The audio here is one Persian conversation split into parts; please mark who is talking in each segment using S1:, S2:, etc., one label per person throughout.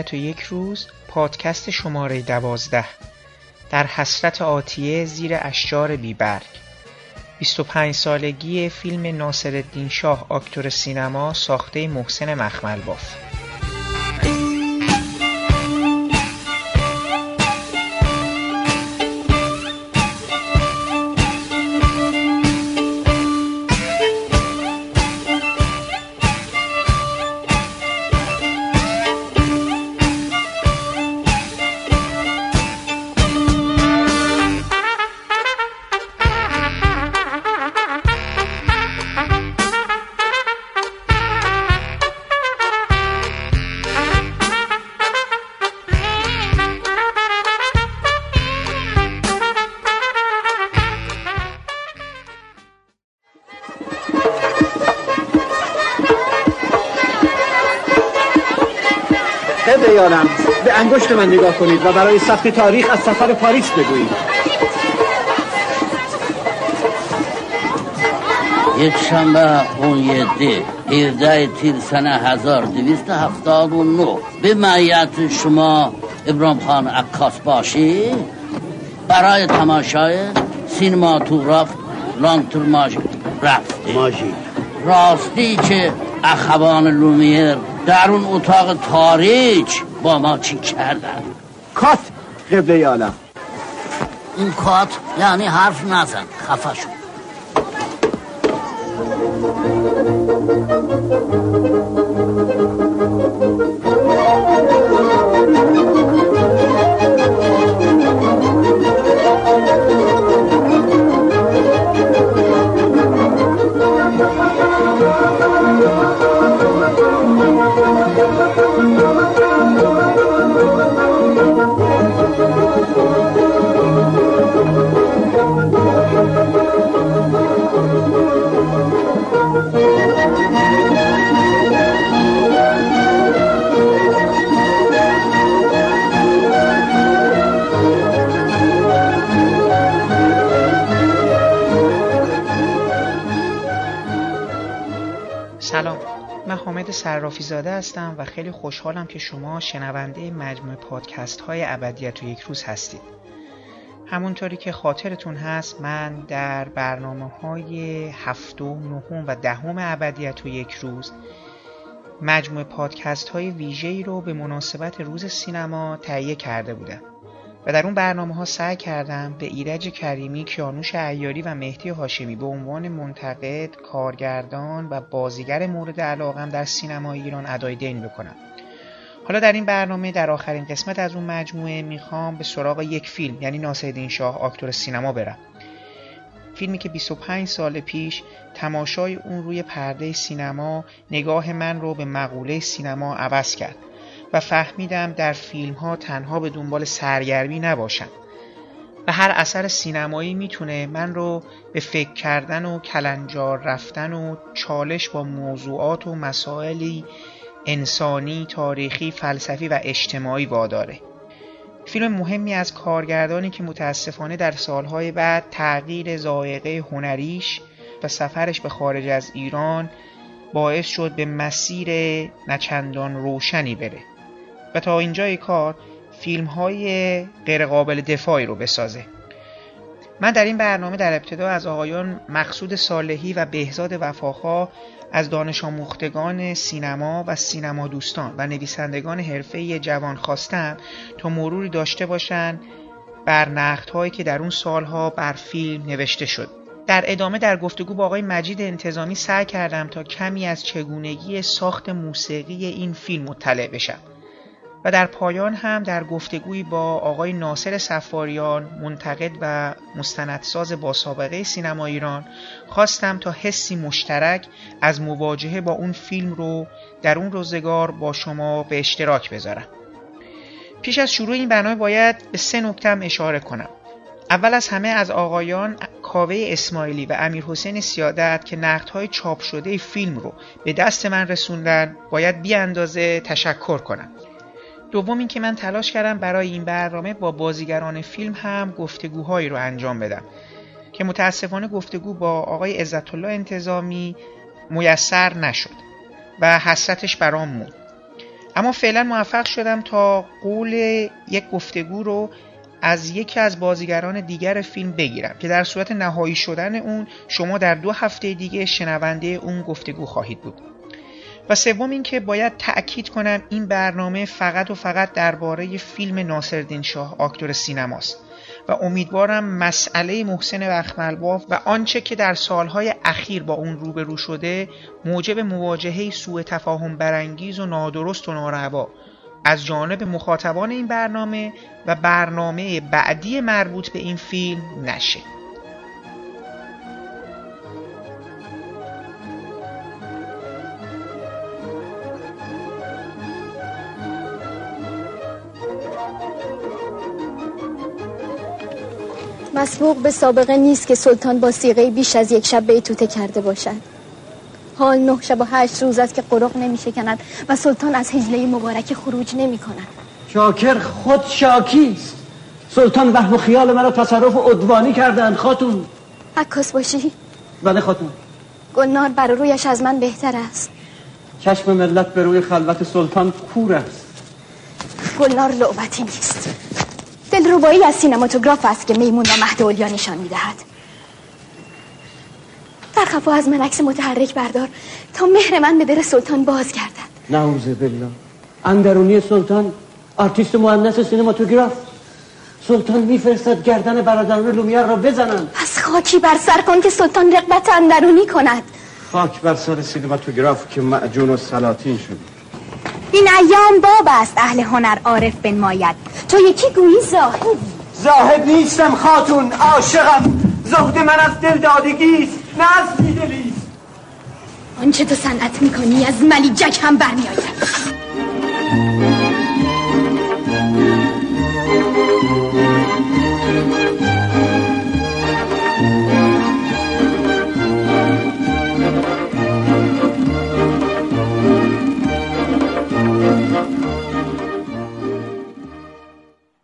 S1: ابدیت و یک روز پادکست شماره دوازده. در حسرت آتیه زیر اشجار بیبرگ. 25 سالگی فیلم ناصرالدین شاه آکتور سینما ساخته محسن مخملباف
S2: انگشت من نگاه کنید و برای ثبت تاریخ از سفر پاریس بگویید.
S3: یک شنبه اون یده 17 تیر سنه 1279 به معیت شما ابراهیم خان عکاس باشی؟ برای تماشای سینماتوگراف لانتر ماژی رفته
S2: ماژی.
S3: راستی که اخوان لومیر در اون اتاق تاریک با ما چی کردن؟
S2: کات قبله عالم
S3: این کات یعنی حرف نزن خفه شد
S1: زاده هستم و خیلی خوشحالم که شما شنونده مجموع پادکست های ابدیت و یک روز هستید. همونطوری که خاطرتون هست من در برنامه های هفتم، نهم و دهم ابدیت و یک روز مجموع پادکست های ویژه‌ای رو به مناسبت روز سینما تهیه کرده بودم. و در اون برنامه ها سعی کردم به ایرج کریمی، کیانوش ایاری و مهدی هاشمی به عنوان منتقد، کارگردان و بازیگر مورد علاقم در سینما ایران ادای دین بکنم. حالا در این برنامه در آخرین قسمت از اون مجموعه می‌خوام به سراغ یک فیلم یعنی ناصرالدین شاه آکتور سینما برم. فیلمی که 25 سال پیش تماشای اون روی پرده سینما نگاه من رو به مقوله سینما عوض کرد. و فهمیدم در فیلم ها تنها به دنبال سرگرمی نباشم. و هر اثر سینمایی می‌تونه من رو به فکر کردن و کلنجار رفتن و چالش با موضوعات و مسائلی انسانی، تاریخی، فلسفی و اجتماعی واداره. فیلم مهمی از کارگردانی که متاسفانه در سالهای بعد تغییر زائقه هنریش و سفرش به خارج از ایران باعث شد به مسیر نچندان روشنی بره. و تا اینجای کار فیلم های غیرقابل دفاعی رو بسازه. من در این برنامه در ابتدا از آقایان مقصود صالحی و بهزاد وفاخا از دانش آموختگان سینما و سینما دوستان و نویسندگان حرفه‌ای جوان خواستم تا مروری داشته باشند بر نقدهایی که در اون سالها بر فیلم نوشته شد. در ادامه در گفتگو با آقای مجید انتظامی سعی کردم تا کمی از چگونگی ساخت موسیقی این فیلم مطلع بشم. و در پایان هم در گفتگویی با آقای ناصر سفاریان منتقد و مستندساز با سابقه سینما ایران خواستم تا حسی مشترک از مواجهه با اون فیلم رو در اون روزگار با شما به اشتراک بذارم. پیش از شروع این برنامه باید به سه نکتم اشاره کنم. اول از همه از آقایان کاوه اسماعیلی و امیر حسین سیادت که نقدهای چاپ شده فیلم رو به دست من رسوندن باید بی اندازه تشکر کنم. دوم اینکه من تلاش کردم برای این برنامه با بازیگران فیلم هم گفتگوهایی رو انجام بدم. که متاسفانه گفتگو با آقای عزت الله انتظامی میسر نشد و حسرتش برام موند. اما فعلا موفق شدم تا قول یک گفتگو رو از یکی از بازیگران دیگر فیلم بگیرم که در صورت نهایی شدن اون شما در دو هفته دیگه شنونده اون گفتگو خواهید بود. و سوم اینکه باید تأکید کنم این برنامه فقط و فقط درباره فیلم ناصرالدین شاه آکتور سینماست. و امیدوارم مسئله محسن بخملباف و آنچه که در سالهای اخیر با اون روبرو شده موجب مواجهه سوء تفاهم برانگیز و نادرست و ناروا از جانب مخاطبان این برنامه و برنامه بعدی مربوط به این فیلم نشه.
S4: مسبوق به سابقه نیست که سلطان با سیغه بیش از یک شب بیتوته کرده باشد. حال نه شب و هشت روز است که قرق نمی شکند و سلطان از هجله مبارک خروج نمی کند
S2: شاکر خود شاکیست سلطان وهم و خیال مرا تصرف ادوانی کردن خاتون.
S4: عکاس باشی؟
S2: بله خاتون.
S4: گلنار بر رویش از من بهتر است.
S2: چشم ملت به روی خلوت سلطان کور است.
S4: گلنار لعبتی نیست. دلربایی از سینماتوگراف است که میمون و مهد اولیا نشان می‌دهد. در خفا از من عکس متحرک بردار تا مهر من به در سلطان باز گردد
S2: نعوذ بالله. اندرونی سلطان آرتیست مهندس سینماتوگراف. سلطان میفرستد گردن برادران لومیر را بزنن
S4: پس خاکی بر سر کن که سلطان رقبت اندرونی کند.
S2: خاک بر سر سینماتوگراف که معجون و سلاطین شد.
S4: این ایام باب است اهل هنر عارف بنماید. تو یکی گویی زاهد
S2: زاهد نیستم خاتون عاشقم. زهد من از دل دادگیست نه از بیدلیست
S4: آنچه تو صنعت می‌کنی از ملیجک هم برمیآید.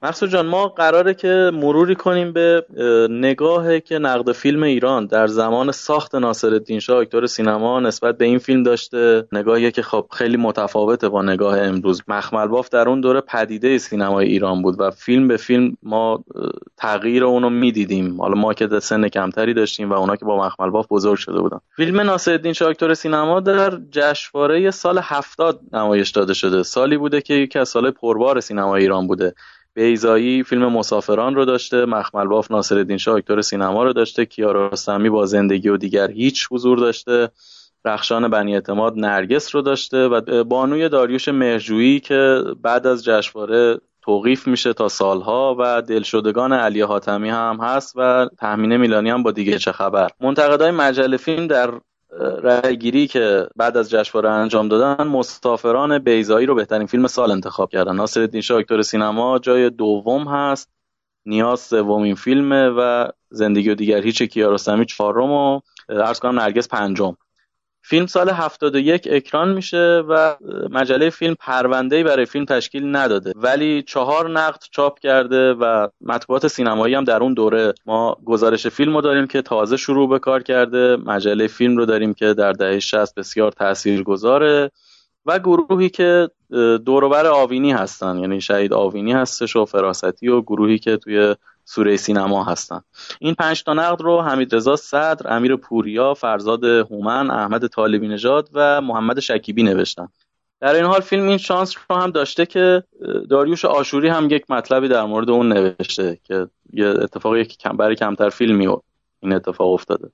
S5: مقصود جان ما قراره که مروری کنیم به نگاهی که نقد فیلم ایران در زمان ساخت ناصرالدین شاه اکتور سینما نسبت به این فیلم داشته. نگاهی که خب خیلی متفاوته با نگاه امروز. مخمل باف در اون دوره پدیده سینمای ایران بود و فیلم به فیلم ما تغییر اونو می‌دیدیم. حالا ما که سن کمتری داشتیم و اونا که با مخمل باف بزرگ شده بودن. فیلم ناصرالدین شاه اکتور سینما در جشنواره سال هفتاد نمایش داده شده. سالی بوده که یکی از سال پربار سینما ایران بوده. بیزایی فیلم مسافران رو داشته مخمل باف ناصرالدین شاه اکتور سینما رو داشته کیارستمی با زندگی و دیگر هیچ حضور داشته رخشان بنی اعتماد نرگس رو داشته و بانوی داریوش مهرجویی که بعد از جشنواره توقیف میشه تا سالها و دلشدگان علی حاتمی هم هست و تهمینه میلانی هم با دیگه چه خبر. منتقدای مجله فیلم در رأیگیری که بعد از جشنواره انجام دادن مسافران بیزایی رو بهترین فیلم سال انتخاب کردن. ناصرالدین شاه اکتور سینما جای دوم هست نیاز سومین فیلمه و زندگی و دیگر هیچ کیارستمی چهارم و عرض کنم نرگس پنجم. فیلم سال 71 اکران میشه و مجله فیلم پرونده‌ای برای فیلم تشکیل نداده. ولی چهار نقد چاپ کرده و مطبوعات سینمایی هم در اون دوره ما گزارش فیلم رو داریم که تازه شروع به کار کرده. مجله فیلم رو داریم که در دهه 60 بسیار تاثیرگذاره و گروهی که دوروبر آوینی هستن. یعنی شهید آوینی هستش و فراستی و گروهی که توی سوره سینما هستن. این پنج تا نقد رو حمید رضا صدر امیر پوریا فرزاد هومن احمد طالبی نژاد و محمد شکیبی نوشتن. در این حال فیلم این شانس رو هم داشته که داریوش آشوری هم یک مطلبی در مورد اون نوشته که یه اتفاقی که کم برای کمتر فیلمی این اتفاق افتاده.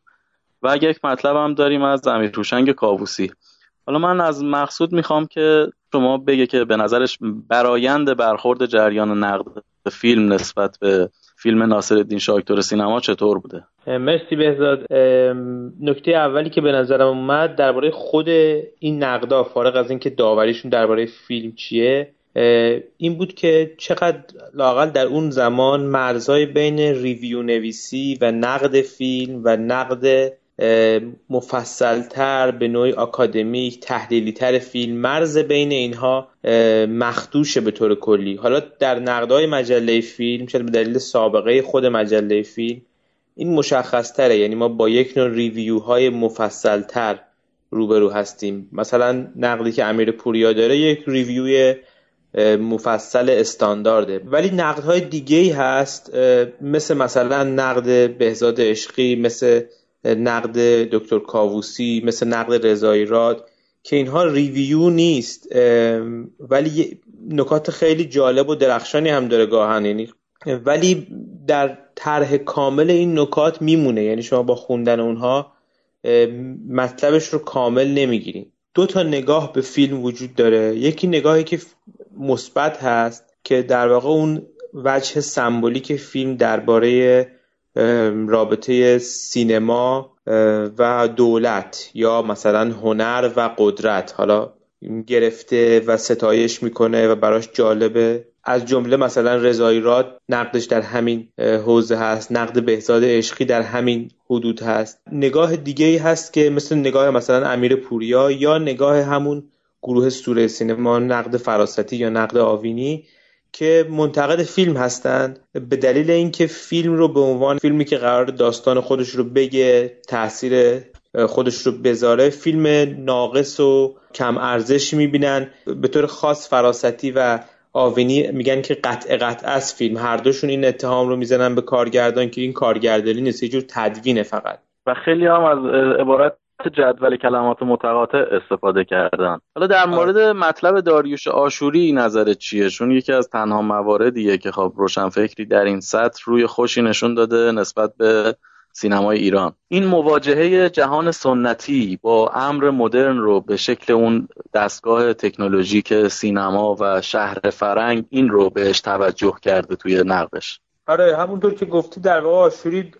S5: و یک مطلب هم داریم از امیر توشنگ کاووسی. حالا من از مقصود می‌خوام که شما بگه که به نظرش برایند برخورد جریان نقد فیلم نسبت به فیلم ناصر شاه سینما چطور بوده؟
S6: مرسی بهزاد. نکته اولی که به نظرم اومد درباره خود این نقدا فارغ از اینکه داوریشون درباره فیلم چیه این بود که چقدر لاقل در اون زمان مرزهای بین ریویو نویسی و نقد فیلم و نقد مفصلتر به نوعی آکادمیک تحلیلی تر فیلم مرز بین اینها مخدوشه به طور کلی. حالا در نقدهای مجله فیلم شاید به دلیل سابقه خود مجله فیلم این مشخص تره یعنی ما با یک نوع ریویو های مفصل تر روبرو هستیم. مثلا نقدی که امیر پوریا داره یک ریویوی مفصل استاندارده. ولی نقد های دیگه ای هست مثل مثلا نقد بهزاد عشقی مثل نقد دکتر کاووسی مثل نقد رضایی راد که اینها ریویو نیست. ولی نکات خیلی جالب و درخشانی هم داره گاهن. یعنی ولی در طرح کامل این نکات میمونه. یعنی شما با خوندن اونها مطلبش رو کامل نمی‌گیرین. دو تا نگاه به فیلم وجود داره. یکی نگاهی که مثبت هست که در واقع اون وجه سمبولیک فیلم درباره رابطه سینما و دولت یا مثلا هنر و قدرت. حالا گرفته و ستایش می‌کنه و براش جالبه. از جمله مثلا رضایی راد نقدش در همین حوزه هست. نقد بهزاد عشقی در همین حدود هست. نگاه دیگه ای هست که مثل نگاه مثلا امیر پوریا یا نگاه همون گروه سوره سینما نقد فراستی یا نقد آوینی. که منتقد فیلم هستند به دلیل اینکه فیلم رو به عنوان فیلمی که قرار داستان خودش رو بگه تاثیر خودش رو بذاره فیلم ناقص و کم ارزش می‌بینن. به طور خاص فراستی و آوینی میگن که قطع قطع از فیلم. هر دوشون این اتهام رو می‌زنن به کارگردان که این کارگردانی نیست یه جور تدوینه فقط.
S5: و خیلی هم از عبارت جدول کلمات متقاطع استفاده کردن. حالا در. مورد مطلب داریوش آشوری نظرت چیه؟ چون یکی از تنها مواردیه که خب روشنفکری در این سطح روی خوشی نشون داده نسبت به سینمای ایران. این مواجهه جهان سنتی با امر مدرن رو به شکل اون دستگاه تکنولوژیک سینما و شهر فرنگ این رو بهش توجه کرده توی نقدش.
S6: آره همونطور که گفتی در واقع آشوری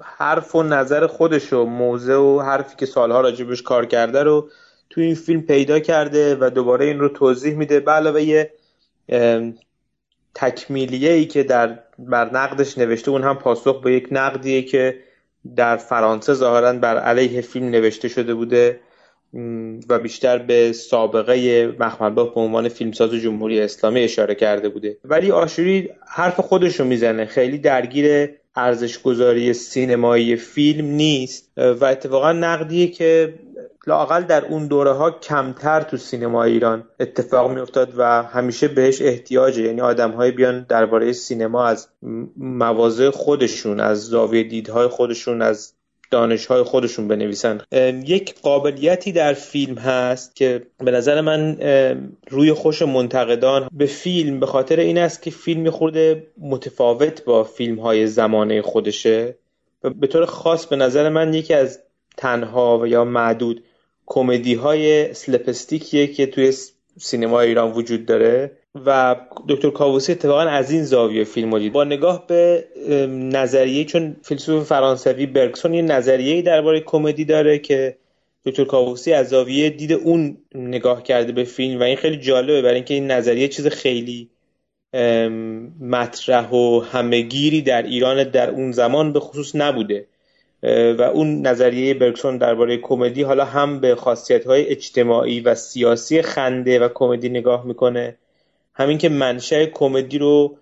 S6: حرف و نظر خودش و موزه و حرفی که سالها راجبش کار کرده رو تو این فیلم پیدا کرده و دوباره این رو توضیح میده. به علاوه یه تکمیلیه ای که در بر نقدش نوشته اون هم پاسخ به یک نقدیه که در فرانسه ظاهرا بر علیه فیلم نوشته شده بوده. و بیشتر به سابقه مخملباف به عنوان فیلمساز جمهوری اسلامی اشاره کرده بوده. ولی آشوری حرف خودش رو می‌زنه. خیلی درگیر ارزش گذاری سینمایی فیلم نیست و اتفاقا نقدیه که لاقل در اون دوره ها کمتر تو سینما ایران اتفاق میافتاد و همیشه بهش احتیاجه. یعنی آدم بیان درباره سینما از مواضع خودشون از زاویه دیدهای خودشون از دانشهای خودشون بنویسن. یک قابلیتی در فیلم هست که به نظر من روی خوش منتقدان به فیلم به خاطر این است که فیلم خورده متفاوت با فیلم های زمانه خودشه و به طور خاص به نظر من یکی از تنها و یا معدود کمدی های سلپستیکیه که توی سینما ایران وجود داره و دکتر کاووسی اتفاقا از این زاویه فیلم دید. با نگاه به نظریه چون فیلسوف فرانسوی برگسون یه نظریه درباره کمدی داره که دکتر کاووسی از زاویه دید اون نگاه کرده به فیلم و این خیلی جالبه برای اینکه این نظریه چیز خیلی مطرح و همهگیری در ایران در اون زمان به خصوص نبوده. و اون نظریه برگسون درباره کمدی حالا هم به خاصیت های اجتماعی و سیاسی خنده و کمدی نگاه می‌کنه. همین که منشأ کمدی رو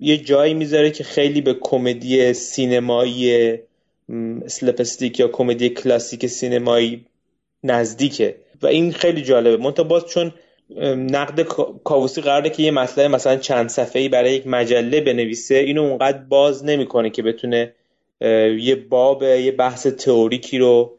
S6: یه جایی می‌ذاره که خیلی به کمدی سینمایی سلپستیک یا کمدی کلاسیک سینمایی نزدیکه. و این خیلی جالبه. منتها باز چون نقد کاووسی قراره که یه مسئله مثلا چند صفحه‌ای برای یک مجله بنویسه اینو اونقدر باز نمی‌کنه که بتونه یه باب یه بحث تئوریکی رو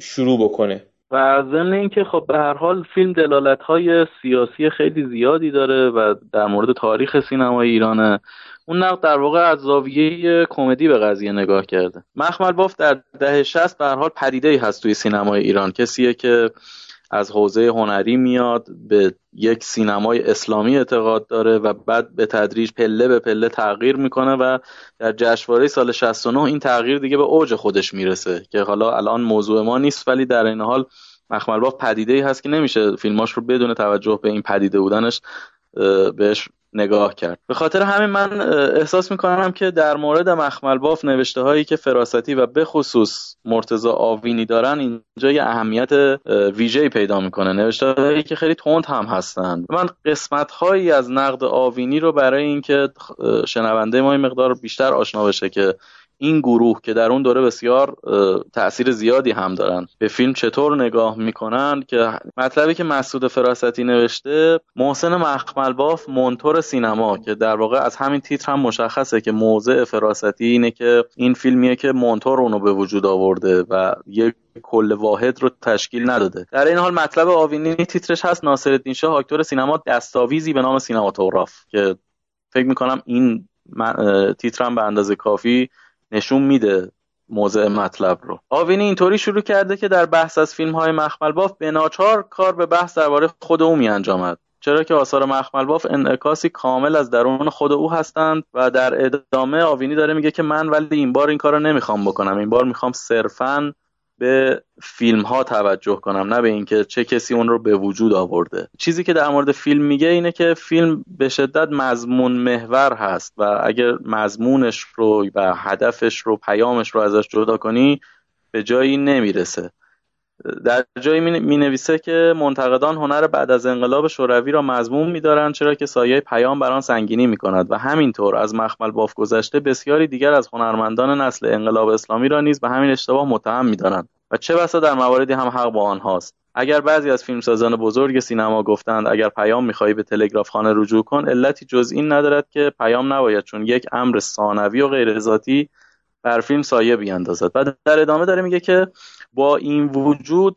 S6: شروع بکنه.
S5: و ضمن اینکه خب به هر حال فیلم دلالت های سیاسی خیلی زیادی داره و در مورد تاریخ سینمای ایرانه. اون نقد در واقع از زاویه کمدی به قضیه نگاه کرده. مخمل باف در دهه 60 به هر حال پدیده ای هست توی سینمای ایران. کسیه که از حوزه هنری میاد به یک سینمای اسلامی اعتقاد داره و بعد به تدریج پله به پله تغییر می‌کنه و در جشنواره سال 69 این تغییر دیگه به اوج خودش می‌رسه که حالا الان موضوع ما نیست ولی در این حال مخمل باف پدیده ای هست که نمیشه فیلماش رو بدون توجه به این پدیده بودنش بهش نگاه کرد. به خاطر همین من احساس می‌کنم که در مورد مخمل باف نوشته هایی که فراستی و به خصوص مرتزا آوینی دارن اینجا یه اهمیت ویژه‌ای پیدا می‌کنه. نوشته هایی که خیلی تند هم هستند. من قسمت هایی از نقد آوینی رو برای اینکه شنونده ما این مقدار بیشتر آشنا بشه که این گروه که در اون دوره بسیار تاثیر زیادی هم دارن. به فیلم چطور نگاه می‌کنن؟ که مطلبی که مسعود فراستی نوشته محسن مخمل باف مونتور سینما که در واقع از همین تیتر هم مشخصه که موضع فراستی اینه که این فیلمیه که مونتور اونو به وجود آورده و یک کل واحد رو تشکیل نداده. در این حال مطلب آوینی تیترش هست. ناصرالدین شاه اکتور سینما دستاویزی به نام سینماتوگراف که فکر می‌کنم این تیترم به اندازه کافی نشون میده موضع مطلب رو. آوینی اینطوری شروع کرده که در بحث از فیلم های مخمل باف به ناچار کار به بحث درباره خود او می انجامد چرا که آثار مخمل باف انعکاسی کامل از درون خود او هستند و در ادامه آوینی داره میگه که من ولی این بار این کار رو نمی‌خوام بکنم. این بار می‌خوام صرفا به فیلم ها توجه کنم نه به اینکه چه کسی اون رو به وجود آورده. چیزی که در مورد فیلم میگه اینه که فیلم به شدت مضمون محور هست و اگر مضمونش رو و هدفش رو پیامش رو ازش جدا کنی به جایی نمی‌رسه. در جایی می نویسه که منتقدان هنر بعد از انقلاب شوروی را مضمون میدارند چرا که سایه پیام بر آن سنگینی می کند و همینطور از مخمل باف گذشته بسیاری دیگر از هنرمندان نسل انقلاب اسلامی را نیز به همین اشتباه متهم می‌دانند. و چه بسا در مواردی هم حق با آنهاست. اگر بعضی از فیلمسازان بزرگ سینما گفتند اگر پیام می‌خواهی به تلگراف خانه رجوع کن علتی جز این ندارد که پیام نباید چون یک امر ثانوی و غیر ذاتی بر فیلم سایه بیاندازد. و در ادامه داره میگه که با این وجود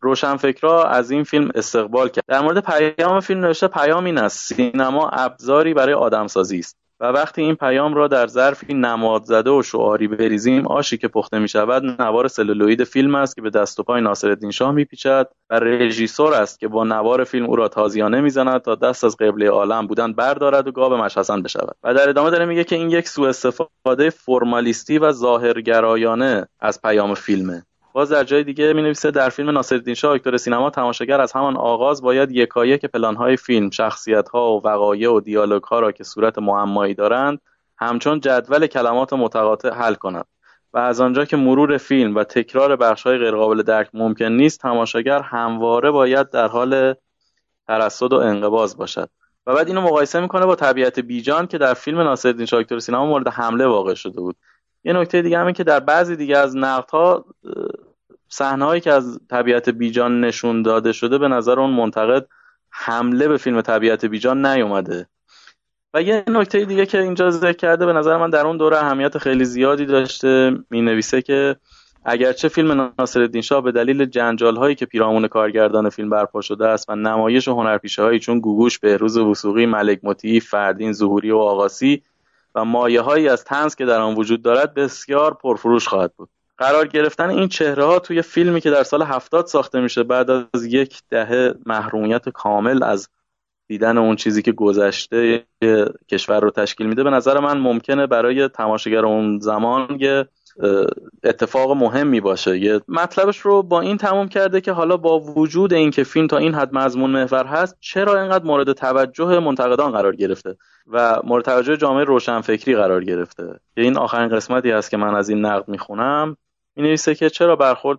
S5: روشنفکرا از این فیلم استقبال کرد. در مورد پیام فیلم نوشته پیام این است سینما ابزاری برای آدمسازی است. و وقتی این پیام را در ظرفی نماد زده و شعاری بریزیم آشی که پخته می شود نوار سلولوید فیلم است که به دست و پای ناصرالدین شاه میپیچد و رژیسور است که با نوار فیلم او را تازیانه می‌زند تا دست از قبله عالم بودن بردارد و گاب مشحسن بشود. و در ادامه داره میگه که این یک سوء استفاده فرمالیستی و ظاهرگرایانه از پیام فیلمه. باز در جای دیگه می نویسه در فیلم ناصرالدین شاه اکتور سینما تماشاگر از همان آغاز باید یکایک های فیلم شخصیت ها و وقایع و دیالوگ ها را که صورت معمایی دارند همچون جدول کلمات متقاطع حل کند و از آنجا که مرور فیلم و تکرار بخش های غیرقابل درک ممکن نیست تماشاگر همواره باید در حال ترصد و انقباز باشد. و بعد اینو مقایسه می‌کنه با طبیعت بیجان که در فیلم ناصرالدین شاه اکتور سینما مورد حمله واقع شده بود. یه نکته دیگه همین که در بعضی دیگه از نقدها صحنه‌هایی که از طبیعت بیجان نشون داده شده به نظر اون منتقد حمله به فیلم طبیعت بیجان نیومده. و یه نکته دیگه که اینجا ذکر کرده به نظر من در اون دوره اهمیت خیلی زیادی داشته. می نویسه که اگرچه فیلم ناصر شاه به دلیل جنجال هایی که پیرامون کارگردان فیلم برپا شده است و نمایش هنرپیشه هایی چون گوگوش بهروز وسوقی ملک مطیع فردین ظهوری و آقاسی و مایه هایی از تنز که در آن وجود دارد بسیار پرفروش خواهد بود. قرار گرفتن این چهره ها توی فیلمی که در سال هفتاد ساخته میشه بعد از یک دهه محرومیت کامل از دیدن اون چیزی که گذشته کشور رو تشکیل میده به نظر من ممکنه برای تماشاگر اون زمان یه اتفاق مهمی باشه. یه مطلبش رو با این تموم کرده که حالا با وجود اینکه فیلم تا این حد مضمون محور هست چرا اینقدر مورد توجه منتقدان قرار گرفته و مورد توجه جامعه روشنفکری قرار گرفته؟ که این آخرین قسمتی هست که من از این نقد می‌خونم. می نویسه که چرا برخورد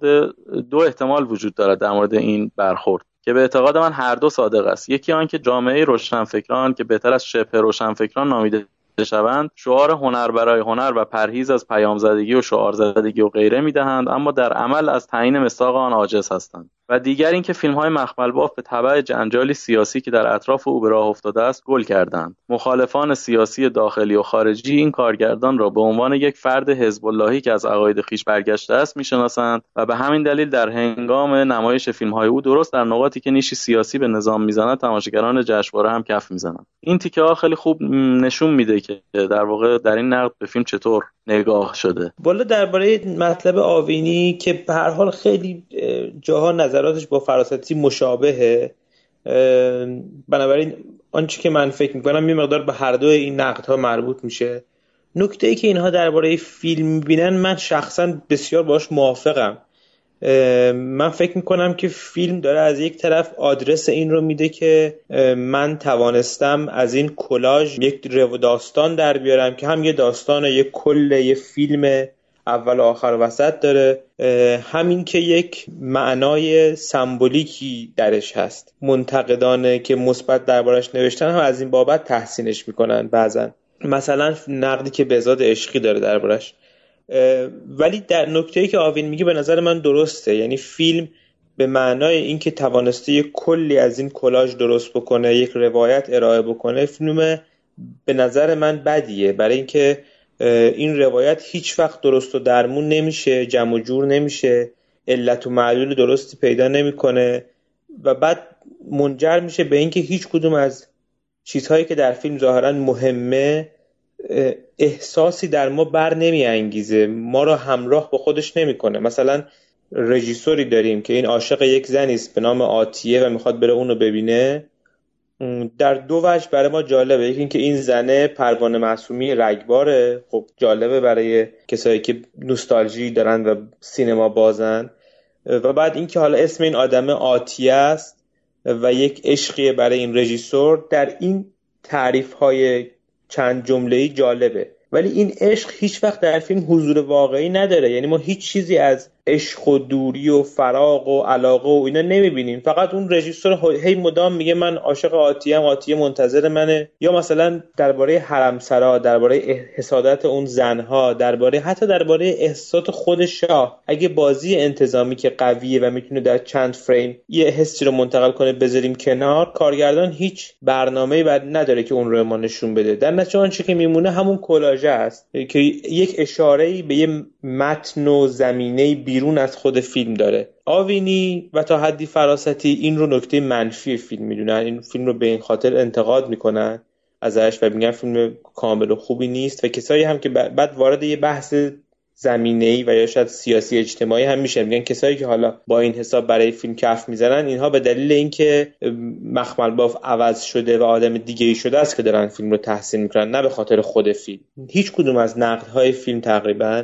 S5: دو احتمال وجود دارد در مورد این برخورد که به اعتقاد من هر دو صادق است. یکی آنکه جامعه روشنفکران که بهتر از شبه روشنفکران نامیده شوند شعار هنر برای هنر و پرهیز از پیام زدگی و شعار زدگی و غیره می‌دهند اما در عمل از تعیین مستاق آن عاجز هستند. و دیگر اینکه فیلم های مخمل باف به تبع جنجالی سیاسی که در اطراف او به راه افتاده است گل کردند مخالفان سیاسی داخلی و خارجی این کارگردان را به عنوان یک فرد حزب اللهی که از عقاید خیش برگشته است می‌شناسند و به همین دلیل در هنگام نمایش فیلم های او درست در نقاطی که نیشی سیاسی به نظام می‌زند تماشاگران جشنواره هم کف می‌زنند. این تیکه ها خیلی خوب نشون میده که در واقع در این نقد به فیلم چطور نگاه شده.
S6: بالا درباره مطلب آوینی که به هر حال خیلی جاها نظراتش با فراستی مشابهه. بنابراین آنچه که من فکر می‌کنم یه مقدار به هر دو این نقدها مربوط میشه. نکته ای که اینها درباره فیلم می‌بینن من شخصا بسیار باش موافقم. من فکر می‌کنم که فیلم داره از یک طرف آدرس این رو میده که من توانستم از این کلاژ یک رو داستان در بیارم که هم یه داستان یک کل یه فیلم اول و آخر و وسط داره. همین که یک معنای سمبولیکی درش هست. منتقدانه که مثبت دربارش نوشتن هم از این بابت تحسینش می‌کنن بعضا. مثلا نقدی که بزاد عشقی داره دربارش. ولی در نکته که آوین میگه به نظر من درسته. یعنی فیلم به معنای اینکه توانسته یک کلی از این کلاژ درست بکنه یک روایت ارائه بکنه فیلم به نظر من بدیه. برای اینکه این روایت هیچ وقت درست و درمون نمیشه جمع و جور نمیشه علت و معلول درستی پیدا نمی‌کنه و بعد منجر میشه به اینکه هیچ کدوم از چیزهایی که در فیلم ظاهرا مهمه احساسی در ما بر نمی انگیزه ما رو همراه با خودش نمی‌کنه. مثلا رژیسوری داریم که این عاشق یک زنی است به نام آتیه و می‌خواد بره اونو ببینه. در دو وجه برای ما جالبه. یکی اینکه این زنه پروانه معصومی رگباره. خب جالبه برای کسایی که نوستالژی دارن و سینما بازن. و بعد اینکه حالا اسم این آدم آتیه است و یک عشقیه برای این رژیسور. در این تعریف های چند جمله جالبه. ولی این عشق هیچ وقت در فیلم حضور واقعی نداره. یعنی ما هیچ چیزی از عشق و دوری و فراغ و علاقه و اینا نمی‌بینیم. فقط اون رژیسور هی مدام میگه من عاشق آتیه ام آتیه منتظر منه. یا مثلا درباره حرمسرا درباره حسادت اون زنها درباره حتی درباره احساسات خود شاه. اگه بازی انتظامی که قویه و می‌تونه در چند فریم یه حسی رو منتقل کنه بذاریم کنار کارگردان هیچ برنامه‌ای بعد نداره که اون رو ما نشون بده. در نتیجه آنچه که میمونه همون کلاژه است. که یک اشاره به یه متن و زمینه بیرون از خود فیلم داره. آوینی و تا حدی فراستی این رو نکته منفی فیلم می‌دونن. این فیلم رو به این خاطر انتقاد می‌کنن ازش و میگن فیلم کامل و خوبی نیست و کسایی هم که بعد وارد یه بحث زمینه ای و یا شاید سیاسی اجتماعی هم میشه میگن کسایی که حالا با این حساب برای فیلم کف می‌زنن اینها به دلیل اینکه مخمل باف عوض شده و آدم دیگه ای شده است که دارن فیلم رو تحسین می‌کنن نه به خاطر خود فیلم. هیچ کدوم از نقدهای فیلم تقریبا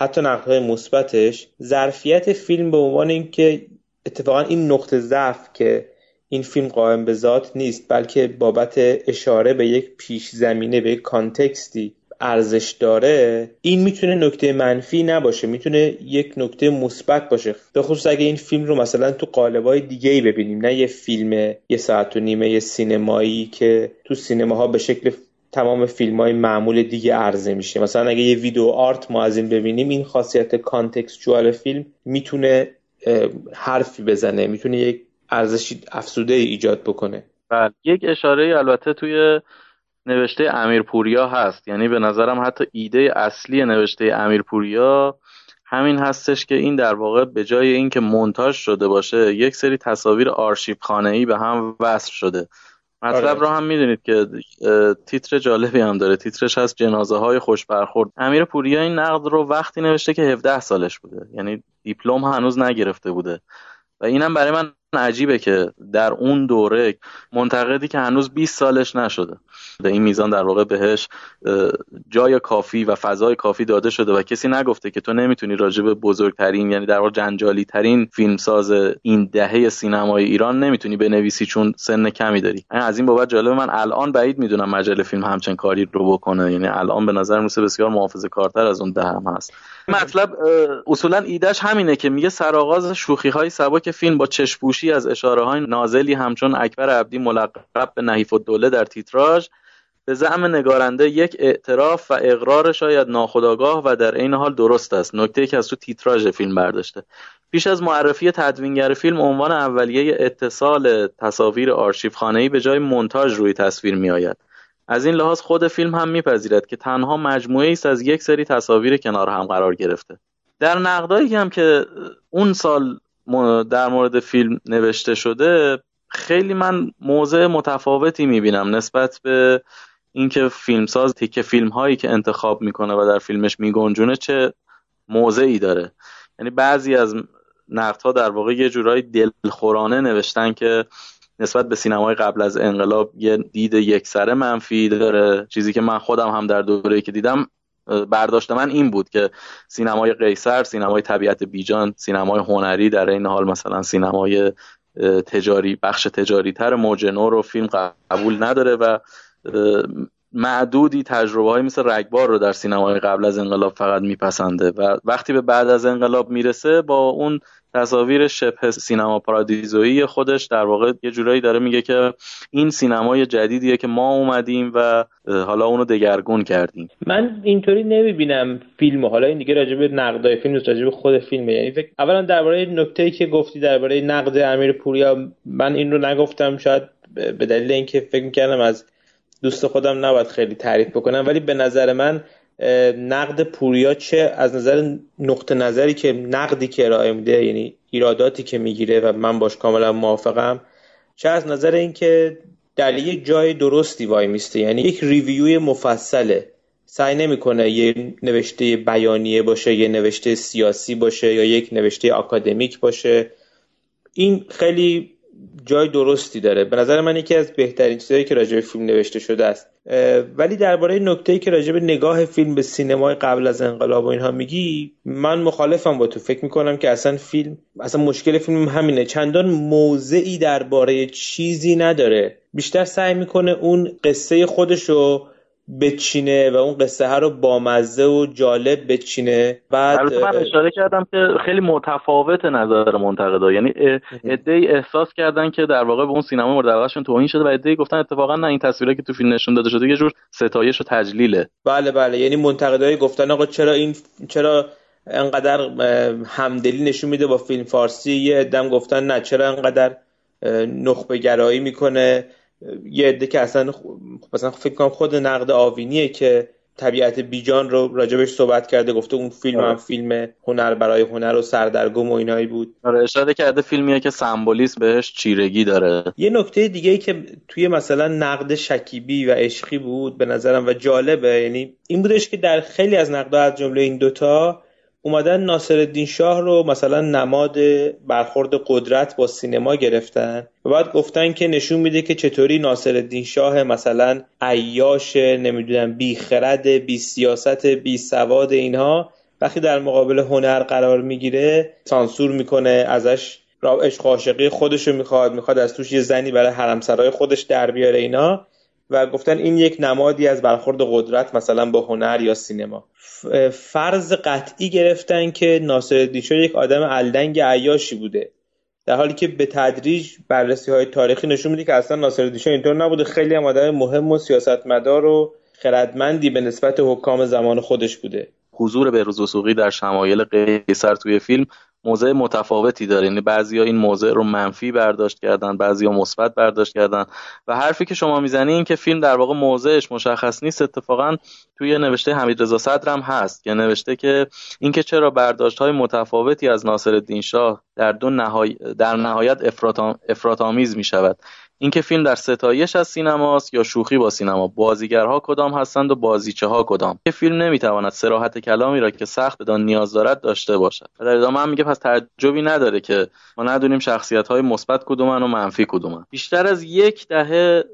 S6: حتی نقدهای مثبتش ظرفیت فیلم به عنوان اینکه اتفاقا این نقطه ضعف که این فیلم قائم به ذات نیست بلکه بابت اشاره به یک پیش زمینه به یک کانتکستی ارزش داره این می‌تونه نکته منفی نباشه می‌تونه یک نکته مثبت باشه. به خصوص اگه این فیلم رو مثلا تو قالبای دیگه ای ببینیم نه یه فیلم یه ساعت و نیمه یه سینمایی که تو سینماها به شکل تمام فیلم های معمول دیگه عرضه میشه. مثلا اگه یه ویدیو آرت ما از این ببینیم این خاصیت کانتکستوال فیلم می‌تونه حرفی بزنه می‌تونه یک ارزشی افسوده ایجاد بکنه.
S5: بله. یک اشاره البته توی نوشته امیر پوریا هست. یعنی به نظرم حتی ایده اصلی نوشته امیر پوریا همین هستش که این در واقع به جای اینکه مونتاژ شده باشه یک سری تصاویر آرشیو خانه ای به هم وصل شده. مطلب آره. رو هم می‌دونید که تیتر جالبی هم داره. تیترش هست جنازه های خوش برخورد. امیر پوریا این نقد رو وقتی نوشته که 17 سالش بوده. یعنی دیپلم هنوز نگرفته بوده. و اینم برای من عجیبه که در اون دوره منتقدی که هنوز 20 سالش نشده. این میزان در واقع بهش جای کافی و فضای کافی داده شده و کسی نگفته که تو نمی‌تونی راجع به بزرگترین یعنی در واقع جنجالی ترین فیلمساز این دهه سینمای ایران نمی‌تونی بنویسی چون سن کمی داری. از این بابت جالب من الان بعید می‌دونم مجله فیلم همچین کاری رو بکنه. یعنی الان به نظر میسه بسیار محافظه کارتر از اون دهم هست. مطلب اصولا ایدهش همینه که میگه سرآغاز شوخی های سبک فیلم با چشپوشی از اشاره های نازلی همچون اکبر عبدی ملقب به نحیف الدوله در تیتراژ به زعم نگارنده یک اعتراف و اقرار شاید ناخودآگاه و در عین حال درست است. نکته که از تو تیتراژ فیلم برداشته. پیش از معرفی تدوینگر فیلم عنوان اولیه اتصال تصاویر آرشیو خانه‌ای به جای مونتاژ روی تصویر می آید از این لحاظ خود فیلم هم میپذیرد که تنها مجموعه است از یک سری تصاویر کنار هم قرار گرفته. در نقدایی هم که اون سال در مورد فیلم نوشته شده خیلی من موضع متفاوتی می‌بینم نسبت به اینکه فیلمساز تیکه فیلم هایی که انتخاب می‌کنه و در فیلمش میگنجونه چه موضعی داره. یعنی بعضی از نقدها در واقع یه جورایی دلخورانه نوشتن که نسبت به سینمای قبل از انقلاب یه دید یکسره منفی داره چیزی که من خودم هم در دوره که دیدم برداشت من این بود که سینمای قیصر سینمای طبیعت بیجان سینمای هنری در این حال مثلا سینمای تجاری بخش تجاری تر موج نو رو فیلم قبول نداره و معدودی تجربه های مثل رگبار رو در سینمای قبل از انقلاب فقط میپسنده و وقتی به بعد از انقلاب می‌رسه با اون تصاویر شبه سینما پارادیزویی خودش در واقع یه جورایی داره میگه که این سینمای جدیدیه که ما اومدیم و حالا اونو دگرگون کردیم.
S6: من اینطوری نمی‌بینم فیلم حالا این دیگه راجب نقدای فیلم نیست راجب خود فیلمه. یعنی فکر اولا درباره نکته که گفتی درباره نقد امیر پوریا من این رو نگفتم. شاید به دلیل اینکه فکر می‌کردم از دوست خودم نباید خیلی تعریف بکنم. ولی به نظر من نقد پوریا چه از نظر نقطه نظری که نقدی که ارائه میده یعنی ایراداتی که می‌گیره و من باش کاملا موافقم چه از نظر اینکه در یک جای درستی وای میسته. یعنی یک ریویوی مفصله. سعی نمی‌کنه یه نوشته بیانیه باشه یه نوشته سیاسی باشه یا یک نوشته آکادمیک باشه. این خیلی جای درستی داره. به نظر من یکی از بهترین چیزهایی که راجع به فیلم نوشته شده است. ولی درباره نکته‌ای که راجع به نگاه فیلم به سینمای قبل از انقلاب و اینها میگی من مخالفم با تو. فکر می‌کنم که اصلا فیلم اصلا مشکل فیلم همینه. چندان موضعی درباره چیزی نداره. بیشتر سعی می‌کنه اون قصه خودشو بچینه و اون قصه ها رو بامزه و جالب بچینه. بعد
S5: من اشاره کردم که خیلی متفاوت نظر منتقدا. یعنی عده احساس کردن که در واقع به اون سینما مورد علاقهشون توهین شده و عده گفتن اتفاقا نه این تصویری که تو فیلم نشون داده شده یه جور ستایش و تجلیله.
S6: بله بله. یعنی منتقدای گفتن آقا چرا این چرا انقدر همدلی نشون میده با فیلم فارسی؟ یه عدم گفتن نه چرا انقدر نخبه گرایی می‌کنه؟ یه عده که اصلا مثلا فکر کنم خود نقد آوینیه که طبیعت بیجان رو راجبش صحبت کرده گفته اون فیلم هم آره. فیلم هنر برای هنر و سردرگم و اینایی بود
S5: آره اشاره کرده فیلمیه که سمبولیسم بهش چیرگی داره
S6: یه نکته دیگه ای که توی مثلا نقد شکیبی و عشقی بود به نظرم و جالبه یعنی این بودش که در خیلی از نقدها از جمله این دوتا اومدن ناصر شاه رو مثلا نماد برخورد قدرت با سینما گرفتن و بعد گفتن که نشون میده که چطوری ناصر شاه مثلا عیاش نمی‌دونم بی خرد بی سیاست بی سواد اینها وقتی در مقابل هنر قرار می‌گیره سانسور می‌کنه ازش را عشق عاشقی خودش رو می‌خواد می‌خواد از توش یه زنی برای حرمسرای خودش در بیاره اینا. و گفتن این یک نمادی از برخورد قدرت مثلا با هنر یا سینما. فرض قطعی گرفتن که ناصر شاه یک آدم الدنگ عیاشی بوده. در حالی که به تدریج بررسی های تاریخی نشون میده که اصلا ناصر شاه اینطور نبوده. خیلی هم آدم مهم و سیاستمدار و خردمندی به نسبت حکام زمان خودش بوده.
S5: حضور بهروز وسوقی در شمایل قیصر توی فیلم موضع متفاوتی داره. یعنی بعضیا این موضع رو منفی برداشت کردن بعضیا مثبت برداشت کردن. و حرفی که شما می‌زنی این که فیلم در واقع موضعش مشخص نیست اتفاقا توی نوشته حمید رضا صدر هم هست که نوشته که اینکه چرا برداشت های متفاوتی از ناصر شاه در دو نهای... در نهایت افراط آمیز می شود اینکه فیلم در ستایش از سینماست یا شوخی با سینما. بازیگرها کدام هستند و بازیچه ها کدام؟ که فیلم نمی‌تواند سراحت کلامی را که سخت بدان نیاز دارد داشته باشد. و در ادامه هم میگه پس تعجبی نداره که ما ندونیم شخصیت های مثبت کدومن و منفی کدومن. بیشتر از یک دهه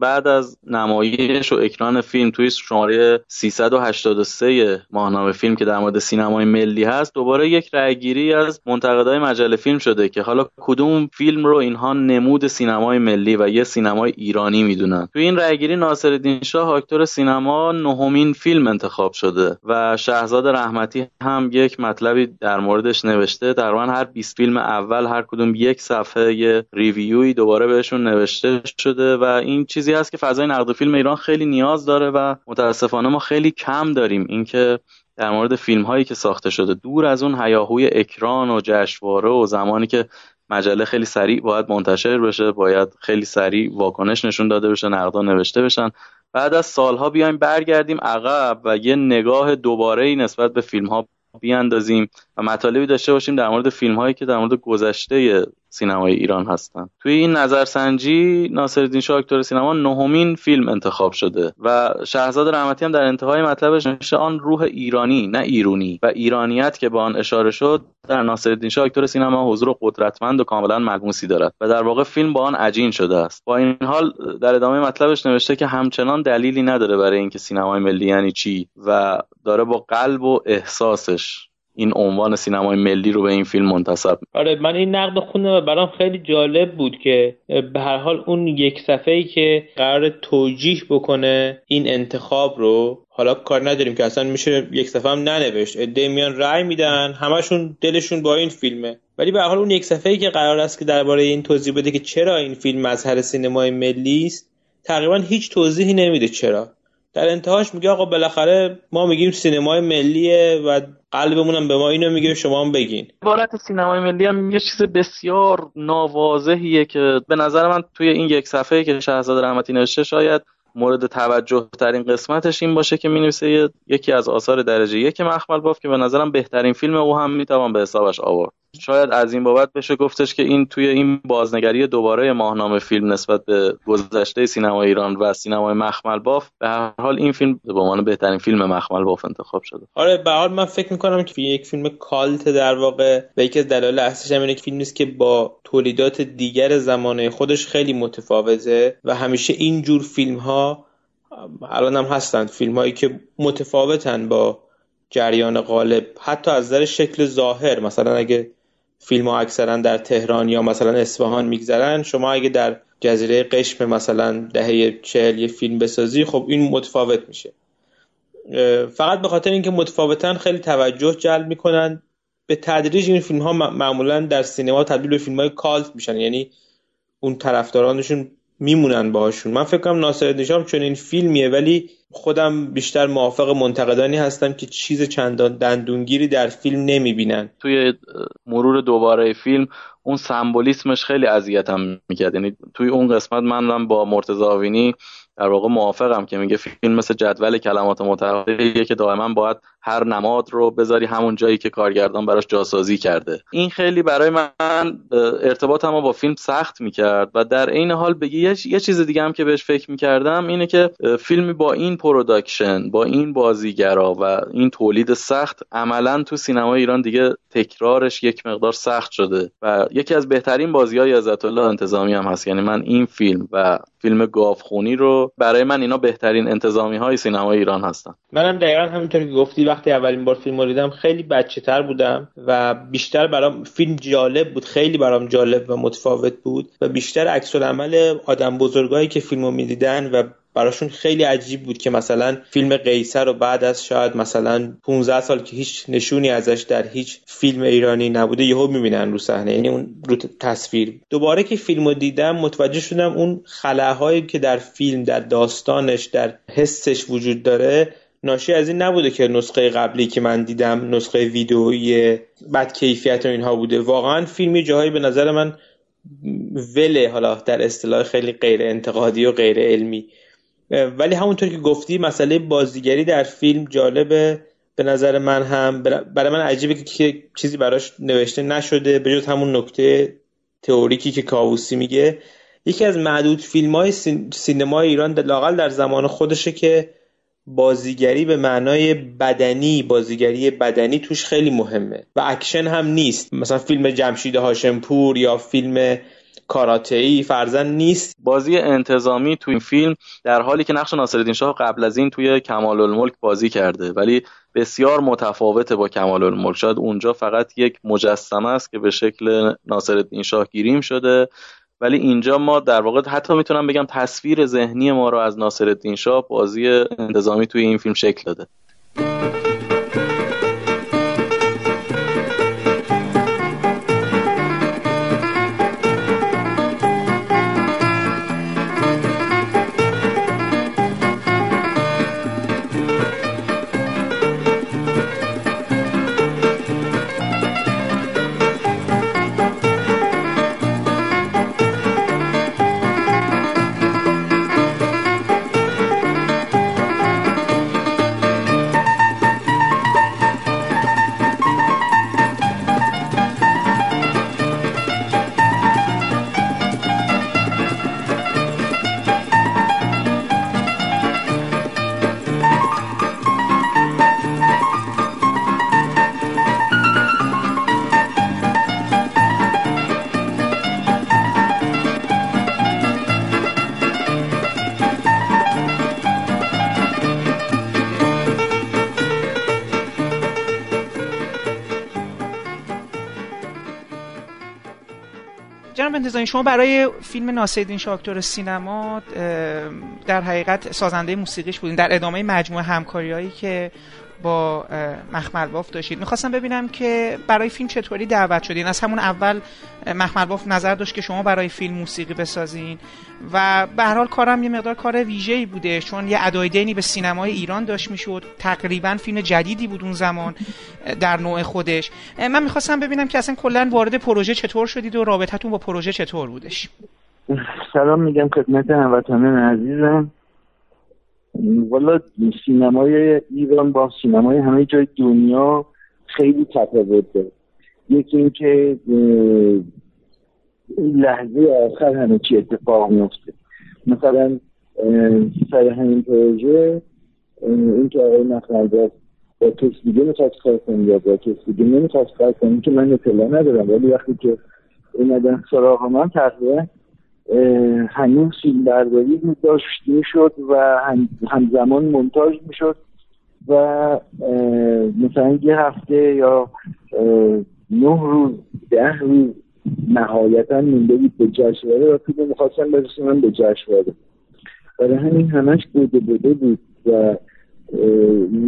S5: بعد از نمایش و اکران فیلم توی شماره 383 ماهنامه فیلم که در مورد سینمای ملی هست دوباره یک رأیگیری از منتقدای مجله فیلم شده که حالا کدوم فیلم رو اینها نمود سینمای ملی و یه سینمای ایرانی می‌دونن. توی این رأیگیری ناصرالدین شاه اکتور سینما نهمین فیلم انتخاب شده و شهزاد رحمتی هم یک مطلبی در موردش نوشته. در هر 20 فیلم اول هر کدوم یک صفحه ریویوی دوباره بهشون نوشته شده و این چیزی هست که فضای نقد فیلم ایران خیلی نیاز داره و متاسفانه ما خیلی کم داریم. اینکه در مورد فیلم هایی که ساخته شده دور از اون هیاهوی اکران و جشنواره و زمانی که مجله خیلی سریع باید منتشر بشه باید خیلی سریع واکنش نشون داده بشه نقدا نوشته بشن. بعد از سالها بیایم برگردیم عقب و یه نگاه دوباره نسبت به فیلم ها بیاندازیم. مطالبی داشته باشیم در مورد فیلم هایی که در مورد گذشته سینمای ایران هستن. توی این نظرسنجی ناصرالدین شاه اکتور سینما نهمین فیلم انتخاب شده و شهرزاد رحمتی هم در انتهای مطلبش نوشته آن روح ایرانی نه ایرونی و ایرانیت که به آن اشاره شد در ناصرالدین شاه اکتور سینما حضور قدرتمند و کاملا ملموسی دارد و در واقع فیلم با آن عجین شده است. با این حال در ادامه مطلبش نوشته که همچنان دلیلی نداره برای اینکه سینمای ملی یعنی چی و داره با قلب و احساسش این عنوان سینمای ملی رو به این فیلم منتصب
S6: آره من این نقد خوندم و برام خیلی جالب بود که به هر حال اون یک صفحه ای که قرار توجیه بکنه این انتخاب رو حالا کار نداریم که اصلا میشه یک صفحه هم ننوشت. عده میان رأی میدن همشون دلشون با این فیلمه. ولی به هر حال اون یک صفحه ای که قرار است که درباره این توضیح بده که چرا این فیلم مظهر سینمای ملی است تقریبا هیچ توضیحی نمیده چرا. در انتهاش میگه آقا بالاخره ما میگیم سینمای ملیه و قلبمون هم به ما اینو میگه شما هم بگین.
S5: عبارت سینمای ملی هم یه چیز بسیار ناواضحیه که به نظر من توی این یک صفحه که شهزاد رحمتی نوشته شاید مورد توجه ترین قسمتش این باشه که می یکی از آثار درجه یک مخمل باف که به نظرم بهترین فیلم او هم می‌توان به حسابش آورد. شاید از این بابت بشه گفتش که این توی این بازنگری دوباره ماهنامه فیلم نسبت به گذشته سینما ایران و سینمای مخمل باف به هر حال این فیلم به عنوان بهترین فیلم مخمل باف انتخاب شده.
S6: آره به حال من فکر می‌کنم که یک فیلم کالت در واقع و یکی از دلایل اصلیش هم که فیلم نیست که با تولیدات دیگر زمانه خودش خیلی متفاوته و همیشه این جور فیلم ها الان هم هستند فیلم هایی که متفاوتن با جریان غالب حتی از نظر شکل ظاهر. مثلا اگه فیلم ها اکثرا در تهران یا مثلا اصفهان میگذرن. شما اگه در جزیره قشم مثلا دهه چهل یه فیلم بسازی خب این متفاوت میشه. فقط به خاطر اینکه متفاوتن خیلی توجه جلب می‌کنن. به تدریج این فیلم ها معمولا در سینما تبدیل به فیلم های کالت میشن. یعنی اون طرفدارانشون میمونن باهاشون. من فکر کنم ناصر شام چون این فیلمیه ولی خودم بیشتر موافق منتقدانی هستم که چیز چندان دندونگیری در فیلم نمی‌بینن.
S5: توی مرور دوباره فیلم اون سمبولیسمش خیلی اذیتم می‌کرد. یعنی توی اون قسمت من با مرتضی آوینی در واقع موافقم که میگه فیلم مثل جدول کلمات متحرکه که دائما باید هر نماد رو بذاری همون جایی که کارگردان براش جاسازی کرده. این خیلی برای من ارتباطم با فیلم سخت می‌کرد و در عین حال بگی یه چیز دیگه هم که بهش فکر می‌کردم اینه که فیلمی با این production با این بازیگرا و این تولید سخت عملا تو سینما ایران دیگه تکرارش یک مقدار سخت شده و یکی از بهترین بازی های عزت الله انتظامی هم هست. یعنی من این فیلم و فیلم گاوخونی رو برای من اینا بهترین انتظامی های سینما ایران هستن.
S6: منم دقیقا همینطور که گفتی وقتی اولین بار فیلم رو دیدم خیلی بچه تر بودم و بیشتر برام فیلم جالب بود خیلی برام جالب و متفاوت بود و بیشتر عکس عمل آدم بزرگایی که فیلم رو می‌دیدن و براشون خیلی عجیب بود که مثلا فیلم قیصر رو بعد از شاید مثلا 15 سال که هیچ نشونی ازش در هیچ فیلم ایرانی نبوده یهو می‌بینن رو صحنه یعنی اون رو تصویر. دوباره که فیلم رو دیدم متوجه شدم اون خلاهایی که در فیلم در داستانش در حسش وجود داره ناشی از این نبوده که نسخه قبلی که من دیدم نسخه ویدئویی بد کیفیت و اینها بوده. واقعا فیلمی جاهایی به نظر من وله حالا در اصطلاح خیلی غیر انتقادی و غیر علمی. ولی همونطور که گفتی مسئله بازیگری در فیلم جالبه. به نظر من هم برای من عجیبه که چیزی براش نوشته نشده به جز همون نکته تئوریکی که کاووسی میگه. یکی از معدود فیلم های سینما ایران لاقل در زمان خودشه که بازیگری به معنای بدنی بازیگری بدنی توش خیلی مهمه. و اکشن هم نیست. مثلا فیلم جمشید هاشمپور یا فیلم کاراته ای فرزن نیست.
S5: بازی انتظامی تو این فیلم در حالی که نقش ناصرالدین شاه قبل از این توی کمال الملک بازی کرده ولی بسیار متفاوته با کمال الملک شاید اونجا فقط یک مجسمه است که به شکل ناصرالدین شاه گریم شده. ولی اینجا ما در واقع حتی می‌تونم بگم تصویر ذهنی ما رو از ناصرالدین شاه بازی انتظامی توی این فیلم شکل داده.
S1: انتظامی شما برای فیلم ناصرالدین شاکتور سینما در حقیقت سازنده موسیقیش بودین. در ادامه مجموعه همکاریهایی که با مخمل باف داشتید. می‌خواستم ببینم که برای فیلم چطوری دعوت شدین. از همون اول مخمل باف نظر داشت که شما برای فیلم موسیقی بسازین. و به هر حال کارم یه مقدار کار ویژه‌ای بوده چون یه ادای دینی به سینمای ایران داشت می‌شد. تقریبا فیلم جدیدی بود اون زمان در نوع خودش. من می‌خواستم ببینم که اصلا کلا وارد پروژه چطور شدید و رابطتون با پروژه چطور بودش؟
S7: سلام میگم خدمت هموطنان عزیزم. والا سینمای ایران با سینمای همه جای دنیا خیلی تفاوت داره یکی اینکه لحظه آخر همه چی اتفاق میفته مثلا سر همین پروژه این که آقای مخنجر با کس دیگه می‌خواست کار کنی یا با کس دیگه نمی‌خواست کار کنی که من اطلاع ندارم. ولی وقتی که اومدن سراغ من تقریبا هنوز فیلم برداری داشت شد و همزمان منتاج می‌شد و مثلا یه هفته یا نه روز ده روز نهایتا مونده بود به جشنواره و فیلم می‌خواستم برسونم به جشنواره. برای همین همش بوده بوده بود و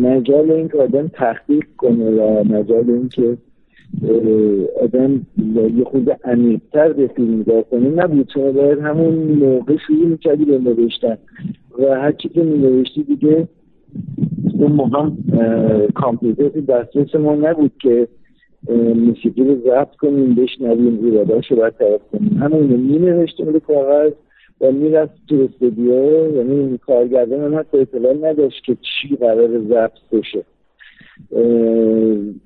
S7: مجال این که آدم تحقیق کنه و مجال این که آدم یه خود عمیقتر به فیلم نگاه کنه. نبود چون باید همون موقع شروع می‌کردی به نوشتن. و هر چی که نوشتی دیگه اون موقع کامپیوتر دسترس ما نبود که موسیقی رو ضبط کنیم بشنویم ایراداش رو برطرف کنیم. همون رو می نوشتیم به کاغذ و می‌رفت تو استودیو. یعنی کارگردان هم حتی اطلاع نداشت که چی قرار ضبط بشه.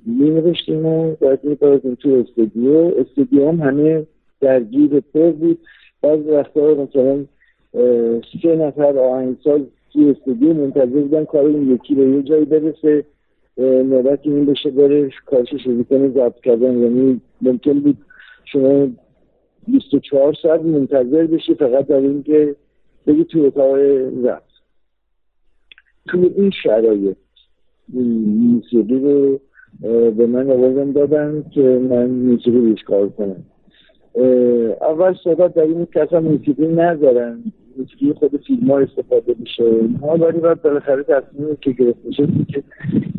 S7: می نوشتیم و باید می تو استودیو. استودیو هم همه درگیر پر بود. بعض وقتا مثلا سه نفر آهنگساز تو استودیو منتظر بودن کار این یکی به یه جایی برسه. نوبت این بشه بره کارش شروع کنه ضبط کردن. یعنی ممکن بود شما 24 ساعت منتظر بشی فقط در اینکه بگی تو اتاق ضبط تو این شرایط. موسیقی رو به من آوازم دادن که من موسیقی روش کار کنم. اول صحبت در این که اصلا موسیقی ندارن. موسیقی خود فیلم ها استفاده میشه. اینها ولی باید بالاخره تصمیم که گرفته شد که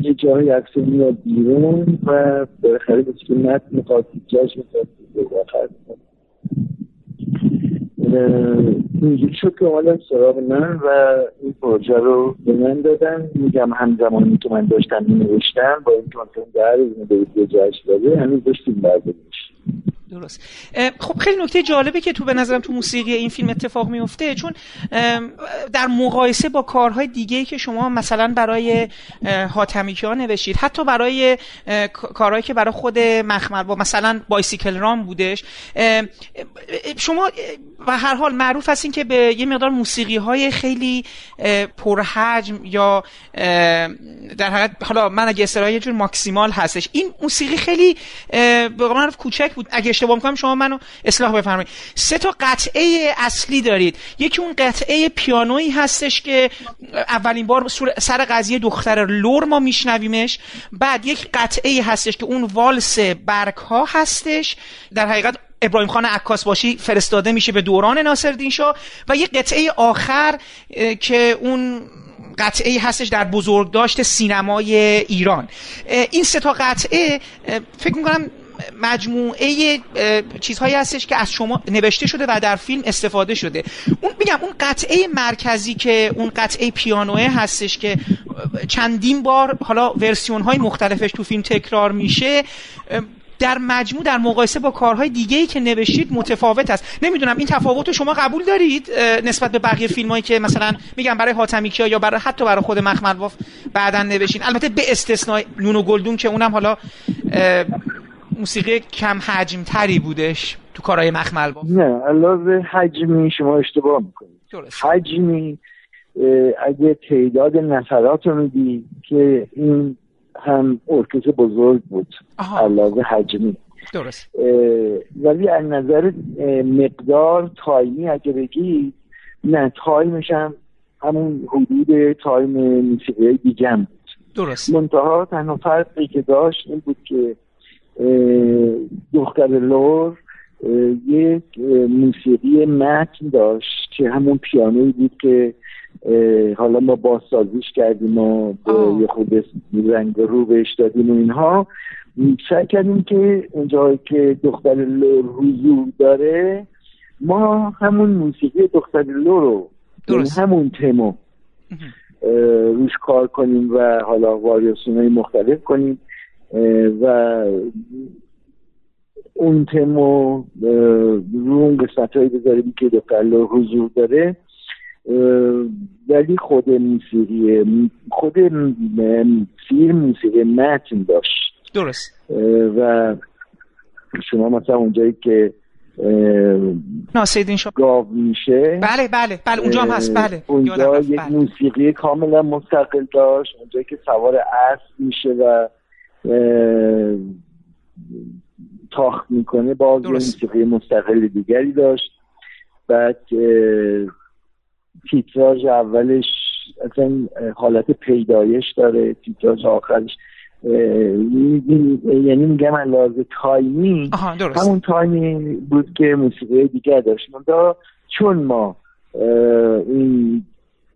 S7: یه جایی عکس میاد بیرون و بالاخره موسیقی متن می‌خواد جاش می‌خواد. اینجوری شد که اومدن سراغ من و این پروژه رو به من دادن. میگم همزمانی که من داشتم می نوشتم با اینکه مثلا در به به جشن داده همین داشتیم برداری
S1: درست. خب خیلی نکته جالبه که تو به نظرم تو موسیقی این فیلم اتفاق میفته چون در مقایسه با کارهای دیگه که شما مثلا برای حاتمیکی ها نوشید حتی برای کارهایی که برای خود مخمل با مثلا بایسیکل رام بودش شما و هر حال معروف هستین که به یه مقدار موسیقی های خیلی پرحجم یا در حقیقت حالا من اگه اصطلاح یه جور ماکسیمال هستش این موسیقی خیلی به معروف کوچک بود. اگه اشتباه می‌کنم شما منو اصلاح بفرمایید. سه تا قطعه اصلی دارید. یکی اون قطعه پیانویی هستش که اولین بار سر قضیه دختر لور ما میشنویمش. بعد یک قطعه هستش که اون والس برگ ها هستش. در حقیقت ابراهیم خان عکاس باشی فرستاده میشه به دوران ناصرالدین شاه. و یک قطعه آخر که اون قطعه هستش در بزرگداشت سینمای ایران. این سه تا قطعه فکر می‌کنم مجموعه چیزهایی هستش که از شما نوشته شده و در فیلم استفاده شده. اون میگم اون قطعه مرکزی که اون قطعه پیانوه هستش که چندین بار حالا ورسیون های مختلفش تو فیلم تکرار میشه در مجموع در مقایسه با کارهای دیگه ای که نوشتید متفاوت است. نمی‌دونم این تفاوت رو شما قبول دارید نسبت به بقیه فیلم هایی که مثلا میگم برای حاتمیکیا یا برای حتی برای خود مخمل بعدا نوشین. البته به استثنای نون و گلدون که اونم حالا موسیقی کم حجم تری بودش تو کارهای مخمل با؟
S7: نه علاوه حجمی شما اشتباه می‌کنید. حجمی اگه تعداد نفرات رو میدی که این هم ارکستر بزرگ بود لحاظ حجمی.
S1: درست.
S7: ولی از نظر مقدار تایمی اگه بگی نه تایمش هم همون حدود تایم موسیقی دیگه هم بود.
S1: درست.
S7: منتها تنها فرقی که داشت این بود که دختر لور یک موسیقی متن داشت که همون پیانوی بود که حالا ما بازسازیش کردیم و یه خود رنگ رو بهش دادیم و اینها. سعی کردیم که اونجایی که دختر لور حضور داره ما همون موسیقی دختر لو رو یعنی همون تمو روش کار کنیم و حالا واریاسون های مختلف کنیم. و اون تمو رو اون قسمت هایی بذاریم که لو حضور داره ولی خود موسیقی خود فیلم موسیقی متن داشت.
S1: درست.
S7: و شما مثلا اونجایی که
S1: ناسیدین شما
S7: گاو میشه.
S1: بله بله بله اونجا هم هست. بله
S7: اونجا یک بله. موسیقی کاملا مستقل داشت اونجایی که سوار اسب میشه و تاخت می‌کنه باز موسیقی مستقل دیگری داشت. بعد تیتراژ اولش اصلا حالت پیدایش داره تیتراژ آخرش یعنی میگم لحاظ تایمی همون تایمی بود که موسیقی دیگر داشت. چون ما این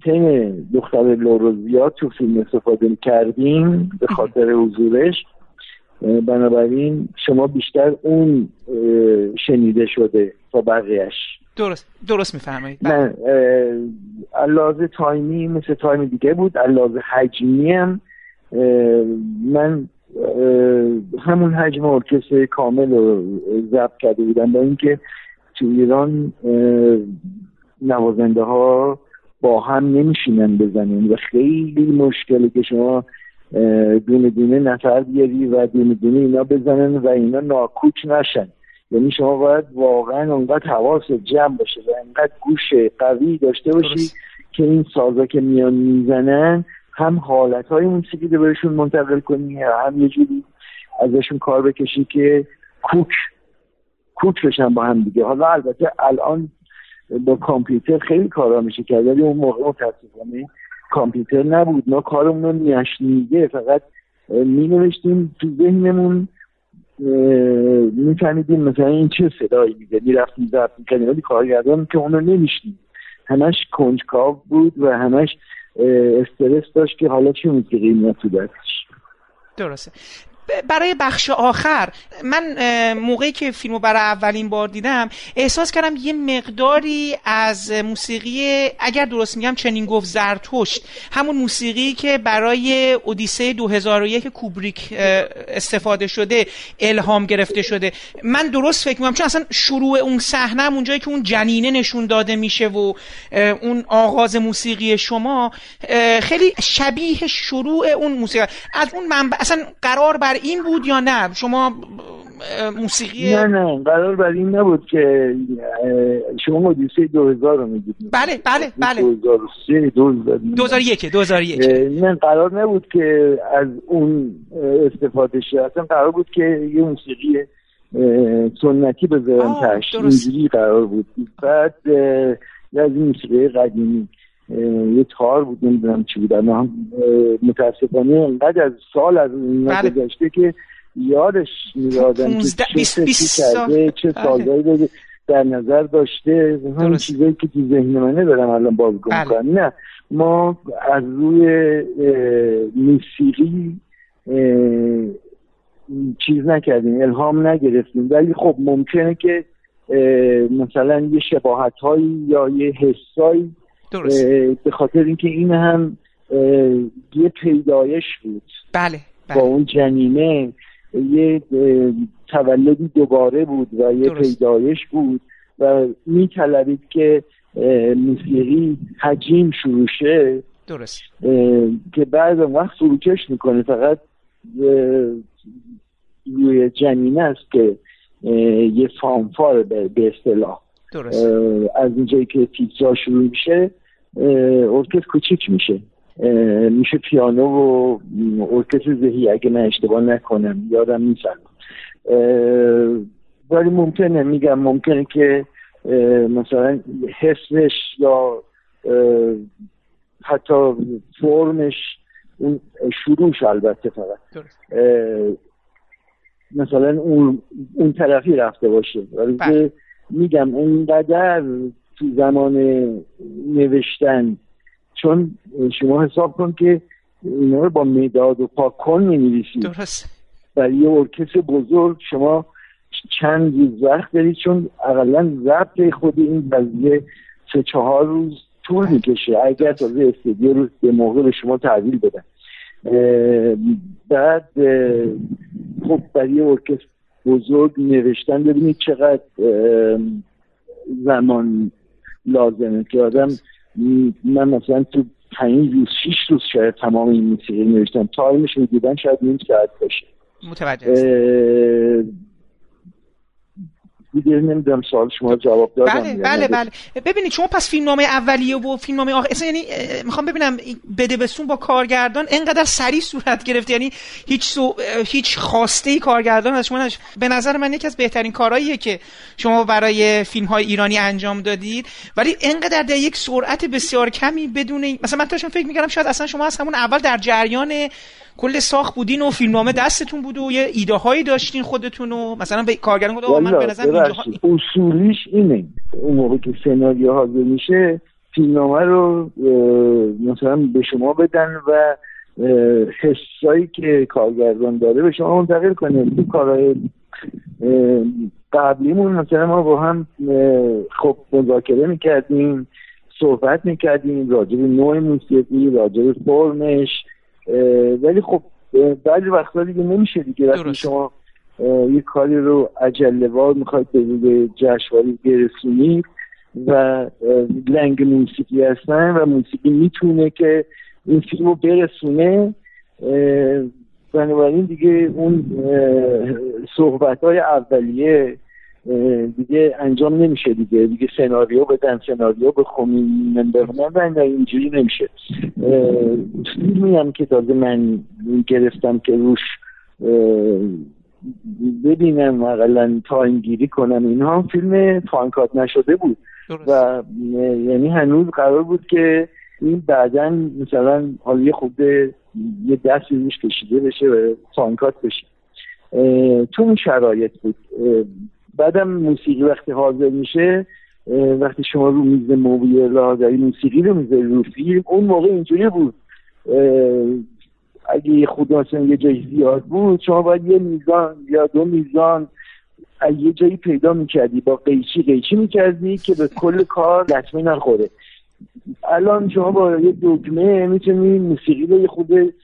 S7: تیم دختر لوروزیات تو فیلم استفاده کردیم به خاطر حضورش. بنابراین شما بیشتر اون شنیده شده تا بقیهش
S1: درست درست میفرمایید.
S7: نه لحاظ تایمی مثل تایم دیگه بود. لحاظ حجمی هم من همون حجم ارکستر کامل رو ضبط کرده بودم با اینکه تو ایران نوازنده ها با هم نمیشینن بزنن و خیلی مشکله که شما دونه دونه نفر بیاری و دونه دونه اینا بزنن و اینا ناکوک نشن. یعنی شما باید واقعا اونقدر حواس جمع باشه و انقدر گوش قوی داشته باشی که این سازا که میان می‌زنن هم حالت های موسیقی رو بهشون منتقل کنی هم یه جوری ازشون کار بکشی که کوک کوک بشن با هم دیگه. حالا البته الان با کامپیوتر خیلی کارا میشه کرد ولی اون موقع متاسفانه کامپیوتر نبود. ما کارمون رو نیشنیده فقط می نوشتیم تو ذهنمون میفهمیدیم مثلا این چه صدایی میده می‌رفتیم ضبط می‌کردیم ولی کارگردان که اونو نمیشنید. همش کنجکاو بود و همش استرس داشت که حالا چی موسیقی میاد تو
S1: درسته. برای بخش آخر من موقعی که فیلمو برای اولین بار دیدم احساس کردم یه مقداری از موسیقی اگر درست میگم چنین گفت زرتشت. همون موسیقی که برای اودیسه 2001 کوبریک استفاده شده الهام گرفته شده. من درست فکر می‌کنم چون اصلا شروع اون صحنه اونجایی که اون جنینه نشون داده میشه و اون آغاز موسیقی شما خیلی شبیه شروع اون موسیقی. از اون منبع اصلا قرار بر این بود یا نه؟ شما موسیقی
S7: نه نه قرار بر این نبود که شما مدیسه 2000 رو میگید
S1: بله بله بله.
S7: 2003
S1: 2001 2001
S7: نه. قرار نبود که از اون استفاده شه. اصلا قرار بود که یه موسیقی سنتی بذارن تش اینجوری قرار بود. بعد از این موسیقی قدیمی. یه تار بود نمی‌دونم چی بود اما متاسفانه انقدر از سال از این بله. گذشته که یادش میادم که چه کرده چه بله. در نظر داشته همین چیزایی که تو ذهن منه دارم الان بازگو بله. نه ما از روی موسیقی چیز نکردیم الهام نگرفتیم ولی خب ممکنه که مثلا یه شباهت هایی یا یه حسایی به خاطر اینکه این هم یه پیدایش بود.
S1: بله,
S7: بله. با اون جنینه یه تولدی دوباره بود و یه پیدایش بود و میطلبید که موسیقی حجیم شروع شه.
S1: درست.
S7: که بعد اون وقت فروکش می‌کنه. فقط روی جنینه است که یه فانفار به اصطلاح. از اینجایی که تیترا شروع میشه ارکستر کوچیک میشه. میشه پیانو و ارکستر زهی اگه من اشتباه نکنم یادم نیست. ولی ممکنه میگم ممکنه که مثلا حسش یا حتی فرمش اون شروعش البته فقط. مثلا اون, اون طرفی رفته باشه. ولی
S1: بله.
S7: میگم اینقدر تو زمان نوشتن. چون شما حساب کن که اینا رو با مداد و پاکن می
S1: درست.
S7: برای یه ارکستر بزرگ شما چند روز وقت دارید چون اقلا ضبط خود این قضیه سه چهار روز طول می‌کشه. اگر تازه استودیو رو به موقع به شما تحویل بدن. بعد خب برای ارکستر بزرگ نوشتن ببینید چقدر زمان لازمه که آدم من مثلا تو پنج روز شیش روز شاید تمام این موسیقی نوشتم. تایمش رو دیدن شاید نیم ساعت باشه.
S1: متوجه
S7: دیگه نمی‌دونم سوال شما جواب دادم
S1: بله بله. بله. ببینید شما پس فیلمنامه اولیه و فیلمنامه آخر اصلا یعنی می‌خوام ببینم بده بسون با کارگردان انقدر سریع صورت گرفت یعنی هیچ سو... هیچ خواسته ای کارگردان از شما نداشت. به نظر من یکی از بهترین کارهاییه که شما برای فیلم های ایرانی انجام دادید. ولی انقدر در یک سرعت بسیار کمی بدون مثلا من داشتم فکر می‌کردم شاید اصلا شما از همون اول در جریان کل ساخت بودین و فیلمنامه دستتون بود و یه ایده هایی داشتین خودتون و مثلا به کارگردان گفت من به نظر
S7: ببخشید. اصولیش اینه اون موقع که سناریو حاضر میشه فیلمنامه رو مثلا به شما بدن و حسایی که کارگردان داره به شما منتقل کنه تو کارهای قبلیمون مثلا ما با هم خب مذاکره می‌کردیم صحبت می‌کردیم راجع به نوع موسیقی راجع به فرمش ولی خب بعضی وقتا دیگه نمیشه دیگه وقتی. شما یه کاری رو عجلوار می‌خواید به روی جشنواره برسونید و لنگ موسیقی هستن و موسیقی می‌تونه که این فیلم رو برسونه بنابراین دیگه اون صحبت های اولیه دیگه انجام نمیشه دیگه. دیگه سناریو بدن سناریو بخونیم بخونم. اینجوری نمیشه. فیلمی هم که تازه من گرفتم که روش ببینم اقلا تایم گیری کنم اینها هم فیلم fine cut نشده بود. و یعنی هنوز قرار بود که این بعدا مثلا حالا یه خود یه دستی روش کشیده بشه و fine cut بشه. تو اون شرایط بود. بعدم موسیقی وقتی حاضر میشه وقتی شما رو میز موویلا داری موسیقی رو می‌ذاری رو فیلم اون موقع اینجوری بود. اگه خود مثلا یه جای زیاد بود شما باید یه میزان یا دو میزان از یه جایی پیدا می‌کردی با قیچی قیچی می‌کردی که به کل کار لطمه نخوره. الان شما با یه دکمه می‌تونی موسیقی رو یه خود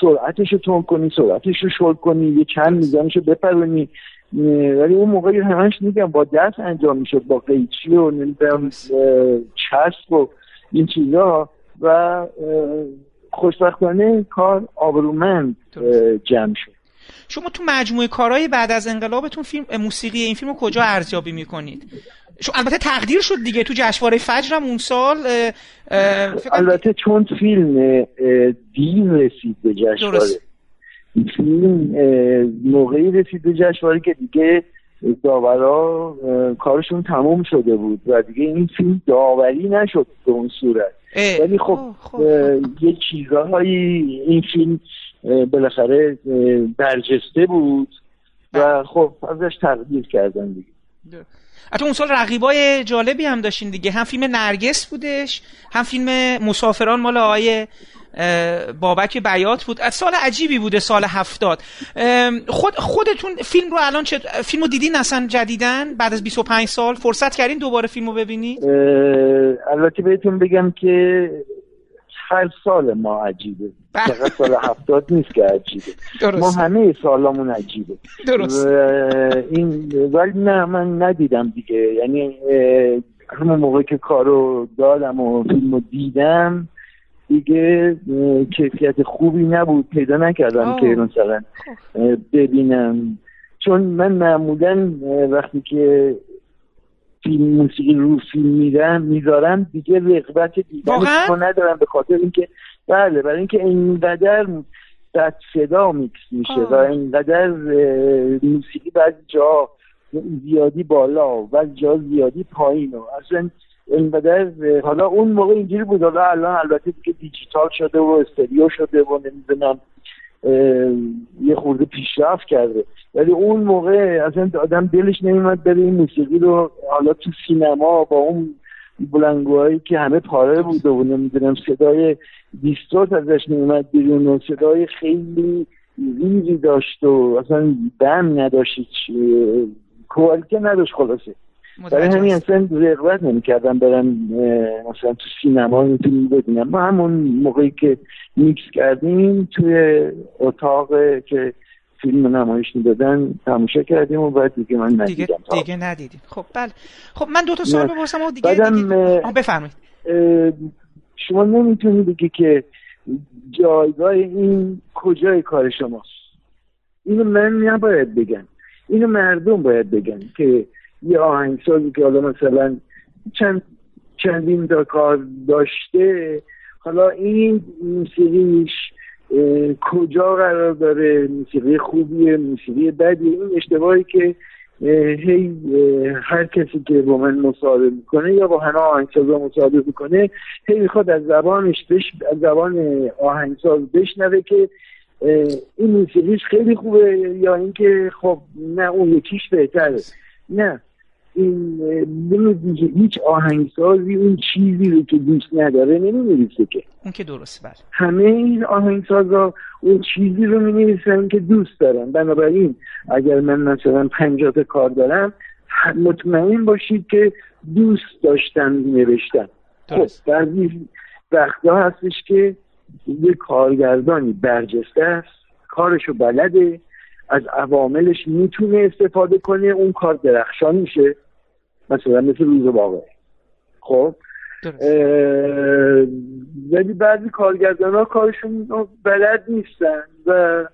S7: سرعتش رو تون کنی سرعتش رو شل کنی یه چند میزانش رو بپرونی. ولی اون موقع همش میگم با دست انجام می‌شد با قیچی و نمی‌دونم چسب و این چیزا. و خوشبختانه کار آبرومند جمع شد.
S1: شما تو مجموعه کارهای بعد از انقلابتون فیلم موسیقی این فیلم رو کجا ارزیابی می‌کنید؟ شو البته تقدیر شد دیگه تو جشنواره فجر هم اون سال اه، اه،
S7: البته چون فیلم دیر رسید به جشنواره. اه، موقعی رسید به جشنواره که دیگه داورا کارشون تموم شده بود و دیگه این فیلم داوری نشد به اون صورت. ولی خب
S1: خب،
S7: اه، یه چیزهایی این فیلم بالاخره برجسته بود و خب ازش تقدیر کردن دیگه.
S1: حتی اون سال رقیبای جالبی هم داشتین دیگه. هم فیلم نرگس بودش هم فیلم مسافران مال آقای بابک بیات بود. سال عجیبی بوده سال هفتاد. خود خودتون فیلم رو الان چه فیلم رو دیدین اصلا جدیدن بعد از 25 سال؟ فرصت کردین دوباره فیلم رو ببینید
S7: اه، البته بهتون بگم که هر سال ما عجیبه
S1: بله.
S7: فقط سال هفتاد نیست که عجیبه
S1: درست.
S7: ما همه سالامون عجیبه
S1: درست.
S7: این ولی نه من ندیدم دیگه یعنی همون موقع که کارو دادم و فیلم رو دیدم دیگه کیفیت خوبی نبود پیدا نکردم
S1: آه.
S7: که مثلا اه، ببینم چون من معمولا وقتی که فیلم موسیقی رو فیلم میرم می‌ذارم دیگه رغبت دیدن
S1: واقعا؟
S7: فیلمو ندارم به خاطر اینکه بله برای اینکه اینقدر بد صدا میکس میشه. و اینقدر موسیقی بعضی جا زیادی بالا و بعضی جا زیادی پایین و اصلا اینقدر حالا اون موقع اینجوری بود حالا الان البته دیگه دیجیتال شده و استریو شده و نمی‌دونم یه خورده پیشرفت کرده. ولی اون موقع اصلا آدم دلش نمیمد بره این موسیقی رو حالا تو سینما با اون بلنگوهایی که همه پاره بود و نمی‌دونم صدای دیستوت ازش نمیمد بیرون و صدای خیلی ریزی داشت و اصلا دم نداشت کوالیتی نداشت خلاصه. برای همین اصلا رغبت نمی‌کردم برم مثلا تو سینما می‌تونیم ببینم. ما همون موقعی که میکس کردیم توی اتاق که فیلم نمایش می‌دادن تماشا کردیم و بعد دیگه من ندیدم.
S1: دیگه, دیگه ندیدیم. خب بله. خب من دو تا سوال بپرسم و دیگه,
S7: دیگه...
S1: بفرمایید.
S7: شما نمی‌تونید بگی که جایگاه این کجای کار شماست. اینو من نباید بگم. اینو مردم باید بگن که یه آهنگسازی که حالا مثلا چند چندین تا کار داشته. حالا این موسیقیش کجا قرار داره؟ موسیقی خوبیه موسیقی بدیه؟ این اشتباهی که هی هر کسی که با من مصاحبه می‌کنه یا با همه آهنگسازا مصاحبه می‌کنه هی می‌خواد از زبانش بش... از زبان آهنگساز بشنوه که این موسیقیش خیلی خوبه یا اینکه خب نه اون یکیش بهتره. نه. این هیچ آهنگسازی اون چیزی رو که دوست نداره نمی‌نویسه که.
S1: اون که درست بله.
S7: همه این آهنگسازا اون چیزی رو می که دوست دارن. بنابراین اگر من مثلا پنجاه کار دارم مطمئن باشید که دوست داشتن نوشتن. خب بعضی وقتا هستش که یه کارگردانی برجسته است کارشو بلده از عواملش می‌تونه استفاده کنه اون کار درخشان میشه. مثلا مثل روز واقع خب؟ ولی بعضی کارگردان ها کارشون بلد نیستن و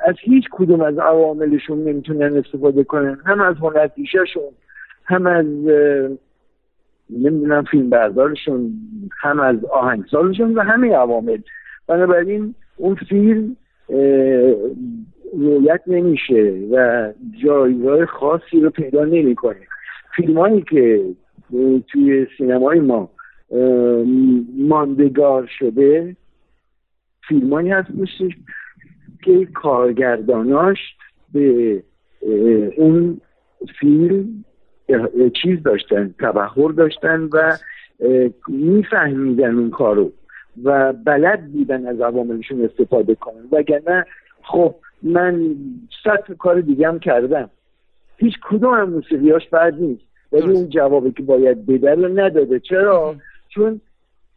S7: از هیچ کدوم از عواملشون نمی‌تونن استفاده کنن. هم از هنرپیشهشون هم از نمی‌دونم فیلم بردارشون هم از آهنگسازشون و همه عوامل. بنابراین اون فیلم رویت نمیشه و جایگاه خاصی رو پیدا نمی‌کنه. فیلمایی که توی سینمای ما ماندگار شده فیلمانی هست که کارگرداناش به اون فیلم چیز داشتن تبهر داشتن و میفهمیدن اون کارو و بلد بودن از عواملشون استفاده کنن. وگرنه خب من صد کار دیگه هم کردم. هیچ کدوم هم موسیقیاش بد نیست. ولی اون جوابی که باید بده رو نداده. چرا؟ چون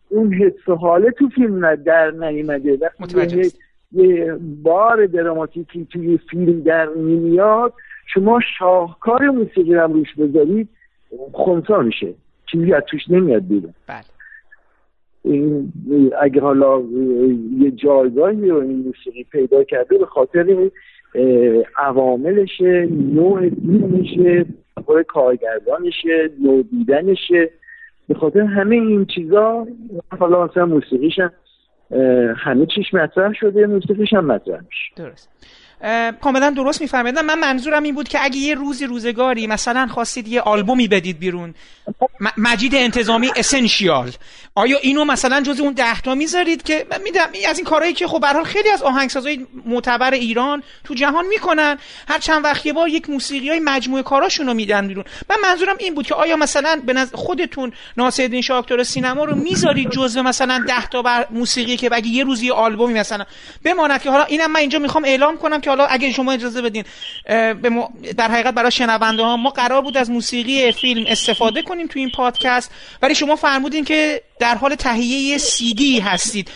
S7: اون حس حاله تو فیلم در نیومده. وقتی یه بار دراماتیکی توی فیلم در نمیاد شما شاهکار موسیقی هم روش بذارید خونسا میشه. چیزی از توش نمیاد بیرون.
S1: بله.
S7: این اگه حالا یه جایگاهی رو این موسیقی پیدا کرده به خاطر عواملشه نوع فیلمشه خود کارگردانشه نوع دیدنشه. به خاطر همه این چیزا حالا مثلا موسیقیش همه چیش مطرح شده موسیقیش هم مطرح میشه.
S1: درست. کاملا درست میفهمیدم من منظورم این بود که اگه یه روزی روزگاری مثلا خواستید یه آلبومی بدید بیرون مجید انتظامی اسنشیال آیا اینو مثلا جز اون ده تا می‌ذارید که من میدم از این کارهایی که خب به خیلی از آهنگسازای معتبر ایران تو جهان می‌کنن. هر چند وقت یه بار یک موسیقی های مجموعه کاراشون رو میدن بیرون. من منظورم این بود که آیا مثلا به نظر خودتون ناصرالدین شاه سینما رو می‌ذارید جزء مثلا ده تا بر موسیقی که اگه یه روزی آلبومی مثلا بماند که حالا اینم من اینجا می‌خوام اعلام کنم که حالا اگه شما اجازه بدین در حقیقت برای شنونده ها ما قرار بود از موسیقی فیلم استفاده کنیم تو این پادکست ولی شما فرمودین که در حال تهیه سی دی هستید.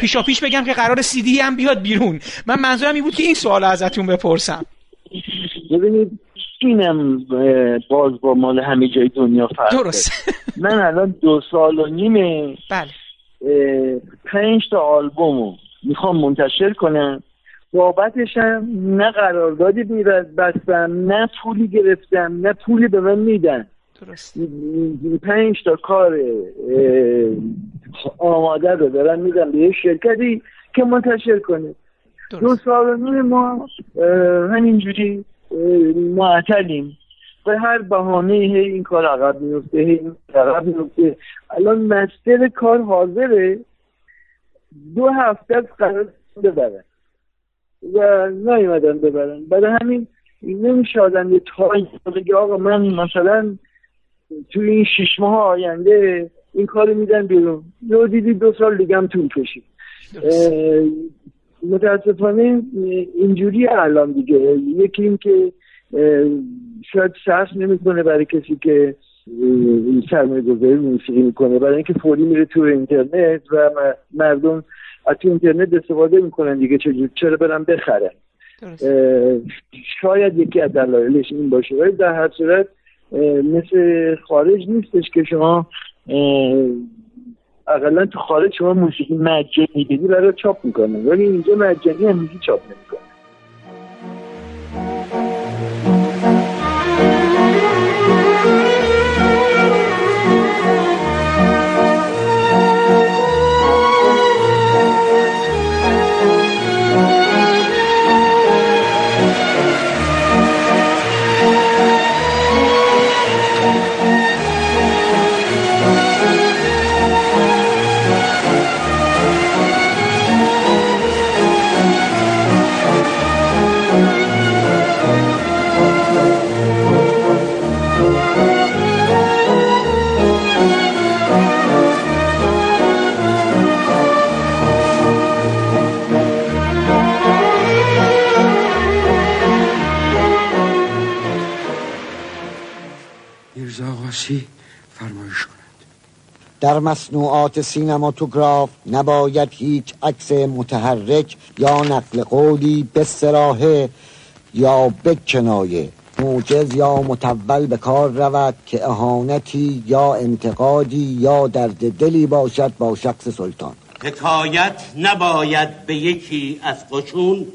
S1: پیشا پیش بگم که قرار سی دی هم بیاد بیرون. من منظورم این بود که این سوال ازتون بپرسم.
S7: ببینید اینم باز با مال همه جای دنیا فرق
S1: درست.
S7: من الان دو سال و نیمه
S1: بله.
S7: پنج تا آلبومو می‌خوام منتشر کنم. بابتش هم نه قراردادی بستم نه پولی گرفتم نه پولی به من میدن.
S1: درست.
S7: پنج تا کار آماده رو دارن میدن به یه شرکتی که منتشر کنه. دو سال ما همینجوری معطلیم. به هر بهانه هی این کار عقب میفته هی این عقب میفته الان مستر کار حاضره دو هفته از قرار ببرن و نیومدن ببرن. برای همین نمیشه آدم یه بگه آقا من مثلا توی این شیش ماه آینده این کار میدن بیرون. یه دیدی دو سال دیگه هم طول کشید. متاسفانه اینجوری الان دیگه. یکی این که شاید سخت نمی‌کنه برای کسی که سرمایه گذاری موسیقی می‌کنه برای اینکه فوری میره تو اینترنت و مردم از تو اینترنت استفاده می‌کنن دیگه چرا برن بخرن؟ شاید یکی از دلایلش این باشه. ولی در هر صورت مثل خارج نیستش که شما اقلا تو خارج شما موسیقی مجانی بدی برای چاپ می‌کنه ولی اینجا مجانی هم چاپ نمی‌کنه
S8: در مصنوعات سینماتوگراف نباید هیچ عکس متحرک یا نقل قولی به سراحه یا به کنایه. موجز یا متول به کار رود که اهانتی یا انتقادی یا درد دلی باشد با شخص سلطان.
S3: حکایت نباید به یکی از قشون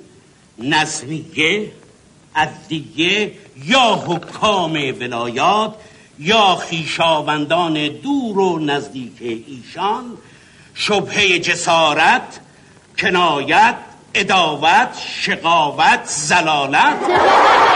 S3: نظریه از دیگه یا حکام ولایات یا خیشاوندان دور و نزدیک ایشان شبهه جسارت کنایت اداوت شقاوت زلالت.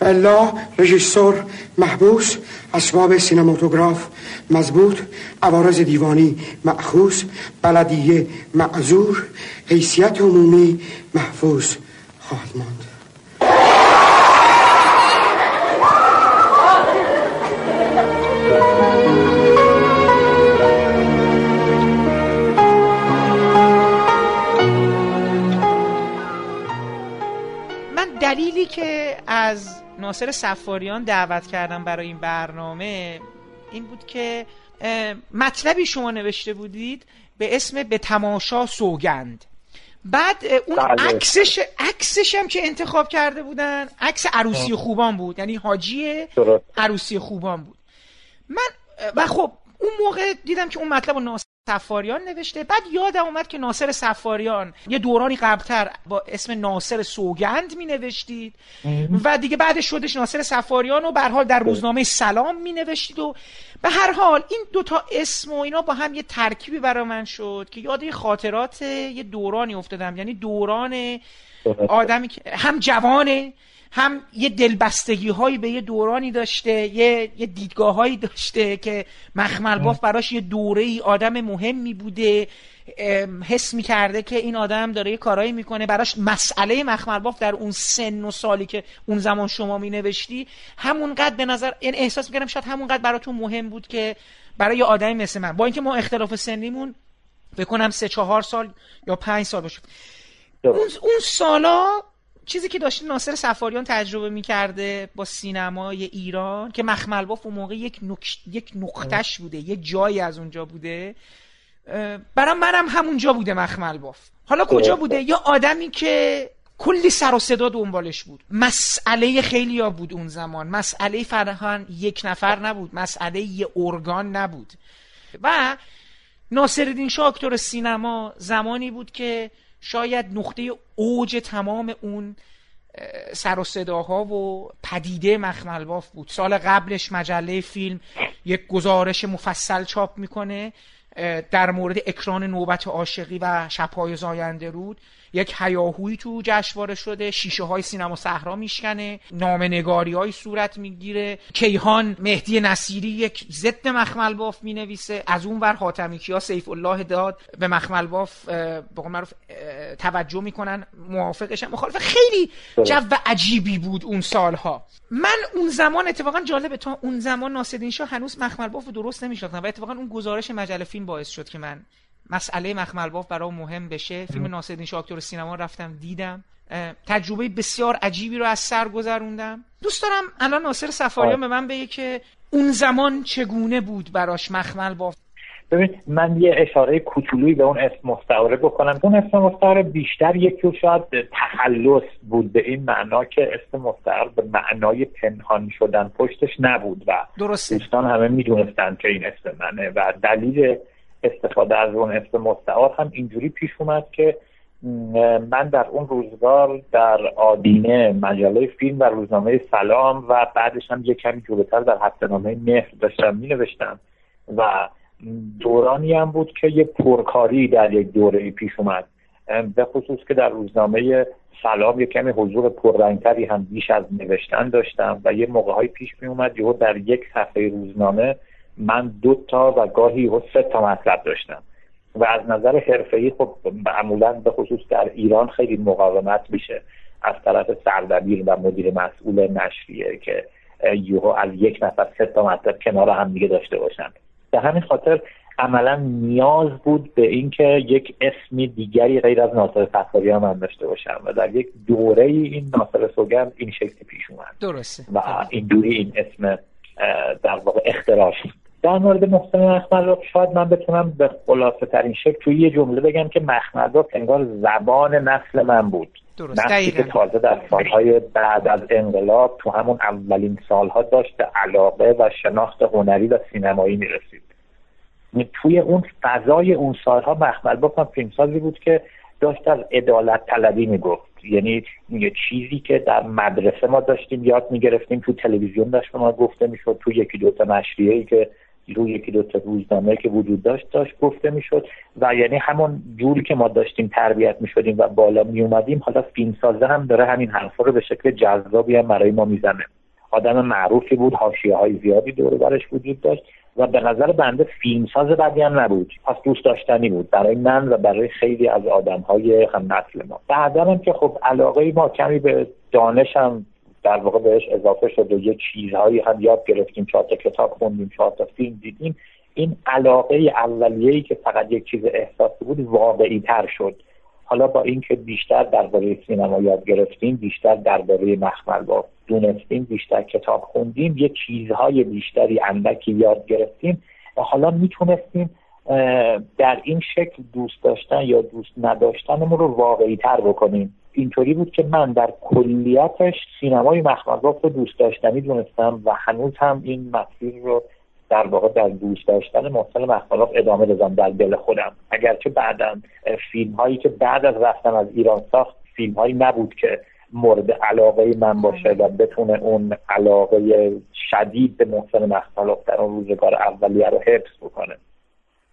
S9: الله رژیسور محبوس اسباب سینماتوگراف مضبوط عوارض دیوانی معخوص بلدیه معذور حیثیت عمومی محفوظ خواهد ماند.
S1: ناصر سفاریان دعوت کردم برای این برنامه این بود که مطلبی شما نوشته بودید به اسم به تماشا سوگند بعد اون
S7: بله.
S1: عکسش عکسش هم که انتخاب کرده بودن عکس عروسی خوبان بود یعنی حاجی. عروسی خوبان بود من و خب اون موقع دیدم که اون مطلب رو سفاریان نوشته. بعد یادم اومد که ناصر سفاریان یه دورانی قبلتر با اسم ناصر سوگند می نوشتید و دیگه بعدش شدش ناصر سفاریان و به حال در روزنامه سلام می نوشتید و به هر حال این دوتا اسم و اینا با هم یه ترکیبی برای من شد که یاد یه خاطرات یه دورانی افتادم. یعنی دوران آدمی که هم جوانه هم یه دلبستگی هایی به یه دورانی داشته یه, یه دیدگاه هایی داشته که مخمل باف براش یه دوره ای آدم مهمی بوده. حس می‌کرده که این آدم داره یه کارایی می‌کنه. براش مسئله مخمل باف در اون سن و سالی که اون زمان شما مینوشتی همونقدر به نظر یعنی احساس می‌کردم شاید همونقدر براتون مهم بود که برای یه آدمی مثل من. با اینکه ما اختلاف سنیمون بکنم سه چهار سال یا پنج سال باشه. اون, اون سالا چیزی که داشته ناصر سفاریان تجربه می‌کرده با سینمای ایران که مخمل باف اون موقع یک, نکش... یک نقطش بوده یک جایی از اونجا بوده. برام منم همونجا بوده مخمل باف حالا کجا بوده؟ یا آدمی که کلی سر و صدا دنبالش بود. مسئله خیلی ها بود اون زمان. مسئله فرهان یک نفر نبود. مسئله یه ارگان نبود. و ناصرالدین شاه اکتور سینما زمانی بود که شاید نقطه اوج تمام اون سر و صداها و پدیده مخمل باف بود. سال قبلش مجله فیلم یک گزارش مفصل چاپ می‌کنه در مورد اکران نوبت عاشقی و شبهای زاینده رود. یک هیاهویی تو جشنواره شده شیشه های سینما صحرا میشکنه نگاری های صورت می‌گیره. کیهان مهدی نصیری یک ضد مخمل باف می‌نویسه. از اون ور حاتمی کیا سیف الله داد به مخمل باف به معروف توجه می‌کنن. موافقشن مخالف خیلی جو عجیبی بود اون سالها. من اون زمان اتفاقا جالبه تا اون زمان ناصرالدین شاه هنوز مخمل باف درست نمیشناختم و اتفاقا اون گزارش مجله فیلم باعث شد که من مسئله مخمل باف برای مهم بشه. فیلم ناصرالدین شاه اکتور سینما رفتم دیدم. تجربه بسیار عجیبی رو از سر گذروندم. دوست دارم الان ناصر سفاریان به من بگه که اون زمان چگونه بود براش مخمل باف
S10: ببین من یه اشاره کوچولویی به اون اسم مستعاره بکنم. اون اسم مستعاره بیشتر یکی شاید تخلص بود به این معنا که اسم مستعار به معنای پنهان شدن پشتش نبود و
S1: درسته.
S10: دوستان همه می‌دونستن که این اسم منه و دلیل استفاده از اون اسم مستعار هم اینجوری پیش اومد که من در اون روزگار در آدینه مجله فیلم و روزنامه سلام و بعدش هم یه کمی جلوتر در هفته نامه مهر داشتم می نوشتم و دورانی هم بود که یه پرکاری در یک دوره پیش اومد. به خصوص که در روزنامه سلام یه کمی حضور پررنگتری هم بیش از نوشتن داشتم و یه موقع های پیش می اومد یهو در یک صفحه روزنامه من دو تا و گاهی و سه تا مطلب داشتم. و از نظر حرفه‌ای خب معمولا به خصوص در ایران خیلی مقاومت میشه. از طرف سردبیر و مدیر مسئول نشریه که یوهو از یک نفر سه تا مطلب کنار هم دیگه داشته باشن. به همین خاطر عملا نیاز بود به اینکه یک اسمی دیگری غیر از ناصر هم من داشته باشم و در یک دوره این ناصر سوگند این شکلی پیش اومد.
S1: درسته.
S10: و این دوری این اسم در واقع اختراع در مورد محسن مخمل شاید من بتونم به خلاصه ترین شکل توی یه جمله بگم که مخمل انگار زبان نسل من بود.
S1: درست.
S10: که تازه در سالهای بعد از انقلاب تو همون اولین سالها داشت به علاقه و شناخت هنری و سینمایی می‌رسید. توی اون فضای اون سالها مخمل هم فیلمسازی بود که داشت از عدالت طلبی می‌گفت. یعنی یه چیزی که در مدرسه ما داشتیم یاد می‌گرفتیم تو تلویزیون داشت ما گفته می‌شد تو یکی دوتا نشریه ای که روی یکی دو تا روزنامه که وجود داشت داشت گفته می‌شد. و یعنی همون جوری که ما داشتیم تربیت می‌شدیم و بالا می اومدیم حالا فیلمسازه هم داره همین حرفا رو به شکل جذابی هم برای ما می‌زنه. آدم معروفی بود حاشیه های زیادی دور برش وجود داشت و به نظر بنده فیلمساز بدی هم نبود. پس دوست داشتنی بود برای من و برای خیلی از آدم های هم نسل ما. بعدا هم که خب علاقه ما کمی به دانشم در واقع بهش اضافه شد و یه چیزهایی هم یاد گرفتیم چهار تا کتاب خوندیم چهار تا فیلم دیدیم. این علاقه اولیه‌ای که فقط یک چیز احساسی بود واقعی تر شد. حالا با اینکه بیشتر درباره سینما یاد گرفتیم بیشتر درباره مخمل با دونستیم بیشتر کتاب خوندیم یه چیزهای بیشتری اندکی یاد گرفتیم. و حالا می‌تونستیم در این شکل دوست داشتن یا دوست نداشتنمون رو واقعی تر بکنیم. اینطوری بود که من در کلیتش سینمای مخملباف رو دوست داشتنی دونستم و هنوز هم این مسیر رو در واقع در دوست داشتن محسن مخملباف ادامه دادم در دل خودم. اگرچه بعدا فیلم هایی که بعد از رفتن از ایران ساخت فیلم هایی نبود که مورد علاقه من باشه و بتونه اون علاقه شدید به محسن مخملباف در اون روزگار اولیه رو حفظ بکنه.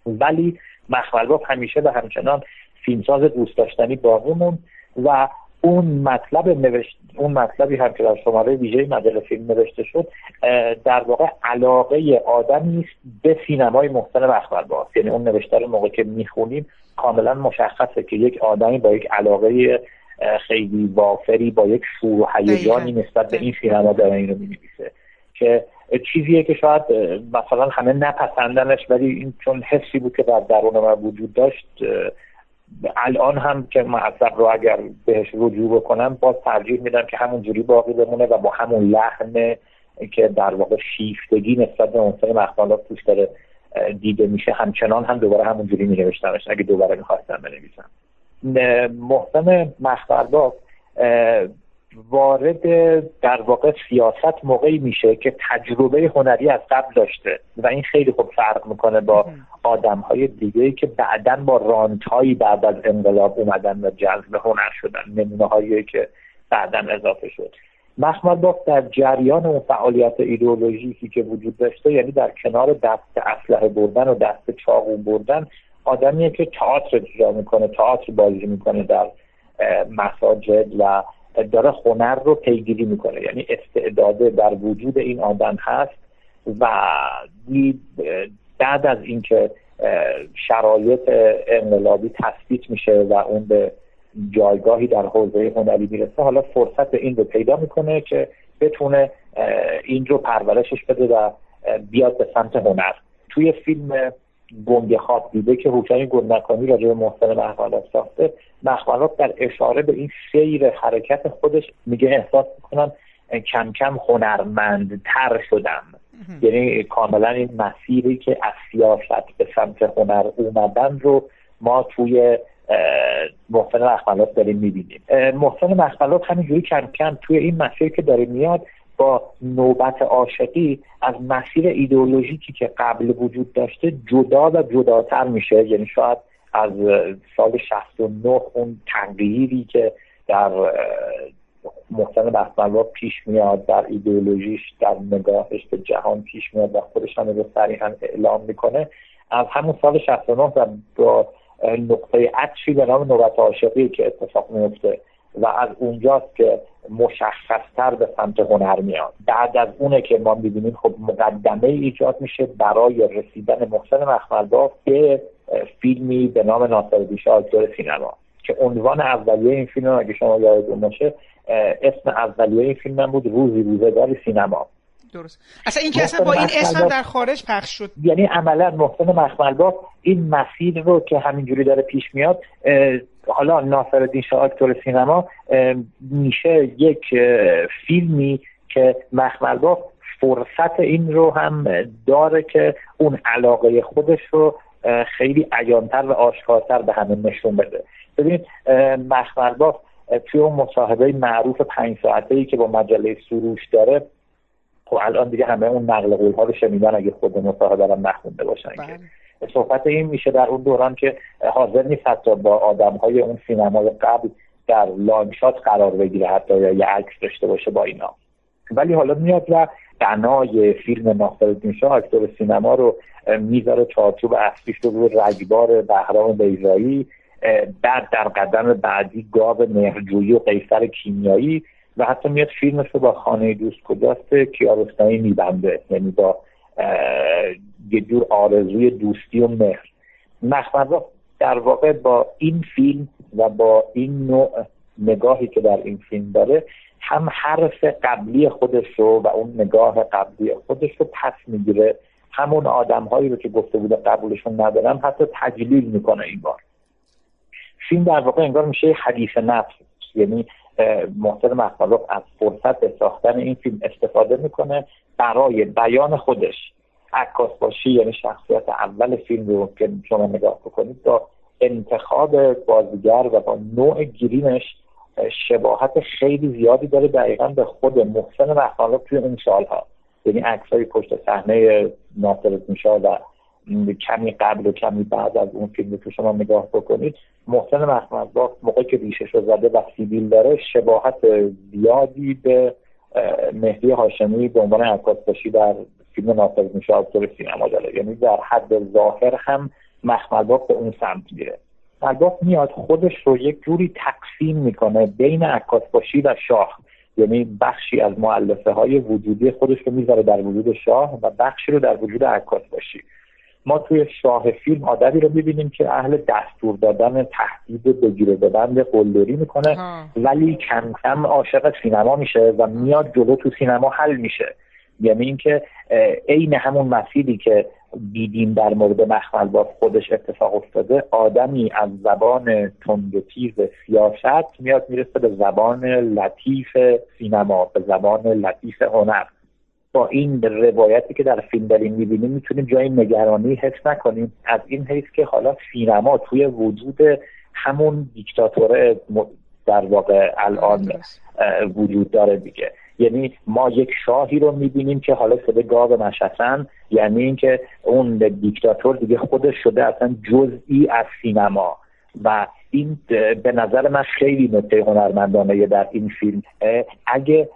S10: ولی مخملباف همیشه به همچنان فیلمساز دوست داشتنی باقی موند و اون مطلب نوشت اون مطلبی هم که در شماره ویژه مجله فیلم نوشته شد در واقع علاقه آدمی است به سینمای محسن مخبر یعنی اون نوشته رو موقع که می‌خونیم کاملا مشخصه که یک آدمی با یک علاقه خیلی وافری با یک شور و هیجانی نسبت به این سینما داره این رو می‌نویسه که چیزیه که شاید مثلا همه نپسندنش ولی این چون حسی بود که در درون من وجود داشت الان هم که معصب رو اگر بهش رجوع بکنم باز ترجیح میدم که همون جوری باقی بمونه و با همون لحن که در واقع شیفتگی نسبت به عنصر مخمالات توش داره دیده میشه همچنان هم دوباره همون جوری می نوشتمش اگه دوباره می‌خواستم بنویسم. محسن مخمالات وارد در واقع سیاست موقعی میشه که تجربه هنری از قبل داشته و این خیلی خوب فرق می‌کنه با آدم های دیگه که بعدا با رانت هایی بعد از انقلاب اومدن و جذب هنر شدن نمونه هایی که بعدا اضافه شد. مخمل در جریان اون فعالیت ایدئولوژیکی که وجود داشته یعنی در کنار دست اسلحه بردن و دست چاقو بردن آدمیه که تئاتر اجرا می‌کنه تئاتر بازی می‌کنه در مساجد و داره هنر رو پیگیری می‌کنه. یعنی استعداده در وجود این آدم هست و بعد از اینکه شرایط انقلابی تثبیت میشه و اون به جایگاهی در حوزه هنری می‌رسه حالا فرصت این رو پیدا می‌کنه که بتونه این رو پرورشش بده و بیاد به سمت هنر. توی فیلم گنگ خواب دیده که حکمی گلنکانی راجع به محسن محملات ساخته. محملات در اشاره به این سیر حرکت خودش میگه احساس می‌کنم کم کم هنرمندتر شدم. یعنی کاملا این مسیری که از سیاست به سمت هنر اومدن رو ما توی محسن مخملات داریم می‌بینیم. محسن مخملات همینجوری کم کم توی این مسیری که داره میاد با نوبت عاشقی از مسیر ایدئولوژیکی که قبل وجود داشته جدا و جداتر میشه. یعنی شاید از سال 69 اون تغییری که در محسن بحثملوا پیش میاد در ایدئولوژیش در نگاهش به جهان پیش میاد و خودش هم رو صریحا اعلام می‌کنه. از همون سال 69 و با نقطه عطفی به نام نوبت عاشقی که اتفاق میفته و از اونجاست که مشخصتر به سمت هنر میاد. بعد از اونه که ما می‌بینیم خب مقدمه ایجاد میشه برای رسیدن محسن مخملباف به فیلمی به نام ناصر شاه سینما که عنوان اولیه این فیلم اگه شما یادتون باشه اسم اولیه این فیلم بود روزی روزگار سینما.
S1: درست. اصلا این که اصلا با این اسم در خارج پخش شد.
S10: یعنی عملا محسن مخملباف این مسیر رو که همینجوری داره پیش میاد حالا ناصرالدین شاه اکتور سینما میشه یک فیلمی که مخملباف فرصت این رو هم داره که اون علاقه خودش رو خیلی عیانتر و آشکارتر به همه نشون بده. ببینید مخملباف توی اون مصاحبه معروف پنج ساعته ای که با مجله سروش داره خب الان دیگه همه اون نقل قول ها رو شنیدن اگه خود مصاحبه رو نخونده باشن که بله. صحبت این میشه در اون دوران که حاضر نیست حتی با آدم های اون سینمای قبل در لانگشات قرار بگیره حتی یا یه عکس داشته باشه با اینا ولی حالا میاد و بنای فیلم ناصرالدین شاه اکتور سینما رو می‌ذاره چارچوب اصلیش رو روی رگبار بهرام بیزایی بعد در قدم بعدی گاو مهرجویی و قیصر کیمیایی و حتی میاد فیلمش رو با خانه دوست کجاست کیارستانی میبنده یعنی با یه جور آرزوی دوستی و مهر. مخمزا در واقع با این فیلم و با این نوع نگاهی که در این فیلم داره هم حرف قبلی خودش رو و اون نگاه قبلی خودش رو پس می‌گیره. همون آدم هایی رو که گفته بوده قبولشون ندارم حتی تجلیل می‌کنه این بار. فیلم در واقع انگار میشه حدیث نفس یعنی محسن مخالف از فرصت ساختن این فیلم استفاده می‌کنه برای بیان خودش. عکاس باشی یعنی شخصیت اول فیلم رو که شما نگاه بکنید با انتخاب بازیگر و با نوع گیرینش شباهت خیلی زیادی داره دقیقا به خود محسن مخالف توی اون سالها. یعنی عکسای پشت صحنه ناصر و کمی قبل و کمی بعد از اون فیلم که شما نگاه بکنید محسن با موقعی که ریشش رو زده و سیبیل داره شباهت زیادی به مهدی هاشمی به عنوان عکاس باشی در فیلم ناصر میشه سینما داره. یعنی در حد ظاهر هم مخملباف به اون سمت میره. مخملباف میاد خودش رو یک جوری تقسیم می‌کنه بین عکاس باشی و شاه. یعنی بخشی از معلفه های وجودی خودش رو می‌ذاره در وجود شاه و بخشی رو در وجود عکاس باشی ما توی شاه فیلم آدمی رو می‌بینیم که اهل دستور دادن تهدید بگیره به بند قلدری می‌کنه. ولی کم کم عاشق سینما میشه و میاد جلو تو سینما حل میشه. یعنی اینکه عین همون مسیری که دیدیم در مورد مخمل با خودش اتفاق افتاده آدمی از زبان تند و تیز سیاست میاد می‌رسه به زبان لطیف سینما به زبان لطیف هنر. با این روایتی که در فیلم داریم می‌بینیم می‌تونیم جای نگرانی حس نکنیم. از این حیث که حالا سینما توی وجود همون دیکتاتوره در واقع الان وجود داره دیگه. یعنی ما یک شاهی رو می‌بینیم که حالا شده گاو مشتن یعنی اینکه اون دیکتاتور دیگه خودش شده اصلا جزئی از سینما. و این به نظر من خیلی نکته هنرمندانه در این فیلم. اگه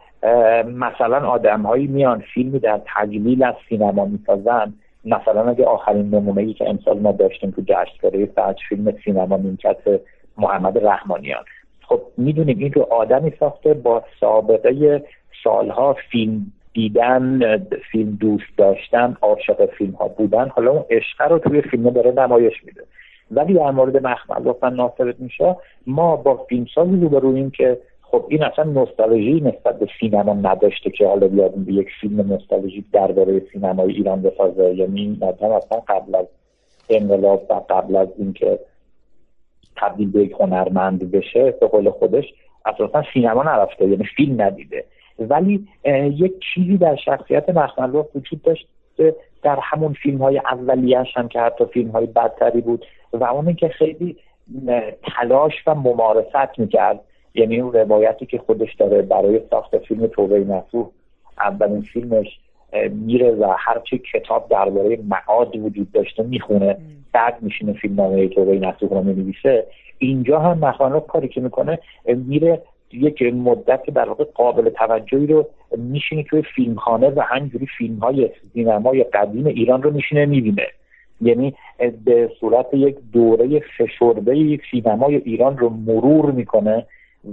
S10: مثلا آدمهایی میان فیلمی در تجلیل از سینما می‌سازن. مثلا اگه آخرین نمونه ای که امسال ما داشتیم تو جشنواره فجر فیلم سینما نیمکت محمد رحمانیان. خب می‌دونیم این رو آدمی ساخته با سابقه سالها فیلم دیدن فیلم دوست داشتن عاشق فیلم ها بودن. حالا اون عشق رو توی فیلم داره نمایش میده. ولی در مورد مخمل لطفا ناصر میشه ما با فیلمسازی روبرویم که خب این اصلا نوستالژی نسبت به سینما نداشته که حالا بیاد به یک فیلم نوستالژیک درباره سینمای ایران بسازه. یعنی این اصلا قبل از انقلاب و قبل از اینکه تبدیل به یک هنرمند بشه به قول خودش اصلا سینما نرفته یعنی فیلم ندیده. ولی یک چیزی در شخصیت مخمل وجود داشت در همون فیلم های اولیش هم که حتی فیلم های بدتری بود و اون که خیلی تلاش و ممارست می‌کرد یعنی اون روایتی که خودش داره برای ساخت فیلم توبه نسوح اولین فیلمش میره و هرچی کتاب درباره معاد وجود داشته می‌خونه بعد میشینه فیلم نامه توبه نسوح رو می‌نویسه. اینجا هم مخانوف کاری که می‌کنه میره یک مدت در واقع قابل توجهی رو میشینه توی فیلمخانه و همینجوری فیلم های سینمای قدیم ایران رو میشینه می‌بینه. یعنی به صورت یک دوره فشرده سینمای ایران رو مرور می‌کنه.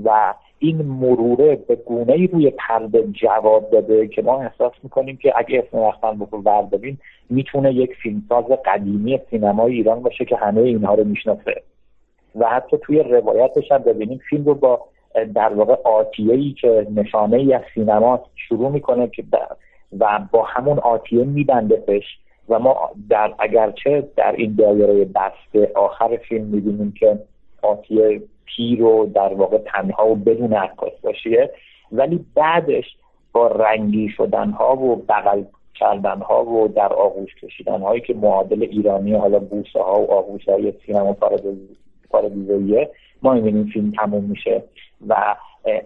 S10: و این مروره به گونه ای روی پرده جواب داده که ما احساس می‌کنیم که اگه اسم وقتن بکن برداریم می‌تونه یک فیلمساز قدیمی سینمای ایران باشه که همه اینها رو می‌شناسه. و حتی توی روایتش هم ببینیم فیلم رو با در واقع آتیه ای که نشانه ای از سینما شروع می‌کنه که و با همون آتیه میبندهش و ما در اگرچه در این دایره بسته آخر فیلم می‌بینیم که آتیه پیر و در واقع تنها و بدون عکاس باشیه. ولی بعدش با رنگی شدن ها و بغل کردن ها و در آغوش کشیدن هایی که معادل ایرانی حالا بوسه ها و آغوش های سینما پارادیزاییه ما این فیلم تموم میشه و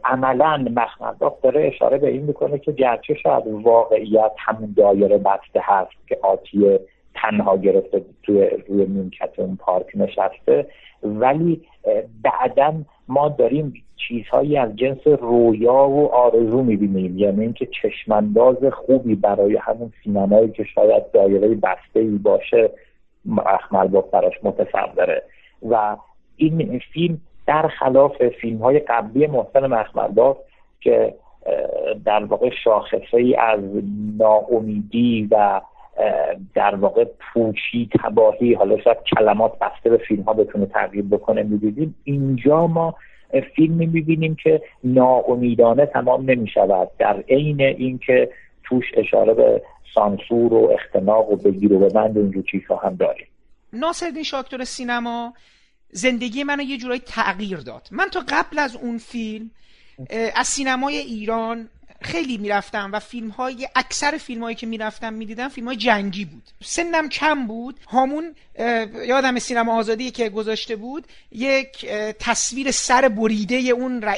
S10: عملا مخمداف داره اشاره به این می‌کنه که گرچه شاید واقعیت همون دایره بسته هست که آتیه تنها گرفته توی روی نیمکت اون پارک نشسته. ولی بعدا ما داریم چیزهایی از جنس رویا و آرزو می‌بینیم. یعنی اینکه چشمانداز خوبی برای همون سینمایی که شاید دایره بسته ای باشه اخمل با براش متصوره و این فیلم در خلاف فیلم های قبلی محسن مخملباف که در واقع شاخصه ای از ناامیدی و در واقع پوچی تباهی حالا شاید کلمات بسته به فیلم ها بتونه تغییر بکنه می‌دیدیم. اینجا ما فیلمی می‌بینیم که ناامیدانه تمام نمی‌شود. در عین اینکه توش اشاره به سانسور و اختناق و بگیر و بند اینجور چیزها هم داریم.
S11: ناصرالدین شاکتور سینما زندگی منو یه جورایی تغییر داد. من تا قبل از اون فیلم از سینمای ایران خیلی می‌رفتم و فیلم های اکثر فیلم هایی که می‌رفتم می‌دیدم فیلم های جنگی بود. سنم کم بود. هامون یادم سینما آزادی که گذاشته بود یک تصویر سر بریده اون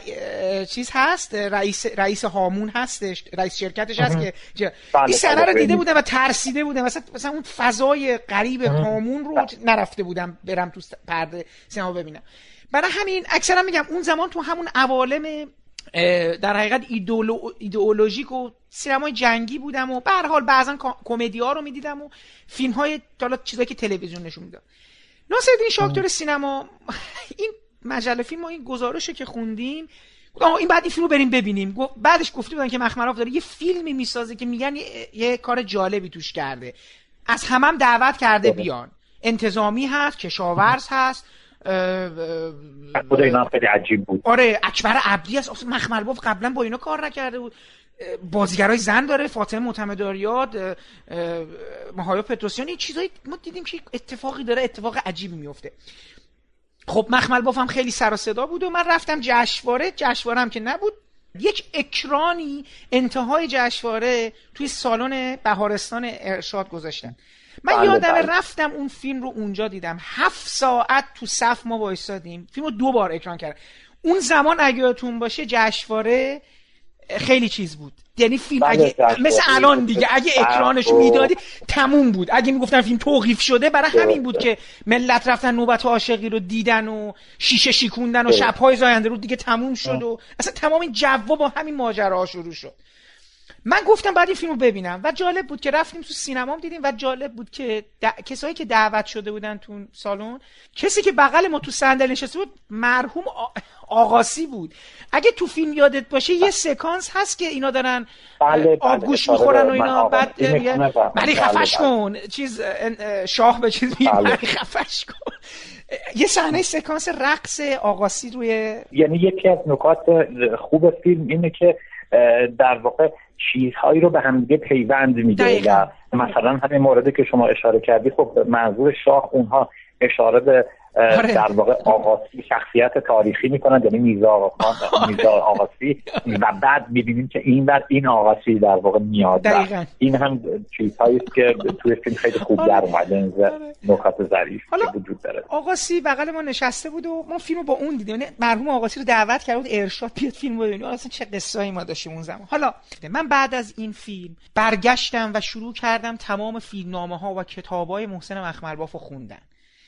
S11: چیز هست رئیس رئیس هامون هستش رئیس شرکتش هست که بله، این سر رو دیده بودم و ترسیده بودم. مثلا مثلا اون فضای غریب هامون رو نرفته بودم برم تو پرده سینما ببینم. برای همین اکثرا میگم اون زمان تو همون عوالم در حقیقت ایدولو، ایدئولوژیک و سینمای جنگی بودم و به هر حال بعضا کمدی ها رو می‌دیدم و فیلم های حالا چیزایی که تلویزیون نشون می‌داد. ناصرالدین شاکتور سینما این مجله فیلم و این گزارش که خوندیم این بعد این فیلم رو بریم ببینیم. بعدش گفته بودن که مخمراف داره یه فیلمی می‌سازه که میگن یه, یه کار جالبی توش کرده. از همم هم دعوت کرده بیان. انتظامی هست کشاورز هست.
S10: خود اینا خیلی عجیب بود.
S11: آره اکبر عبدی است. اصلا مخمل قبلا با اینا کار نکرده بود. بازیگرای زن داره فاطمه معتمداریاد مهایا پتروسیان این چیزایی ما دیدیم که اتفاقی داره اتفاق عجیبی میفته. خب مخمل باف هم خیلی سر و صدا بود و من رفتم جشنواره. جشنواره هم که نبود. یک اکرانی انتهای جشنواره توی سالن بهارستان ارشاد گذاشتن. من بله یادم بله. رفتم اون فیلم رو اونجا دیدم. هفت ساعت تو صف ما وایسادیم فیلم رو دو بار اکران کردم اون زمان اگه یادتون باشه جشنواره خیلی چیز بود. یعنی فیلم
S10: بله،
S11: اگه مثل الان دیگه. اگه اکرانش می‌دادی تموم بود. اگه می‌گفتن فیلم توقیف شده برای همین بود که ملت رفتن نوبت عاشقی رو دیدن و شیشه شیکوندن و. شبهای زاینده رو دیگه تموم شد و اصلا تمام این جو با همین ماجراها شروع شد. من گفتم بعد این فیلم رو ببینم. و جالب بود که رفتیم تو سینما دیدیم و جالب بود که د... کسایی که دعوت شده بودن تو سالن کسی که بغل ما تو صندلی نشسته بود مرحوم آ... آقاسی بود. اگه تو فیلم یادت باشه یه سکانس هست که اینا دارن
S10: بله، بله،
S11: آبگوش
S10: اشاره
S11: می‌خورن و اینا. بعد ملی
S10: بله،
S11: خفش
S10: بله.
S11: کن. چیز اه، شاه به چیز میگه
S10: بله.
S11: خفش کن. یه صحنه سکانس رقص آقاسی روی
S10: یعنی یکی از نکات خوب فیلم اینه که در واقع چیزهایی رو به همدیگه پیوند میده. و مثلا همین موردی که شما اشاره کردی خب منظور شاه اونها اشاره به
S11: آره.
S10: در واقع آقاسی شخصیت تاریخی می‌کنن یعنی میرزا آقاسی و بعد می‌بینیم که این بر این آقاسی در واقع میاد
S11: دقیقاً.
S10: این هم چیزهایی است که توی فیلم خیلی خوب
S11: آره.
S10: در اومده این
S11: آره.
S10: نکات ظریف وجود داره
S11: آقاسی بغل ما نشسته بود و ما فیلم رو با اون دیدیم یعنی مرحوم آقاسی رو دعوت کرده بود ارشاد بیاد فیلم رو ببینیم اصلا چه قصه‌ای ما داشتیم اون زمان حالا من بعد از این فیلم برگشتم و شروع کردم تمام فیلمنامه ها و کتابای محسن مخملباف رو خوندن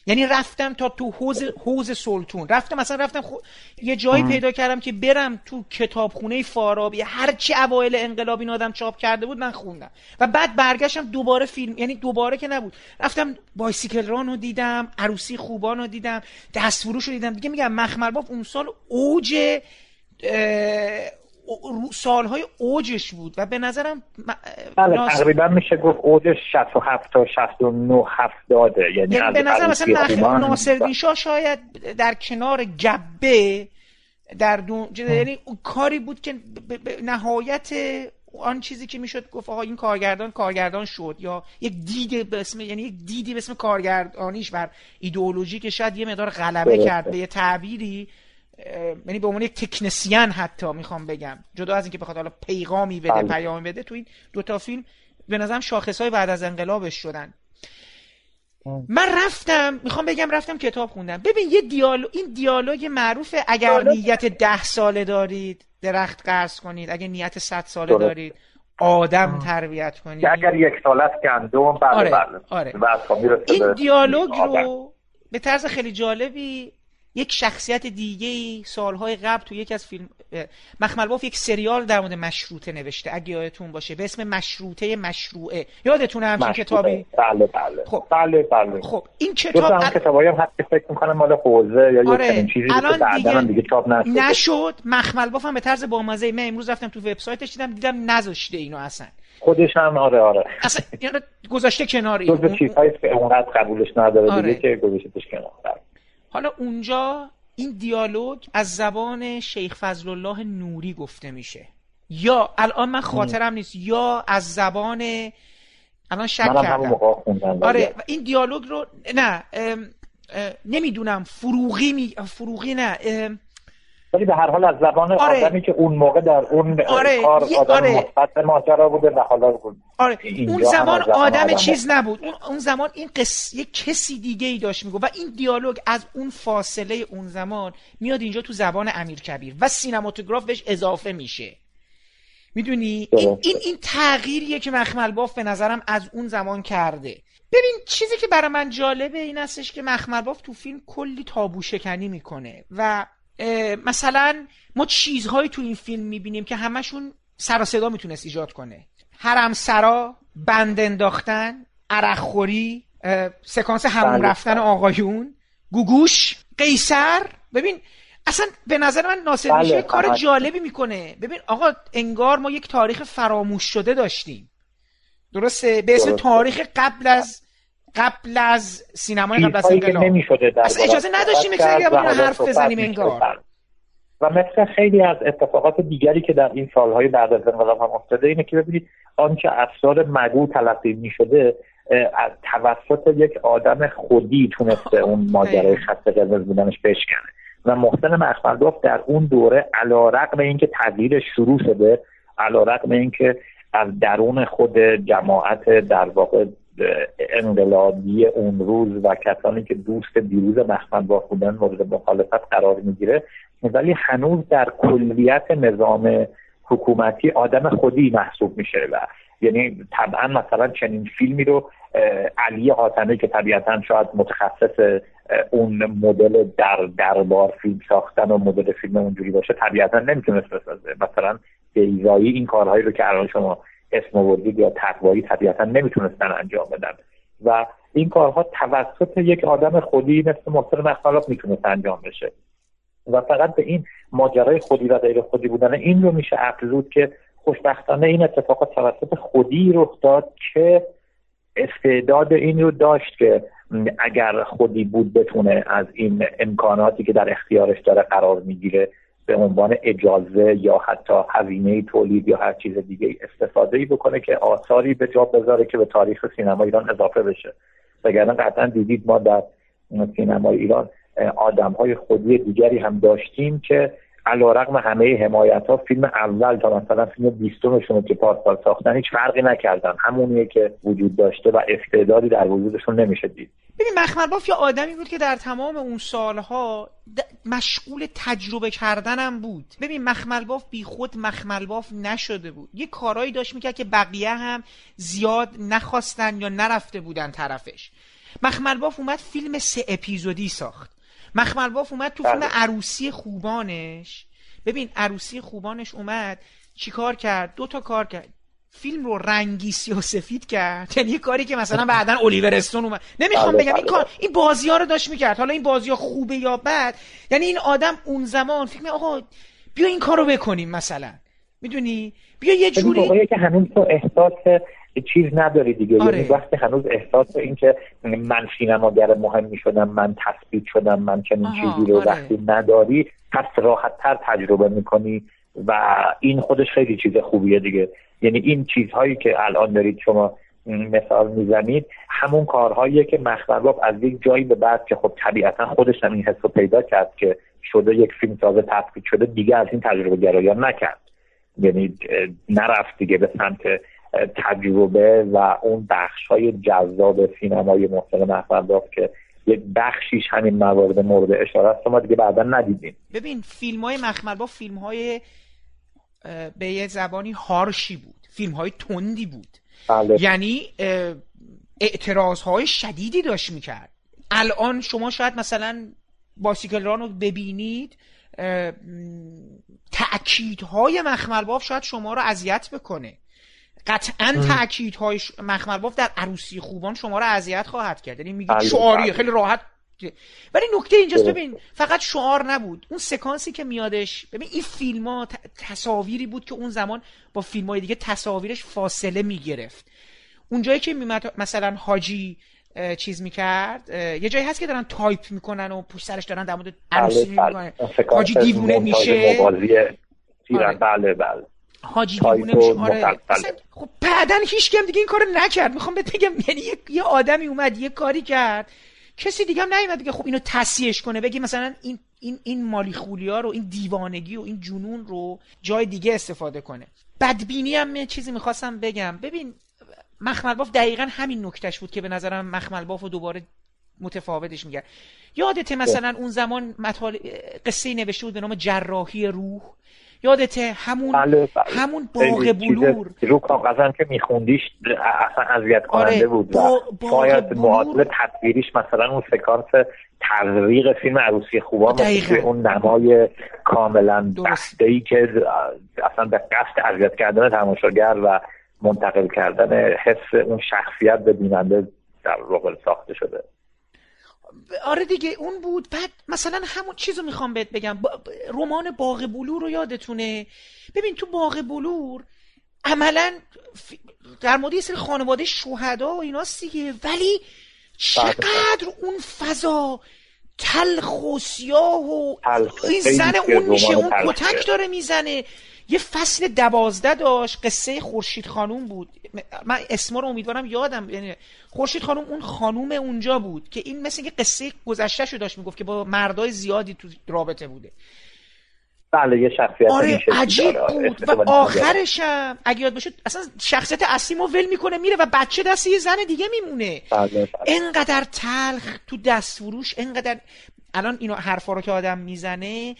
S11: یعنی رفتم تا تو حوز حوز سلطون. رفتم مثلا رفتم خو... یه جایی پیدا کردم که برم تو کتابخونه فارابی. هر چی اوایل انقلاب این آدم چاپ کرده بود من خوندم. و بعد برگشتم دوباره فیلم یعنی دوباره که نبود. رفتم بایسیکل ران رو دیدم عروسی خوبان رو دیدم دستفروش رو دیدم. دیگه میگم مخملباف اون سال اوج سالهای اوجش بود و به نظرم
S10: بله
S11: ناس-
S10: تقریبا میشه گفت اوج 67 تا 69 70 یعنی
S11: یعنی به نظر مثلا
S10: خوبان
S11: ناصرالدین شاه شاید در کنار گبه در دو... یعنی کاری بود که به به نهایت آن چیزی که می‌شد گفت آقا این کارگردان کارگردان شد یا یک دید به اسم یعنی یک دیدی به اسم کارگردانیش بر ایدئولوژی که شاید یه مقدار غلبه. کرد به یه تعبیری یعنی به عنوان یک تکنسیان حتی می‌خوام بگم جدا از اینکه بخواد حالا پیغامی بده
S10: بله.
S11: پیامی بده تو این دوتا فیلم به نظرم شاخص بعد از انقلابش شدن من رفتم می‌خوام بگم رفتم کتاب خوندم ببین یه دیالوگ این دیالوگ معروفه اگر نیت ده ساله دارید درخت قرض کنید اگر نیت صد ساله. دارید آدم تربیت کنید
S10: اگر یک سال است گندم بله
S11: آره،
S10: بله
S11: آره.
S10: تا
S11: این دیالوگ. رو به طرز خیلی جالبی یک شخصیت دیگه ای سالهای قبل تو یکی از فیلم اه، مخملباف یک سریال در مورد مشروطه نوشته اگه یادتون باشه به اسم مشروطه مشروعه یادتونه همچین. کتابی
S10: بله بله
S11: خب.
S10: بله بله
S11: خب این کتاب
S10: هم کتابایی هم که فکر می‌کنم مال حوزه یا
S11: آره.
S10: یک چیزی که
S11: الان
S10: بعدا
S11: دیگه
S10: هم دیگه چاپ نشد
S11: نشد مخمل بافم به طرز بامزه من امروز رفتم تو وبسایتش دیدم دیدم نذاشته اینو اصلا
S10: خودش هم آره آره
S11: اصلا یعنی گذاشته کنار این.
S10: چیزهایی که اونقدر قبولش نداره
S11: آره.
S10: دیگه که گذاشتش کنار.
S11: حالا اونجا این دیالوگ از زبان شیخ فضل الله نوری گفته میشه. یا الان من خاطرم نیست یا از زبان الان شک کردم. آره این دیالوگ رو نه ام، نمی‌دونم فروغی می فروغی نه ام،
S10: ولی به هر حال از زبان
S11: آره.
S10: آدمی که اون موقع در اون
S11: آره،
S10: کار آدم
S11: آره.
S10: مثبت ماجرا بوده و حالا بود
S11: آره. اون زمان آدم
S10: آدم
S11: چیز نبود. اون, اون زمان این قص... یک کسی دیگه ای داشت میگو و این دیالوگ از اون فاصله اون زمان میاد اینجا تو زبان امیر کبیر و سینماتوگراف بهش اضافه میشه. می‌دونی؟ این. این این تغییریه که مخمل باف به نظرم از اون زمان کرده. ببین چیزی که برای من جالبه این هستش که مخمل باف تو فیلم کلی تابو شکنی می‌کنه و مثلا ما چیزهایی تو این فیلم می‌بینیم که همشون سر و صدا می‌تونست ایجاد کنه حرم سرا بند انداختن عرق خوری اه، سکانس همون
S10: بله.
S11: رفتن آقایون گوگوش قیصر ببین اصلا به نظر من ناصر
S10: بله،
S11: کار. جالبی می‌کنه ببین آقا انگار ما یک تاریخ فراموش شده داشتیم درسته به اسم. تاریخ قبل از قبل از سینمای قبل از انقلاب اجازه نداشتیم بتونیم
S10: حالا
S11: حرف بزنیم. انگار.
S10: و مثل خیلی از اتفاقات دیگری که در این سالهای بعد از انقلاب هم افتاده اینه که ببینید آنچه افسار مگو تلقی می شده از توسط یک آدم خودی تونسته اون ماجرای خط قرمز بودنش بشکنه و محسن مخملباف در اون دوره علا رقم اینکه تغییر شروع شده علا رقم اینکه از درون خود جماعت در واقع انقلابی اون روز و کسانی که دوست دیروز مخملباف بودن مورد مخالفت قرار می‌گیره ولی هنوز در کلیت نظام حکومتی آدم خودی محسوب میشه و یعنی طبعا مثلا چنین فیلمی رو علی حاتمی که طبیعتا شاید متخصص اون مدل در دربار فیلم ساختن و مدل فیلم اونجوری باشه طبیعتا نمی‌تونست بسازه. مثلا بیزایی این کارهایی رو که الان شما اسم آوردید یا تقوایی طبیعتا نمی‌تونستن انجام بدن. و این کارها توسط یک آدم خودی مثل محسن مخملات می‌تونست انجام بشه. و فقط به این ماجرای خودی و غیر خودی بودن این رو میشه افزود که خوشبختانه این اتفاقات توسط خودی رخ داد که استعداد این رو داشت که اگر خودی بود بتونه از این امکاناتی که در اختیارش داره قرار می‌گیره به عنوان اجازه یا حتی هزینه تولید یا هر چیز دیگه استفاده ای بکنه که آثاری به جا بذاره که به تاریخ سینما ایران اضافه بشه. وگرنه قطعا دیدید ما در سینما ایران آدم های خودی دیگری هم داشتیم که علا رقم همه حمایت ها فیلم اول تا مثلا فیلم بیستمشون که پارسال ساختن هیچ فرقی نکردن. همونیه که وجود داشته و استعدادی در وجودشون نمیشه دید.
S1: ببین مخمل باف یه آدمی بود که در تمام اون سالها مشغول تجربه کردنم بود. ببین مخمل باف بی خود مخمل باف نشده بود. یه کارایی داشت می‌کرد که بقیه هم زیاد نخواستن یا نرفته بودن طرفش. مخمل باف اومد فیلم سه اپیزودی ساخت. مخمل باف اومد تو فیلم بله. عروسی خوبانش. ببین عروسی خوبانش اومد چیکار کرد؟ دو تا کار کرد. فیلم رو رنگی سفید کرد. یعنی یه کاری که مثلا بعدا الیور استون اومد. نمی‌خوام بله، بگم این بله، کار این بازی ها رو داشت می‌کرد. حالا این بازی ها خوبه یا بد؟ یعنی این آدم اون زمان فکر آقا بیا این کارو بکنیم مثلا. می‌دونی؟ بیا یه جوری
S10: که هنوز تو احساس چیز نداری دیگه یعنی آره. وقتی هنوز احساس این که من سینماگر مهم می شدم من تثبیت شدم من چنین چیزی رو آره. وقتی نداری پس راحت تر تجربه می‌کنی و این خودش خیلی چیز خوبیه دیگه یعنی این چیزهایی که الان دارید شما مثال می‌زنید همون کارهاییه که مخبرباب از یک جایی به بعد که خب طبیعتا خودش هم این حس رو پیدا کرد که شده یک فیلم تازه تثبیت شده دیگه از این تجربه گرایان نکرد یعنی نرفت دیگه به سمت تجربه و اون بخش های جذاب سینمای محسن محمد که یک بخشیش همین موارد مورد اشاره است ما دیگه بعدا ندیدیم.
S1: ببین فیلم های مخمل با فیلم های به یه زبانی هارشی بود. فیلم های تندی بود. بله. یعنی اعتراض های شدیدی داشت می‌کرد. الان شما شاید مثلا باسیکل ران رو ببینید تأکیدهای مخمل باف شاید شما رو اذیت بکنه. قطعا تاکیدهای مخمل باف در عروسی خوبان شما رو اذیت خواهد کرد. یعنی میگه بله، شعاریه بله. خیلی راحت. ولی نکته اینجاست ببین فقط شعار نبود. اون سکانسی که میادش ببین این فیلم ها تصاویری بود که اون زمان با فیلم های دیگه تصاویرش فاصله می‌گرفت. اونجایی که میومد مثلا حاجی چیز می‌کرد یه جایی هست که دارن تایپ می‌کنن و پشت سرش دارن در مورد بله، عروسی می‌کنن حاجی دیوونه میشه.
S10: آره. بله بله.
S1: حاجی دیوونه میشه آره خب بعدا هیچ کم دیگه این کارو نکرد. می‌خوام بهت بگم یعنی یه آدمی اومد یه کاری کرد. کسی دیگه هم نیومد دیگه خب اینو تصحیحش کنه بگی مثلا این این این مالی خولیا رو این دیوانگی و این جنون رو جای دیگه استفاده کنه. بدبینی هم یه چیزی می‌خواستم بگم. ببین مخمل باف دقیقا همین نکتهش بود که به نظرم مخمل باف رو دوباره متفاوتش میگه یادت مثلا اون زمان مطال... قصه نوشته بود به نام جراحی روح. یادته همون بله بله. همون باغ بلور؟
S10: رو کاغذم که میخوندیش اصلا اذیت کننده آره بود. با... شاید معادل تصویریش مثلا اون سکانس تزریق فیلم عروسی خوبا اون نمای کاملا بسته ای که اصلا به قصد اذیت کردن تماشاگر و منتقل کردن حس اون شخصیت به بیننده در واقع ساخته شده.
S1: آره دیگه اون بود. بعد مثلا همون چیزو می‌خوام بهت بگم. رمان باغ بلور رو یادتونه؟ ببین تو باغ بلور عملا در مورد یه سری خانواده شهدا و ایناست دیگه. ولی چقدر اون فضا تلخ و سیاه و این زن اون میشه اون کتک داره می‌زنه. یه فصل دوازده داشت قصه خورشید خانوم بود. من اسما رو امیدوارم یادم یعنی خورشید خانوم اون خانوم اونجا بود که این مثل که قصه گذشته شو داشت می‌گفت که با مردای زیادی تو رابطه بوده.
S10: بله یه شخصیت
S1: آره عجیب بود. و آخرش هم اگه یاد باشه اصلا شخصیت اصلی ما ول می‌کنه میره و بچه دست یه زن دیگه میمونه. بله بله. انقدر تلخ تو دست فروش انقدر الان اینو حرفا رو که آدم می‌زنه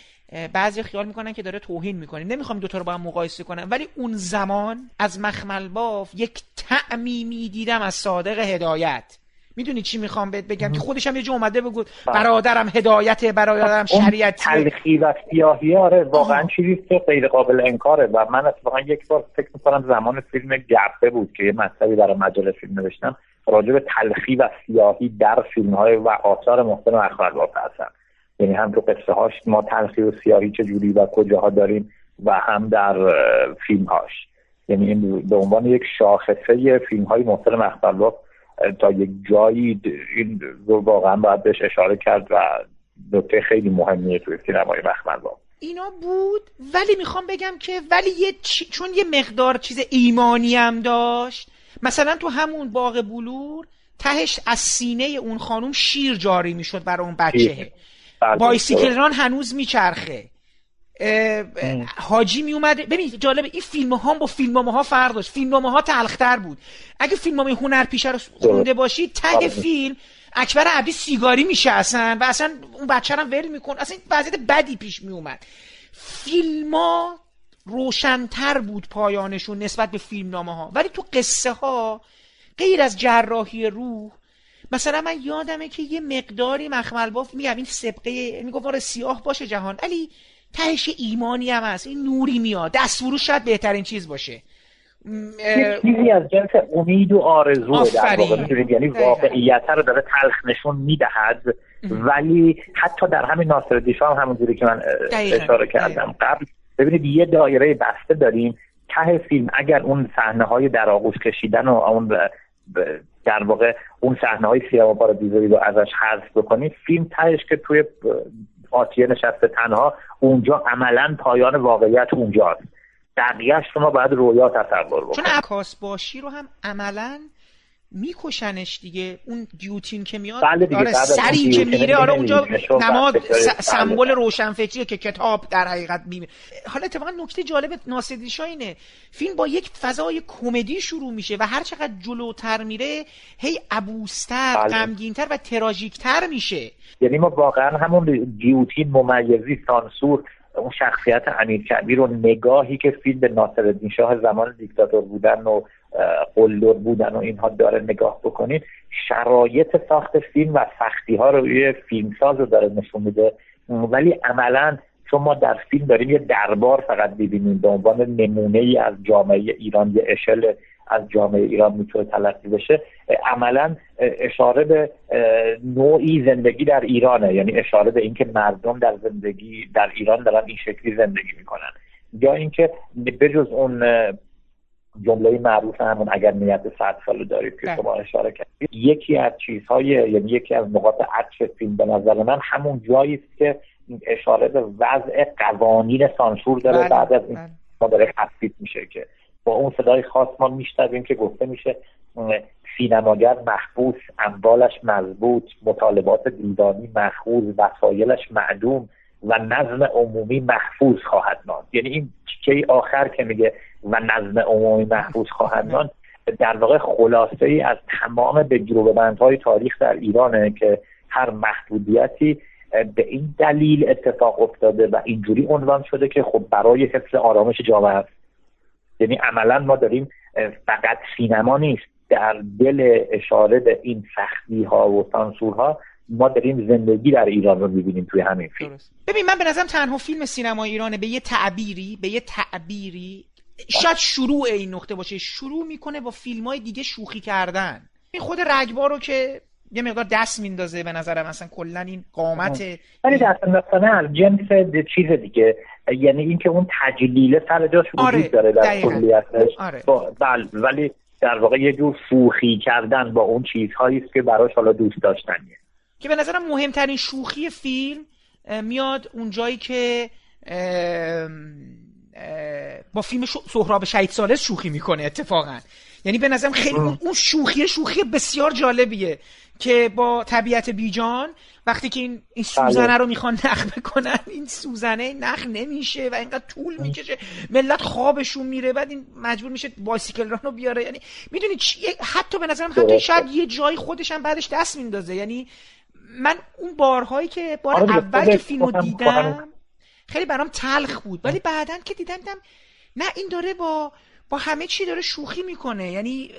S1: بعضی خیال می‌کنن که داره توهین می‌کنه. نمی‌خوام دوتا رو با هم مقایسه کنم. ولی اون زمان از مخمل باف یک تعمی می‌دیدم از صادق هدایت. می‌دونی چی می‌خوام بهت بگم؟ که خودش هم یه جا اومده بگو
S10: بله.
S1: برادرم هدایت برادرم شریعتی
S10: تلخی و سیاهی آره واقعا چیزی که غیر قابل انکاره. و من اتفاقا یک بار فکر می‌کنم زمان فیلم گپه بود که یه مطلبی برای مجله فیلم نوشتم. راجع به تلخی و سیاهی در فیلم های و آثار محسن اخبر باف هستن یعنی هم تو قصه هاش ما تلخی و سیاهی چه جوری و کجاها داریم و هم در فیلم هاش یعنی این به عنوان یک شاخصه فیلم های محسن اخبر تا یک جایی این رو واقعا باید بهش اشاره کرد و نکته خیلی مهمیه توی سینمای مخمل با
S1: اینا بود؟ ولی می‌خوام بگم که ولی یه چون یه مقدار چیز ایمانی هم داشت. مثلا تو همون باغ بلور تهش از سینه اون خانوم شیر جاری می‌شد برای اون بچه. بایسیکل ران هنوز میچرخه. حاجی می اومده ببین جالبه این فیلم ها با فیلم ها فرق داشت. فیلم ها تلختر بود. اگه فیلم هنر پیشه رو خونده باشید ته
S10: بله.
S1: فیلم اکبر عبدی سیگاری میشه اصلا و اصلا اون بچه رو ول میکن. اصلا وضعیت بدی پیش می اومد فیلم ها روشنتر بود پایانشون نسبت به فیلم نامه ها ولی تو قصه ها غیر از جراحی روح مثلا من یادمه که یه مقداری مخمل باف میگم این سبقه می‌گفت سیاه باشه جهان ولی تهش ایمانی هم هست این نوری میاد دستفروش شاید بهترین چیز باشه.
S10: چیزی از جنس امید و آرزو در واقع یعنی واقعیت رو داره تلخ نشون می‌دهد ولی حتی در همین ناصر دیشا هم همونجوری که من اشاره کردم. قبل ببینید یه دایره بسته داریم ته فیلم اگر اون صحنه های در آغوش کشیدن و اون در واقع اون صحنه های سیاه پارادیزوی رو ازش حذف بکنید فیلم تهش که توی آتیه نشسته تنها اونجا عملا پایان واقعیت اونجاست. بقیهش شما باید رویا تصور بکنید
S1: چون عکاس باشی رو هم عملا میکشنش دیگه. اون دیوتین که میاد
S10: بله دیگه
S1: آره سری که میره آره اونجا نماد سمبل روشنفکریه که کتاب در حقیقت می‌بینه. حالا اتفاقا نکته جالب ناصر اینه. فیلم با یک فضای کمدی شروع میشه و هر چقدر جلوتر میره هی ابوستر
S10: بله.
S1: غمگینتر و تراژیکتر میشه.
S10: یعنی ما واقعا همون دیوتین ممیزی سانسور اون شخصیت امیر کبیر و نگاهی که فیلم به ناصرالدین شاه زمان دیکتاتور بودن و قلدر بودن و اینها داره نگاه بکنید شرایط ساخت فیلم و سختی ها رو روی فیلمساز رو داره نشون میده. ولی عملا چون ما در فیلم داریم یه دربار فقط ببینیم به عنوان نمونه ای از جامعه ایران یه اشل از جامعه ایران می‌تونه تلقی بشه. عملا اشاره به نوعی زندگی در ایرانه. یعنی اشاره به اینکه مردم در زندگی در ایران دارن این شکلی زندگی می‌کنن. یا اینکه بجز اون جمله معروف همون اگر نیت صد سال دارید که شما اشاره کردید. یکی از چیزهای یعنی یکی از نقاط عطف فیلم به نظر من همون جایی است که اشاره به وضع قوانین سانسور داره
S1: بله.
S10: بعد از این ما داره خفیف میشه که با اون صدای خاص ما میشنویم که گفته میشه سینماگر محبوس اموالش مضبوط مطالبات دیدانی مخوض وسایلش معدوم و نظم عمومی محفوظ خواهد ماند. یعنی این تیکه آخر که میگه و نظم عمومی محفوظ خواهد ماند. در واقع خلاصه ای از تمام بجروبه بندهای تاریخ در ایرانه که هر محدودیتی به این دلیل اتفاق افتاده و اینجوری عنوان شده که خب برای حفظ آرامش جامعه است. یعنی عملا ما داریم فقط سینما نیست. در دل اشاره به این سختی ها و سانسورها ما داریم زندگی در ایران رو می‌بینیم توی همین فیلم.
S1: ببین من به نظرم تنها فیلم سینما ایرانه به یه تعبیری به یه تعبیری شاید شروع این نقطه باشه. شروع می‌کنه با فیلم های دیگه شوخی کردن. این خود رگبار رو که یه مقدار دست میندازه به نظرم. مثلا کلا این قامت
S10: ولی دست انداختن جنس چیز دیگه. یعنی اینکه اون تجلیل سر جاش وجود
S1: آره،
S10: داره در. کلیتش.
S1: آره.
S10: با- بله ولی در واقع یه جور شوخی کردن با اون چیزهایی است که براش حالا دوست داشتنیه.
S1: که به نظرم مهمترین شوخی فیلم میاد اون جایی که با فیلم سهراب شهید سالس شوخی می‌کنه اتفاقا. یعنی به نظرم خیلی اون شوخی شوخی بسیار جالبیه که با طبیعت بیجان وقتی که این این سوزنه رو می‌خوان نخ بکنن این سوزنه نخ نمیشه و اینقدر طول می‌کشه ملت خوابشون میره بعد این مجبور میشه بایسیکل رانو بیاره. یعنی می‌دونی حتی به نظرم حتی شاید یه جایی خودش هم بعدش دست میندازه. یعنی من اون بارهایی که بار
S10: آره
S1: اول که فیلمو دیدم خیلی برام تلخ بود. ولی بعدا که دیدم دیدم نه این داره با با همه چی داره شوخی می‌کنه. یعنی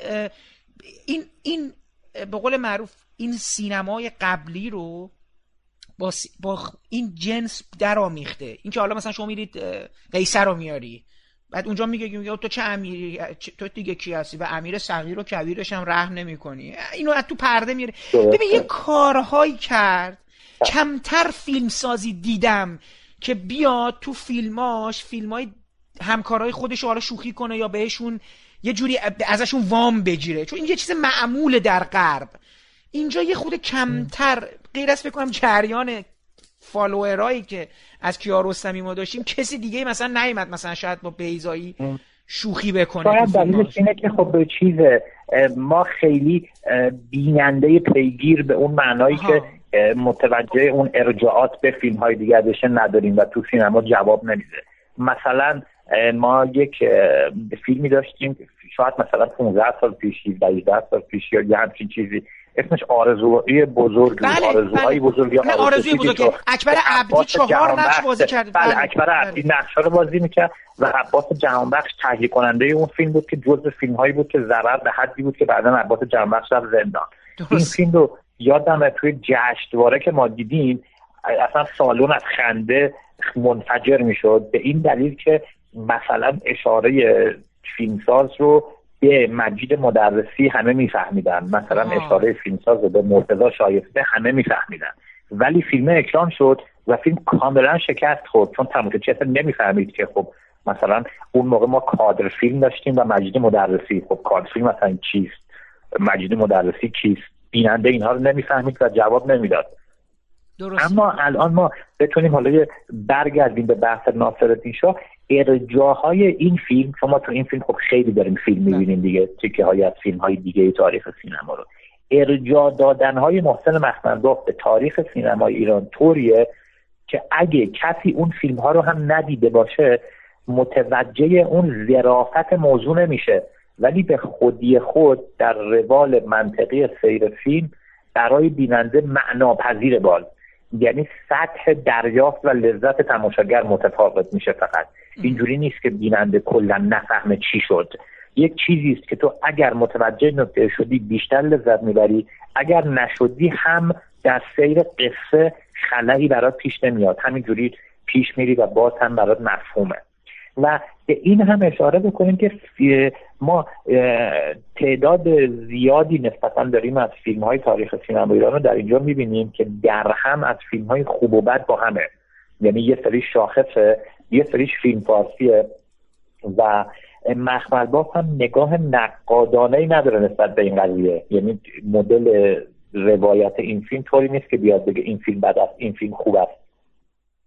S1: این این به قول معروف این سینمای قبلی رو با, با این جنس در آمیخته این که حالا مثلا شما میرید قیصر رو میاری. بعد اونجا میگه میگه تو چه امیری؟ تو دیگه کی هستی؟ و امیر صغیر و کبیرش هم رحم نمی‌کنی. اینو از تو پرده میره. ببین یه کارهایی کرد. کمتر فیلم سازی دیدم. که بیاد تو فیلماش فیلمای همکارای خودش حالا شوخی کنه یا بهشون یه جوری ازشون وام بگیره. چون این یه چیز معموله در غرب. اینجا یه خود کمتر غیر از بکنم جریان فالوورایی که از کیارستمی ما داشتیم کسی دیگه مثلا نیومد مثلا شاید با بیزایی شوخی بکنه
S10: شاید دلیلش اینه که خب چیز ما خیلی بیننده پیگیر به اون معنایی که متوجه اون ارجاعات به فیلم های دیگه بشه نداریم و تو سینما جواب نمیده. مثلا ما یک فیلمی داشتیم شاید مثلا 15 سال پیش 18 سال پیش یا یه همچین چیزی. اسمش آرزوهای بزرگ
S1: بله
S10: آرزوهای
S1: بله.
S10: بزرگ
S1: نه آرزوی بزرگ. اکبر عبدی چهار نقش بازی کرد.
S10: بله اکبر عبدی نقش رو بازی می‌کرد و عباس جهانبخش تهیه کننده اون فیلم بود که جزء فیلم هایی بود که ضرر به حدی بود که بعدا عباس جهانبخش رفت زندان. این فیلم رو یادم توی جشنواره که ما دیدیم اصلا سالن از خنده منفجر می‌شد. به این دلیل که مثلا اشاره فیلمساز رو به مجید مدرسی همه میفهمیدن. مثلا اشاره فیلمساز رو به مرتضا شایسته همه میفهمیدن. ولی فیلم اکران شد و فیلم کاملا شکست خورد. چون تماشاچی اصلا نمی‌فهمید که خب مثلا اون موقع ما کادر فیلم داشتیم و مجید مدرسی. خب کادر فیلم مثلا چیست؟ مجید مدرسی کیست؟ بیننده اینها رو نمی‌فهمید و جواب نمی‌داد.
S1: درست.
S10: اما الان ما بتونیم حالا برگردیم به بحث ناصرالدین شاه ارجاهای این فیلم شما تو این فیلم خب خیلی داریم فیلم می‌بینیم دیگه تیکه های از فیلم های دیگه تاریخ سینما رو. ارجا دادن های محسن مخمندوف به تاریخ سینمای ایران طوریه که اگه کسی اون فیلم ها رو هم ندیده باشه متوجه اون ظرافت موضوع نمیشه. ولی به خودی خود در روال منطقی سیر فیلم برای بیننده معناپذیر بال. یعنی سطح دریافت و لذت تماشاگر متفاوت میشه فقط. اینجوری نیست که بیننده کلا نفهمه چی شد. یک چیزی است که تو اگر متوجه نکته شدی بیشتر لذت می‌بری اگر نشدی هم در سیر قصه خلایی برات پیش نمیاد. همینجوری پیش میری و باز هم برات مفهومه. و به این هم اشاره بکنیم که ما تعداد زیادی نسبتا داریم از فیلم های تاریخ سینما ایران رو در اینجا می‌بینیم که در هم از فیلم های خوب و بد با همه. یعنی یه سری شاخصه یه سریش فیلم فارسیه و مخمل باف هم نگاه نقادانه ای نداره نسبت به این قضیه. یعنی مدل روایت این فیلم طوری نیست که بیاد بگه این فیلم بد است این فیلم خوب است.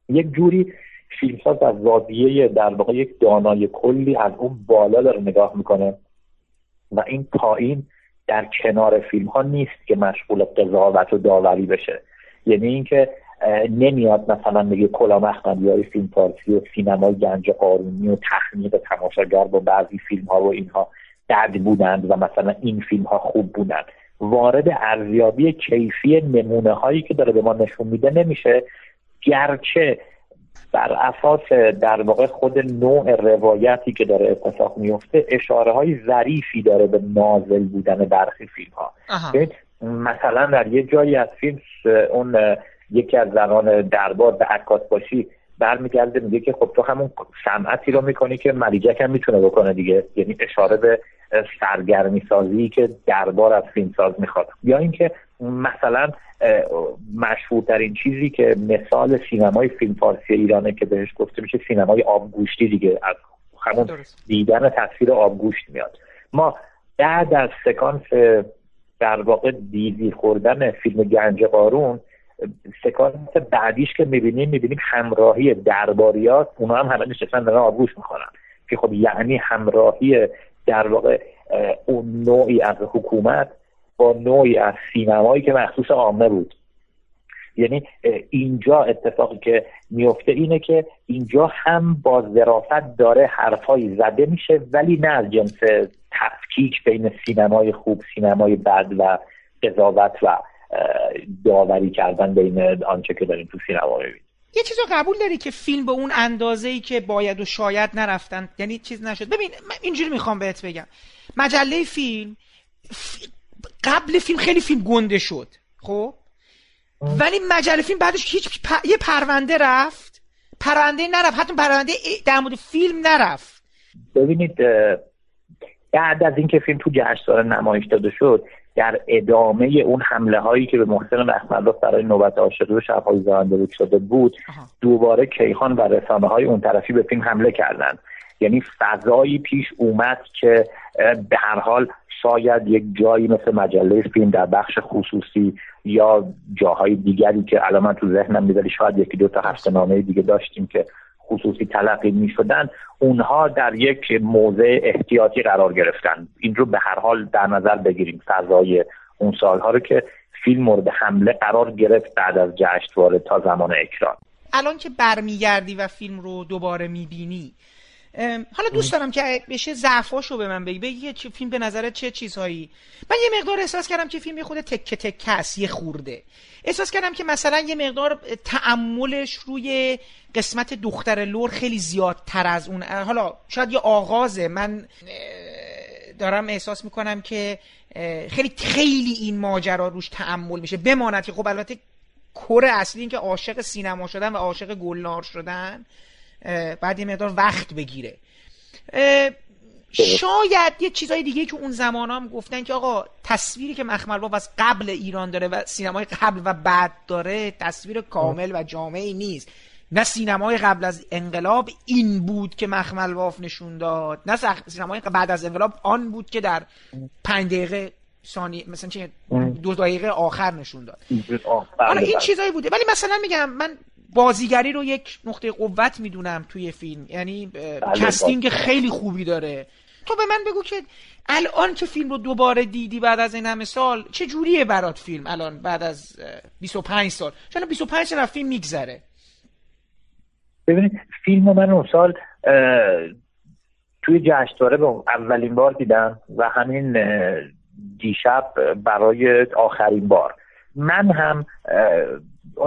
S10: یک جوری فیلمساز از زاویه در واقع یک دانای کلی از اون بالا داره نگاه می‌کنه و این پایین در کنار فیلم ها نیست که مشغول قضاوت و داوری بشه. یعنی اینکه نمیاد مثلا میگه کلا مخمدی های فیلم فارسی و سینمای گنج قارونی و تخمیق تماشاگر با بعضی فیلم ها و اینها بد بودند و مثلا این فیلم ها خوب بودند. وارد ارزیابی کیفی نمونه هایی که داره به ما نشون میده نمیشه. گرچه بر اساس در واقع خود نوع روایتی که داره اتفاق میفته اشاره های ظریفی داره به نازل بودن برخی فیلم ها مثلا در یه جایی از فیلم اون یکی از زنان دربار به عکاس باشی برمیگرده میگه که خب تو همون صنعتی رو می‌کنی که ملیجک هم می‌تونه بکنه دیگه. یعنی اشاره به سرگرمی سازی که دربار از فیلمساز می‌خواد. یا اینکه مثلا مشهورترین چیزی که مثال سینمای فیلم فارسی ایرانه که بهش گفته میشه سینمای آبگوشتی دیگه از همون دیدن تصویر آبگوشت میاد. ما بعد از سکانس در واقع دیزی خوردن فیلم گنج قارون سکانس بعدیش که می‌بینیم می‌بینیم همراهی درباریات اونا هم همه نشستن دارن آبگوش می‌خورن. که خب یعنی همراهی در واقع اون نوعی از حکومت با نوعی از سینمایی که مخصوص عامه بود. یعنی اینجا اتفاقی که میفته اینه که اینجا هم با ظرافت داره حرفایی زده میشه ولی نه از جنس تفکیک بین سینمای خوب سینمای بد و قضاوت و داوری کردن بین آنچه که داریم تو سینما ببینیم
S1: یه چیز رو قبول داری که فیلم به اون اندازه ای که باید و شاید نرفتن؟ یعنی چیز نشد. ببین من اینجوری می‌خوام بهت بگم. مجله فیلم قبل فیلم خیلی فیلم گنده شد خب؟ ولی مجله فیلم بعدش هیچ یه پرونده رفت. پرونده نرفت حتی پرونده در مورد فیلم نرفت.
S10: ببینید بعد از اینکه فیلم تو جشنواره نمایش داده شد در ادامه اون حمله هایی که به محسن مخملوف برای نوبت عاشقی و شبهای زنده شده بود دوباره کیخان و رسانه های اون طرفی به فیلم حمله کردند. یعنی فضایی پیش اومد که به هر حال شاید یک جایی مثل مجله فیلم در بخش خصوصی یا جاهای دیگری که الان من تو ذهنم می‌ذاری شاید یکی دو تا هفته نامه دیگه داشتیم که خصوصی تلقی می شدن اونها در یک موضع احتیاطی قرار گرفتن. این رو به هر حال در نظر بگیریم. فضای اون سالها رو که فیلم مورد حمله قرار گرفت بعد از جشنواره تا زمان اکران.
S1: الان که برمیگردی و فیلم رو دوباره می‌بینی حالا دوست دارم که بشه ضعفاشو به من بگی. بگی چه فیلم به نظرت چه چیزهایی؟ من یه مقدار احساس کردم که فیلم یه خود تکه تکه است یه خورده. احساس کردم که مثلا یه مقدار تعملش روی قسمت دختر لور خیلی زیادتر از اون. حالا شاید یه آغازه. من دارم احساس می‌کنم که خیلی خیلی این ماجرا روش تعمل میشه. بماند که خب البته کور اصلی این که عاشق سینما شدن و عاشق گلنار شدن. بعد یه مقدار وقت بگیره. شاید یه چیزای دیگه که اون زمان هم گفتن که آقا تصویری که مخمل از قبل ایران داره و سینمای قبل و بعد داره تصویر کامل و جامعی نیست. نه سینمای قبل از انقلاب این بود که مخمل واف نشون داد نه سینمای بعد از انقلاب آن بود که در پنج دقیقه ثانیه مثلا چه دو دقیقه آخر نشون داد. حالا این چیزایی بوده. ولی مثلا میگم من بازیگری رو یک نقطه قوت می‌دونم توی فیلم. یعنی بله، کستینگ خیلی خوبی داره. تو به من بگو که الان که فیلم رو دوباره دیدی بعد از این همه سال چه جوریه برات فیلم الان بعد از 25 سال؟ چون 25 سال فیلم میگذره.
S10: ببینید فیلم من اون سال توی جشنواره به اولین بار دیدم و همین دیشب برای آخرین بار. من هم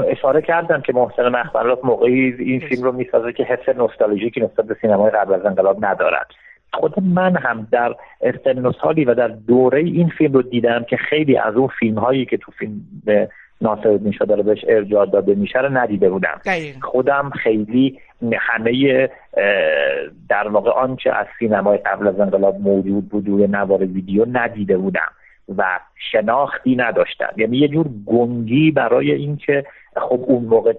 S10: اشاره کردم که محسن مخبرات موقعی این فیلم رو می‌سازه که حس نوستالژیکی نسبت به سینمای قبل از انقلاب ندارد. خود من هم در سن سالی و در دوره این فیلم رو دیدم که خیلی از اون فیلم هایی که تو فیلم ناصر میشه داره بهش ارجاع داده میشه رو ندیده بودم. خودم خیلی همه در واقع آنچه از سینمای قبل از انقلاب موجود بود روی نوار ویدیو ندیده بودم. و شناختی نداشتم یعنی یه جور گنگی برای اینکه خب اون موقع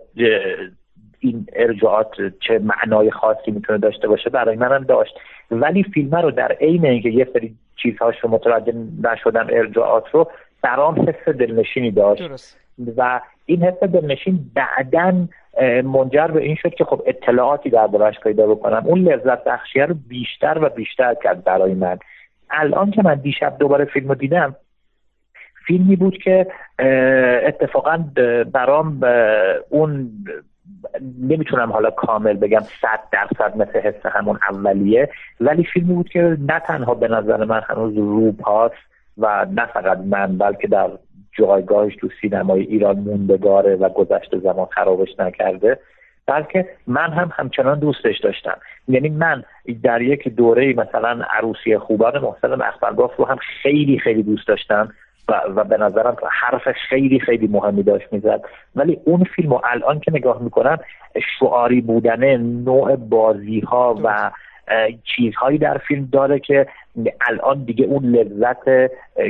S10: این ارجاعات چه معنای خاصی می‌تونه داشته باشه برای منم داشت. ولی فیلم رو در عین اینکه یه سری چیزهاش رو متوجه نشدم ارجاعات رو برام حس دلنشینی داشت. و این حس دلنشین بعدا منجر به این شد که خب اطلاعاتی دربارش پیدا بکنم. اون لذت بخشیه رو بیشتر و بیشتر کرد برای من. الان که من دیشب دوباره فیلم رو دیدم فیلمی بود که اتفاقا برام اون نمی‌تونم حالا کامل بگم صد درصد مثل حس همون اولیه ولی فیلمی بود که نه تنها به نظر من هنوز روب هاست و نه فقط من بلکه در جایگاهش تو سینمای ایران موندگاره و گذشته زمان خرابش نکرده. بلکه من هم همچنان دوستش داشتم. یعنی من در یک دوره مثلا عروسی خوبان محسن مخبرگاف رو هم خیلی خیلی دوست داشتم و, و به نظرم حرف خیلی خیلی مهمی داشت می‌زد. ولی اون فیلم رو الان که نگاه می‌کنم شعاری بودن نوع بازی ها و چیزهایی در فیلم داره که الان دیگه اون لذت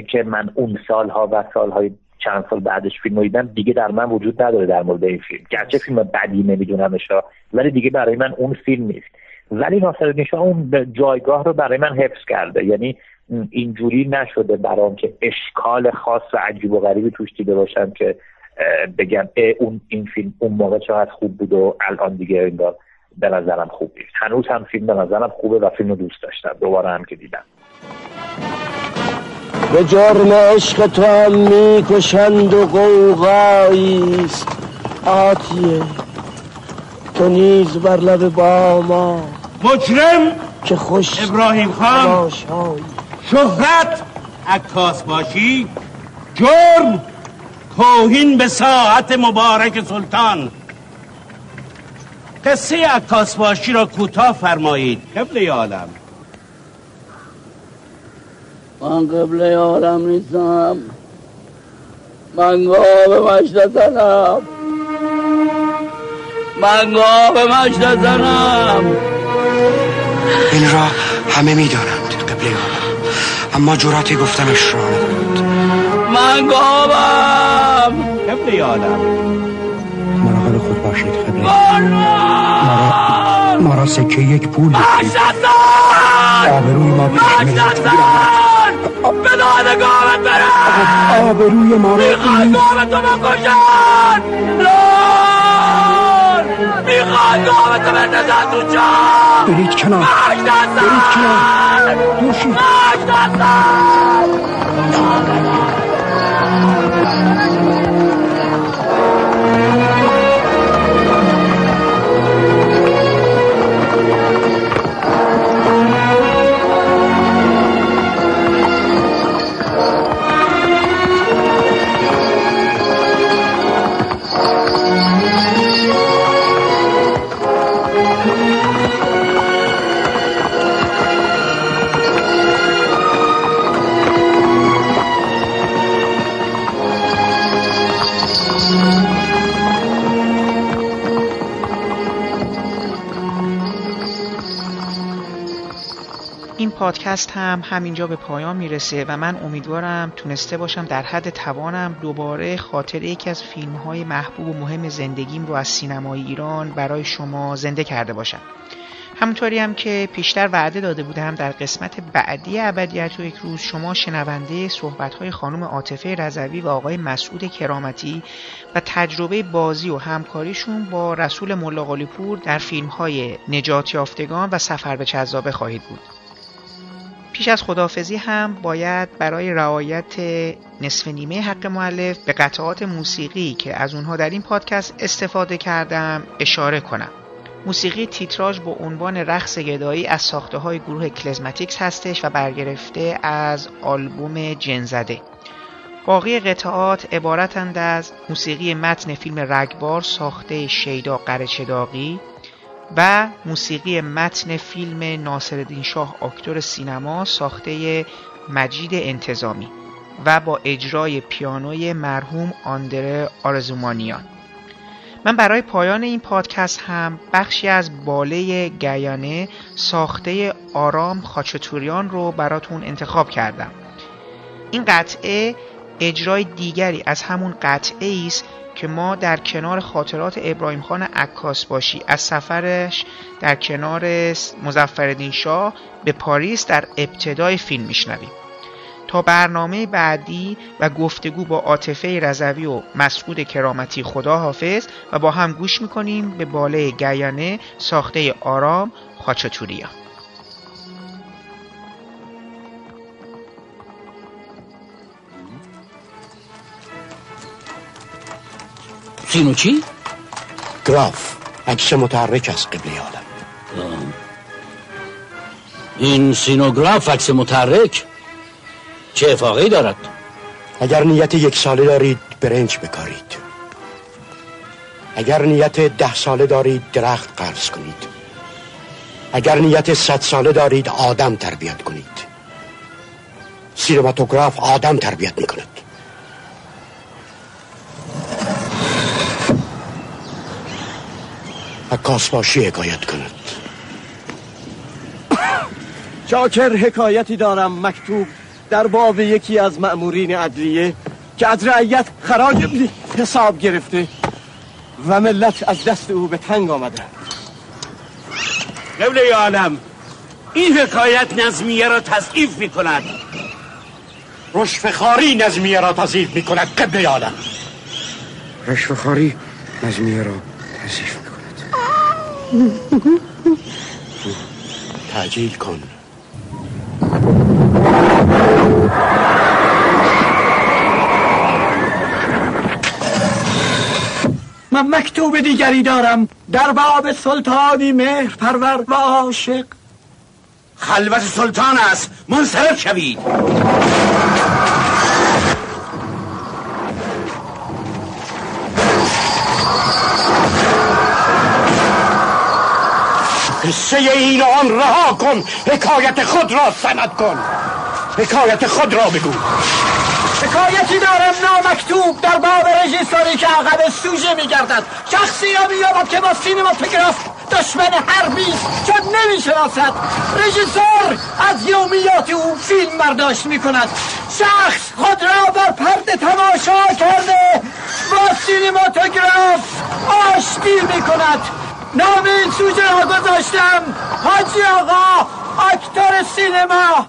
S10: که من اون سالها و سالهای چند سال بعدش فیلم دیدم دیگه در من وجود نداره در مورد این فیلم. گرچه فیلم بدی نمیدونمش ولی دیگه برای من اون فیلم نیست. ولی ناصرالدین شاه اون جایگاه رو برای من حفظ کرده. یعنی اینجوری نشده برام که اشکال خاص و عجیب و غریبی توش دیده باشم که بگم اون این فیلم اون موقع چقدر خوب بود و الان دیگه انگار به نظرم خوب نیست. هنوز هم فیلم به نظرم خوبه و فیلم رو دوست داشتم. دوباره هم که دیدم.
S8: به جرم عشق تو هم می‌کشند و قوغاییست آتیه تو نیز بر لب با ما.
S12: مجرم
S8: که خوش
S12: ابراهیم خان. شهرت عکاس باشی. جرم توهین به ساعت مبارک سلطان. قصه عکاس باشی را کوتاه فرمایید قبل عالم.
S3: من قبل عالم نیستم. من گاه مجد زنم من گاه مجد زنم
S9: این را همه می‌دانند قبل عالم اما جرأت گفتنش را ندارند.
S3: من گاوم.
S12: قبل عالم
S9: مراقب خود باشید قبل ما را سکه یک پول آبروی ما پیش
S3: به دادگاهت برم!
S9: آبروی ما را
S3: می‌خواد گاوتو بکشن لان می‌خواد بندازن تو جا
S9: برید کنار. برید کنار. دور شید
S1: پادکست هم همینجا به پایان می‌رسه و من امیدوارم تونسته باشم در حد توانم دوباره خاطر یکی از فیلم های محبوب و مهم زندگیم رو از سینمای ایران برای شما زنده کرده باشم. همونطوری هم که پیشتر وعده داده بودم در قسمت بعدی ابدیت و یک روز شما شنونده صحبت های خانم عاطفه رضوی و آقای مسعود کرامتی و تجربه بازی و همکاریشون با رسول ملا پور در فیلم های نجات یافتگان و سفر به چذابه خواهید بود. پیش از خدافزی هم باید برای رعایت نصف نیمه حق معلف به قطعات موسیقی که از اونها در این پادکست استفاده کردم اشاره کنم. موسیقی تیتراژ با عنوان رقص گدایی از ساخته های گروه کلزماتیکس هستش و برگرفته از آلبوم جنزده باقی قطعات عبارتند از موسیقی متن فیلم رگبار ساخته شیدا قرچداقی و موسیقی متن فیلم ناصرالدین شاه آکتور سینما ساخته مجید انتظامی و با اجرای پیانوی مرحوم آندره آرزومانیان. من برای پایان این پادکست هم بخشی از باله گیانه ساخته آرام خاچتوریان رو براتون انتخاب کردم. این قطعه اجرای دیگری از همون قطعه است که ما در کنار خاطرات ابراهیم خان عکاس باشی. از سفرش در کنار مزفردین شاه به پاریس در ابتدای فیلم میشنویم. تا برنامه بعدی و گفتگو با عاطفه رضوی و مسعود کرامتی خدا حافظ و با هم گوش می‌کنیم به باله گیانه ساخته آرام خاچتوریا.
S3: سینو چی؟
S9: گراف عکس متحرک از قبله عالم
S3: این سینوگراف عکس متحرک؟ چه افاقی دارد؟
S9: اگر نیت یک ساله دارید برنج بکارید. اگر نیت ده ساله دارید درخت قرض کنید. اگر نیت صد ساله دارید آدم تربیت کنید. سینماتوگراف آدم تربیت می‌کند. عکاس باشی حکایت کند.
S2: چاکر حکایتی دارم مکتوب در باب یکی از مأمورین عدلیه که از رعیت خراج حساب گرفته و ملت از دست او به تنگ آمده.
S12: قبله عالم این حکایت نظمیه را تضعیف می کند
S9: رشفخاری نظمیه را تضعیف می کند قبل عالم. رشفخاری نظمیه را تضعیف تعجیل کن.
S2: من مکتوب دیگری دارم. در باب سلطانی مهر پرور و عاشق.
S12: خلوت سلطان است. منصرف شوید.
S13: قصه این آن رها کن. حکایت خود را سند کن. حکایت خود را بگو.
S14: حکایتی دارم نامکتوب در باب رژیسوری که عقب سوژه میگردد. شخصی را مییابد که با سینماتوگراف دشمن حربی چون نمی‌شناسد. رژیسور از یومیات او فیلم برداشت می‌کند. شخص خود را بر پرده تماشا کرده. با سینماتوگراف آشتی می‌کند. نام این سوژه را گذاشتم حاجی آقا اکتر سینما.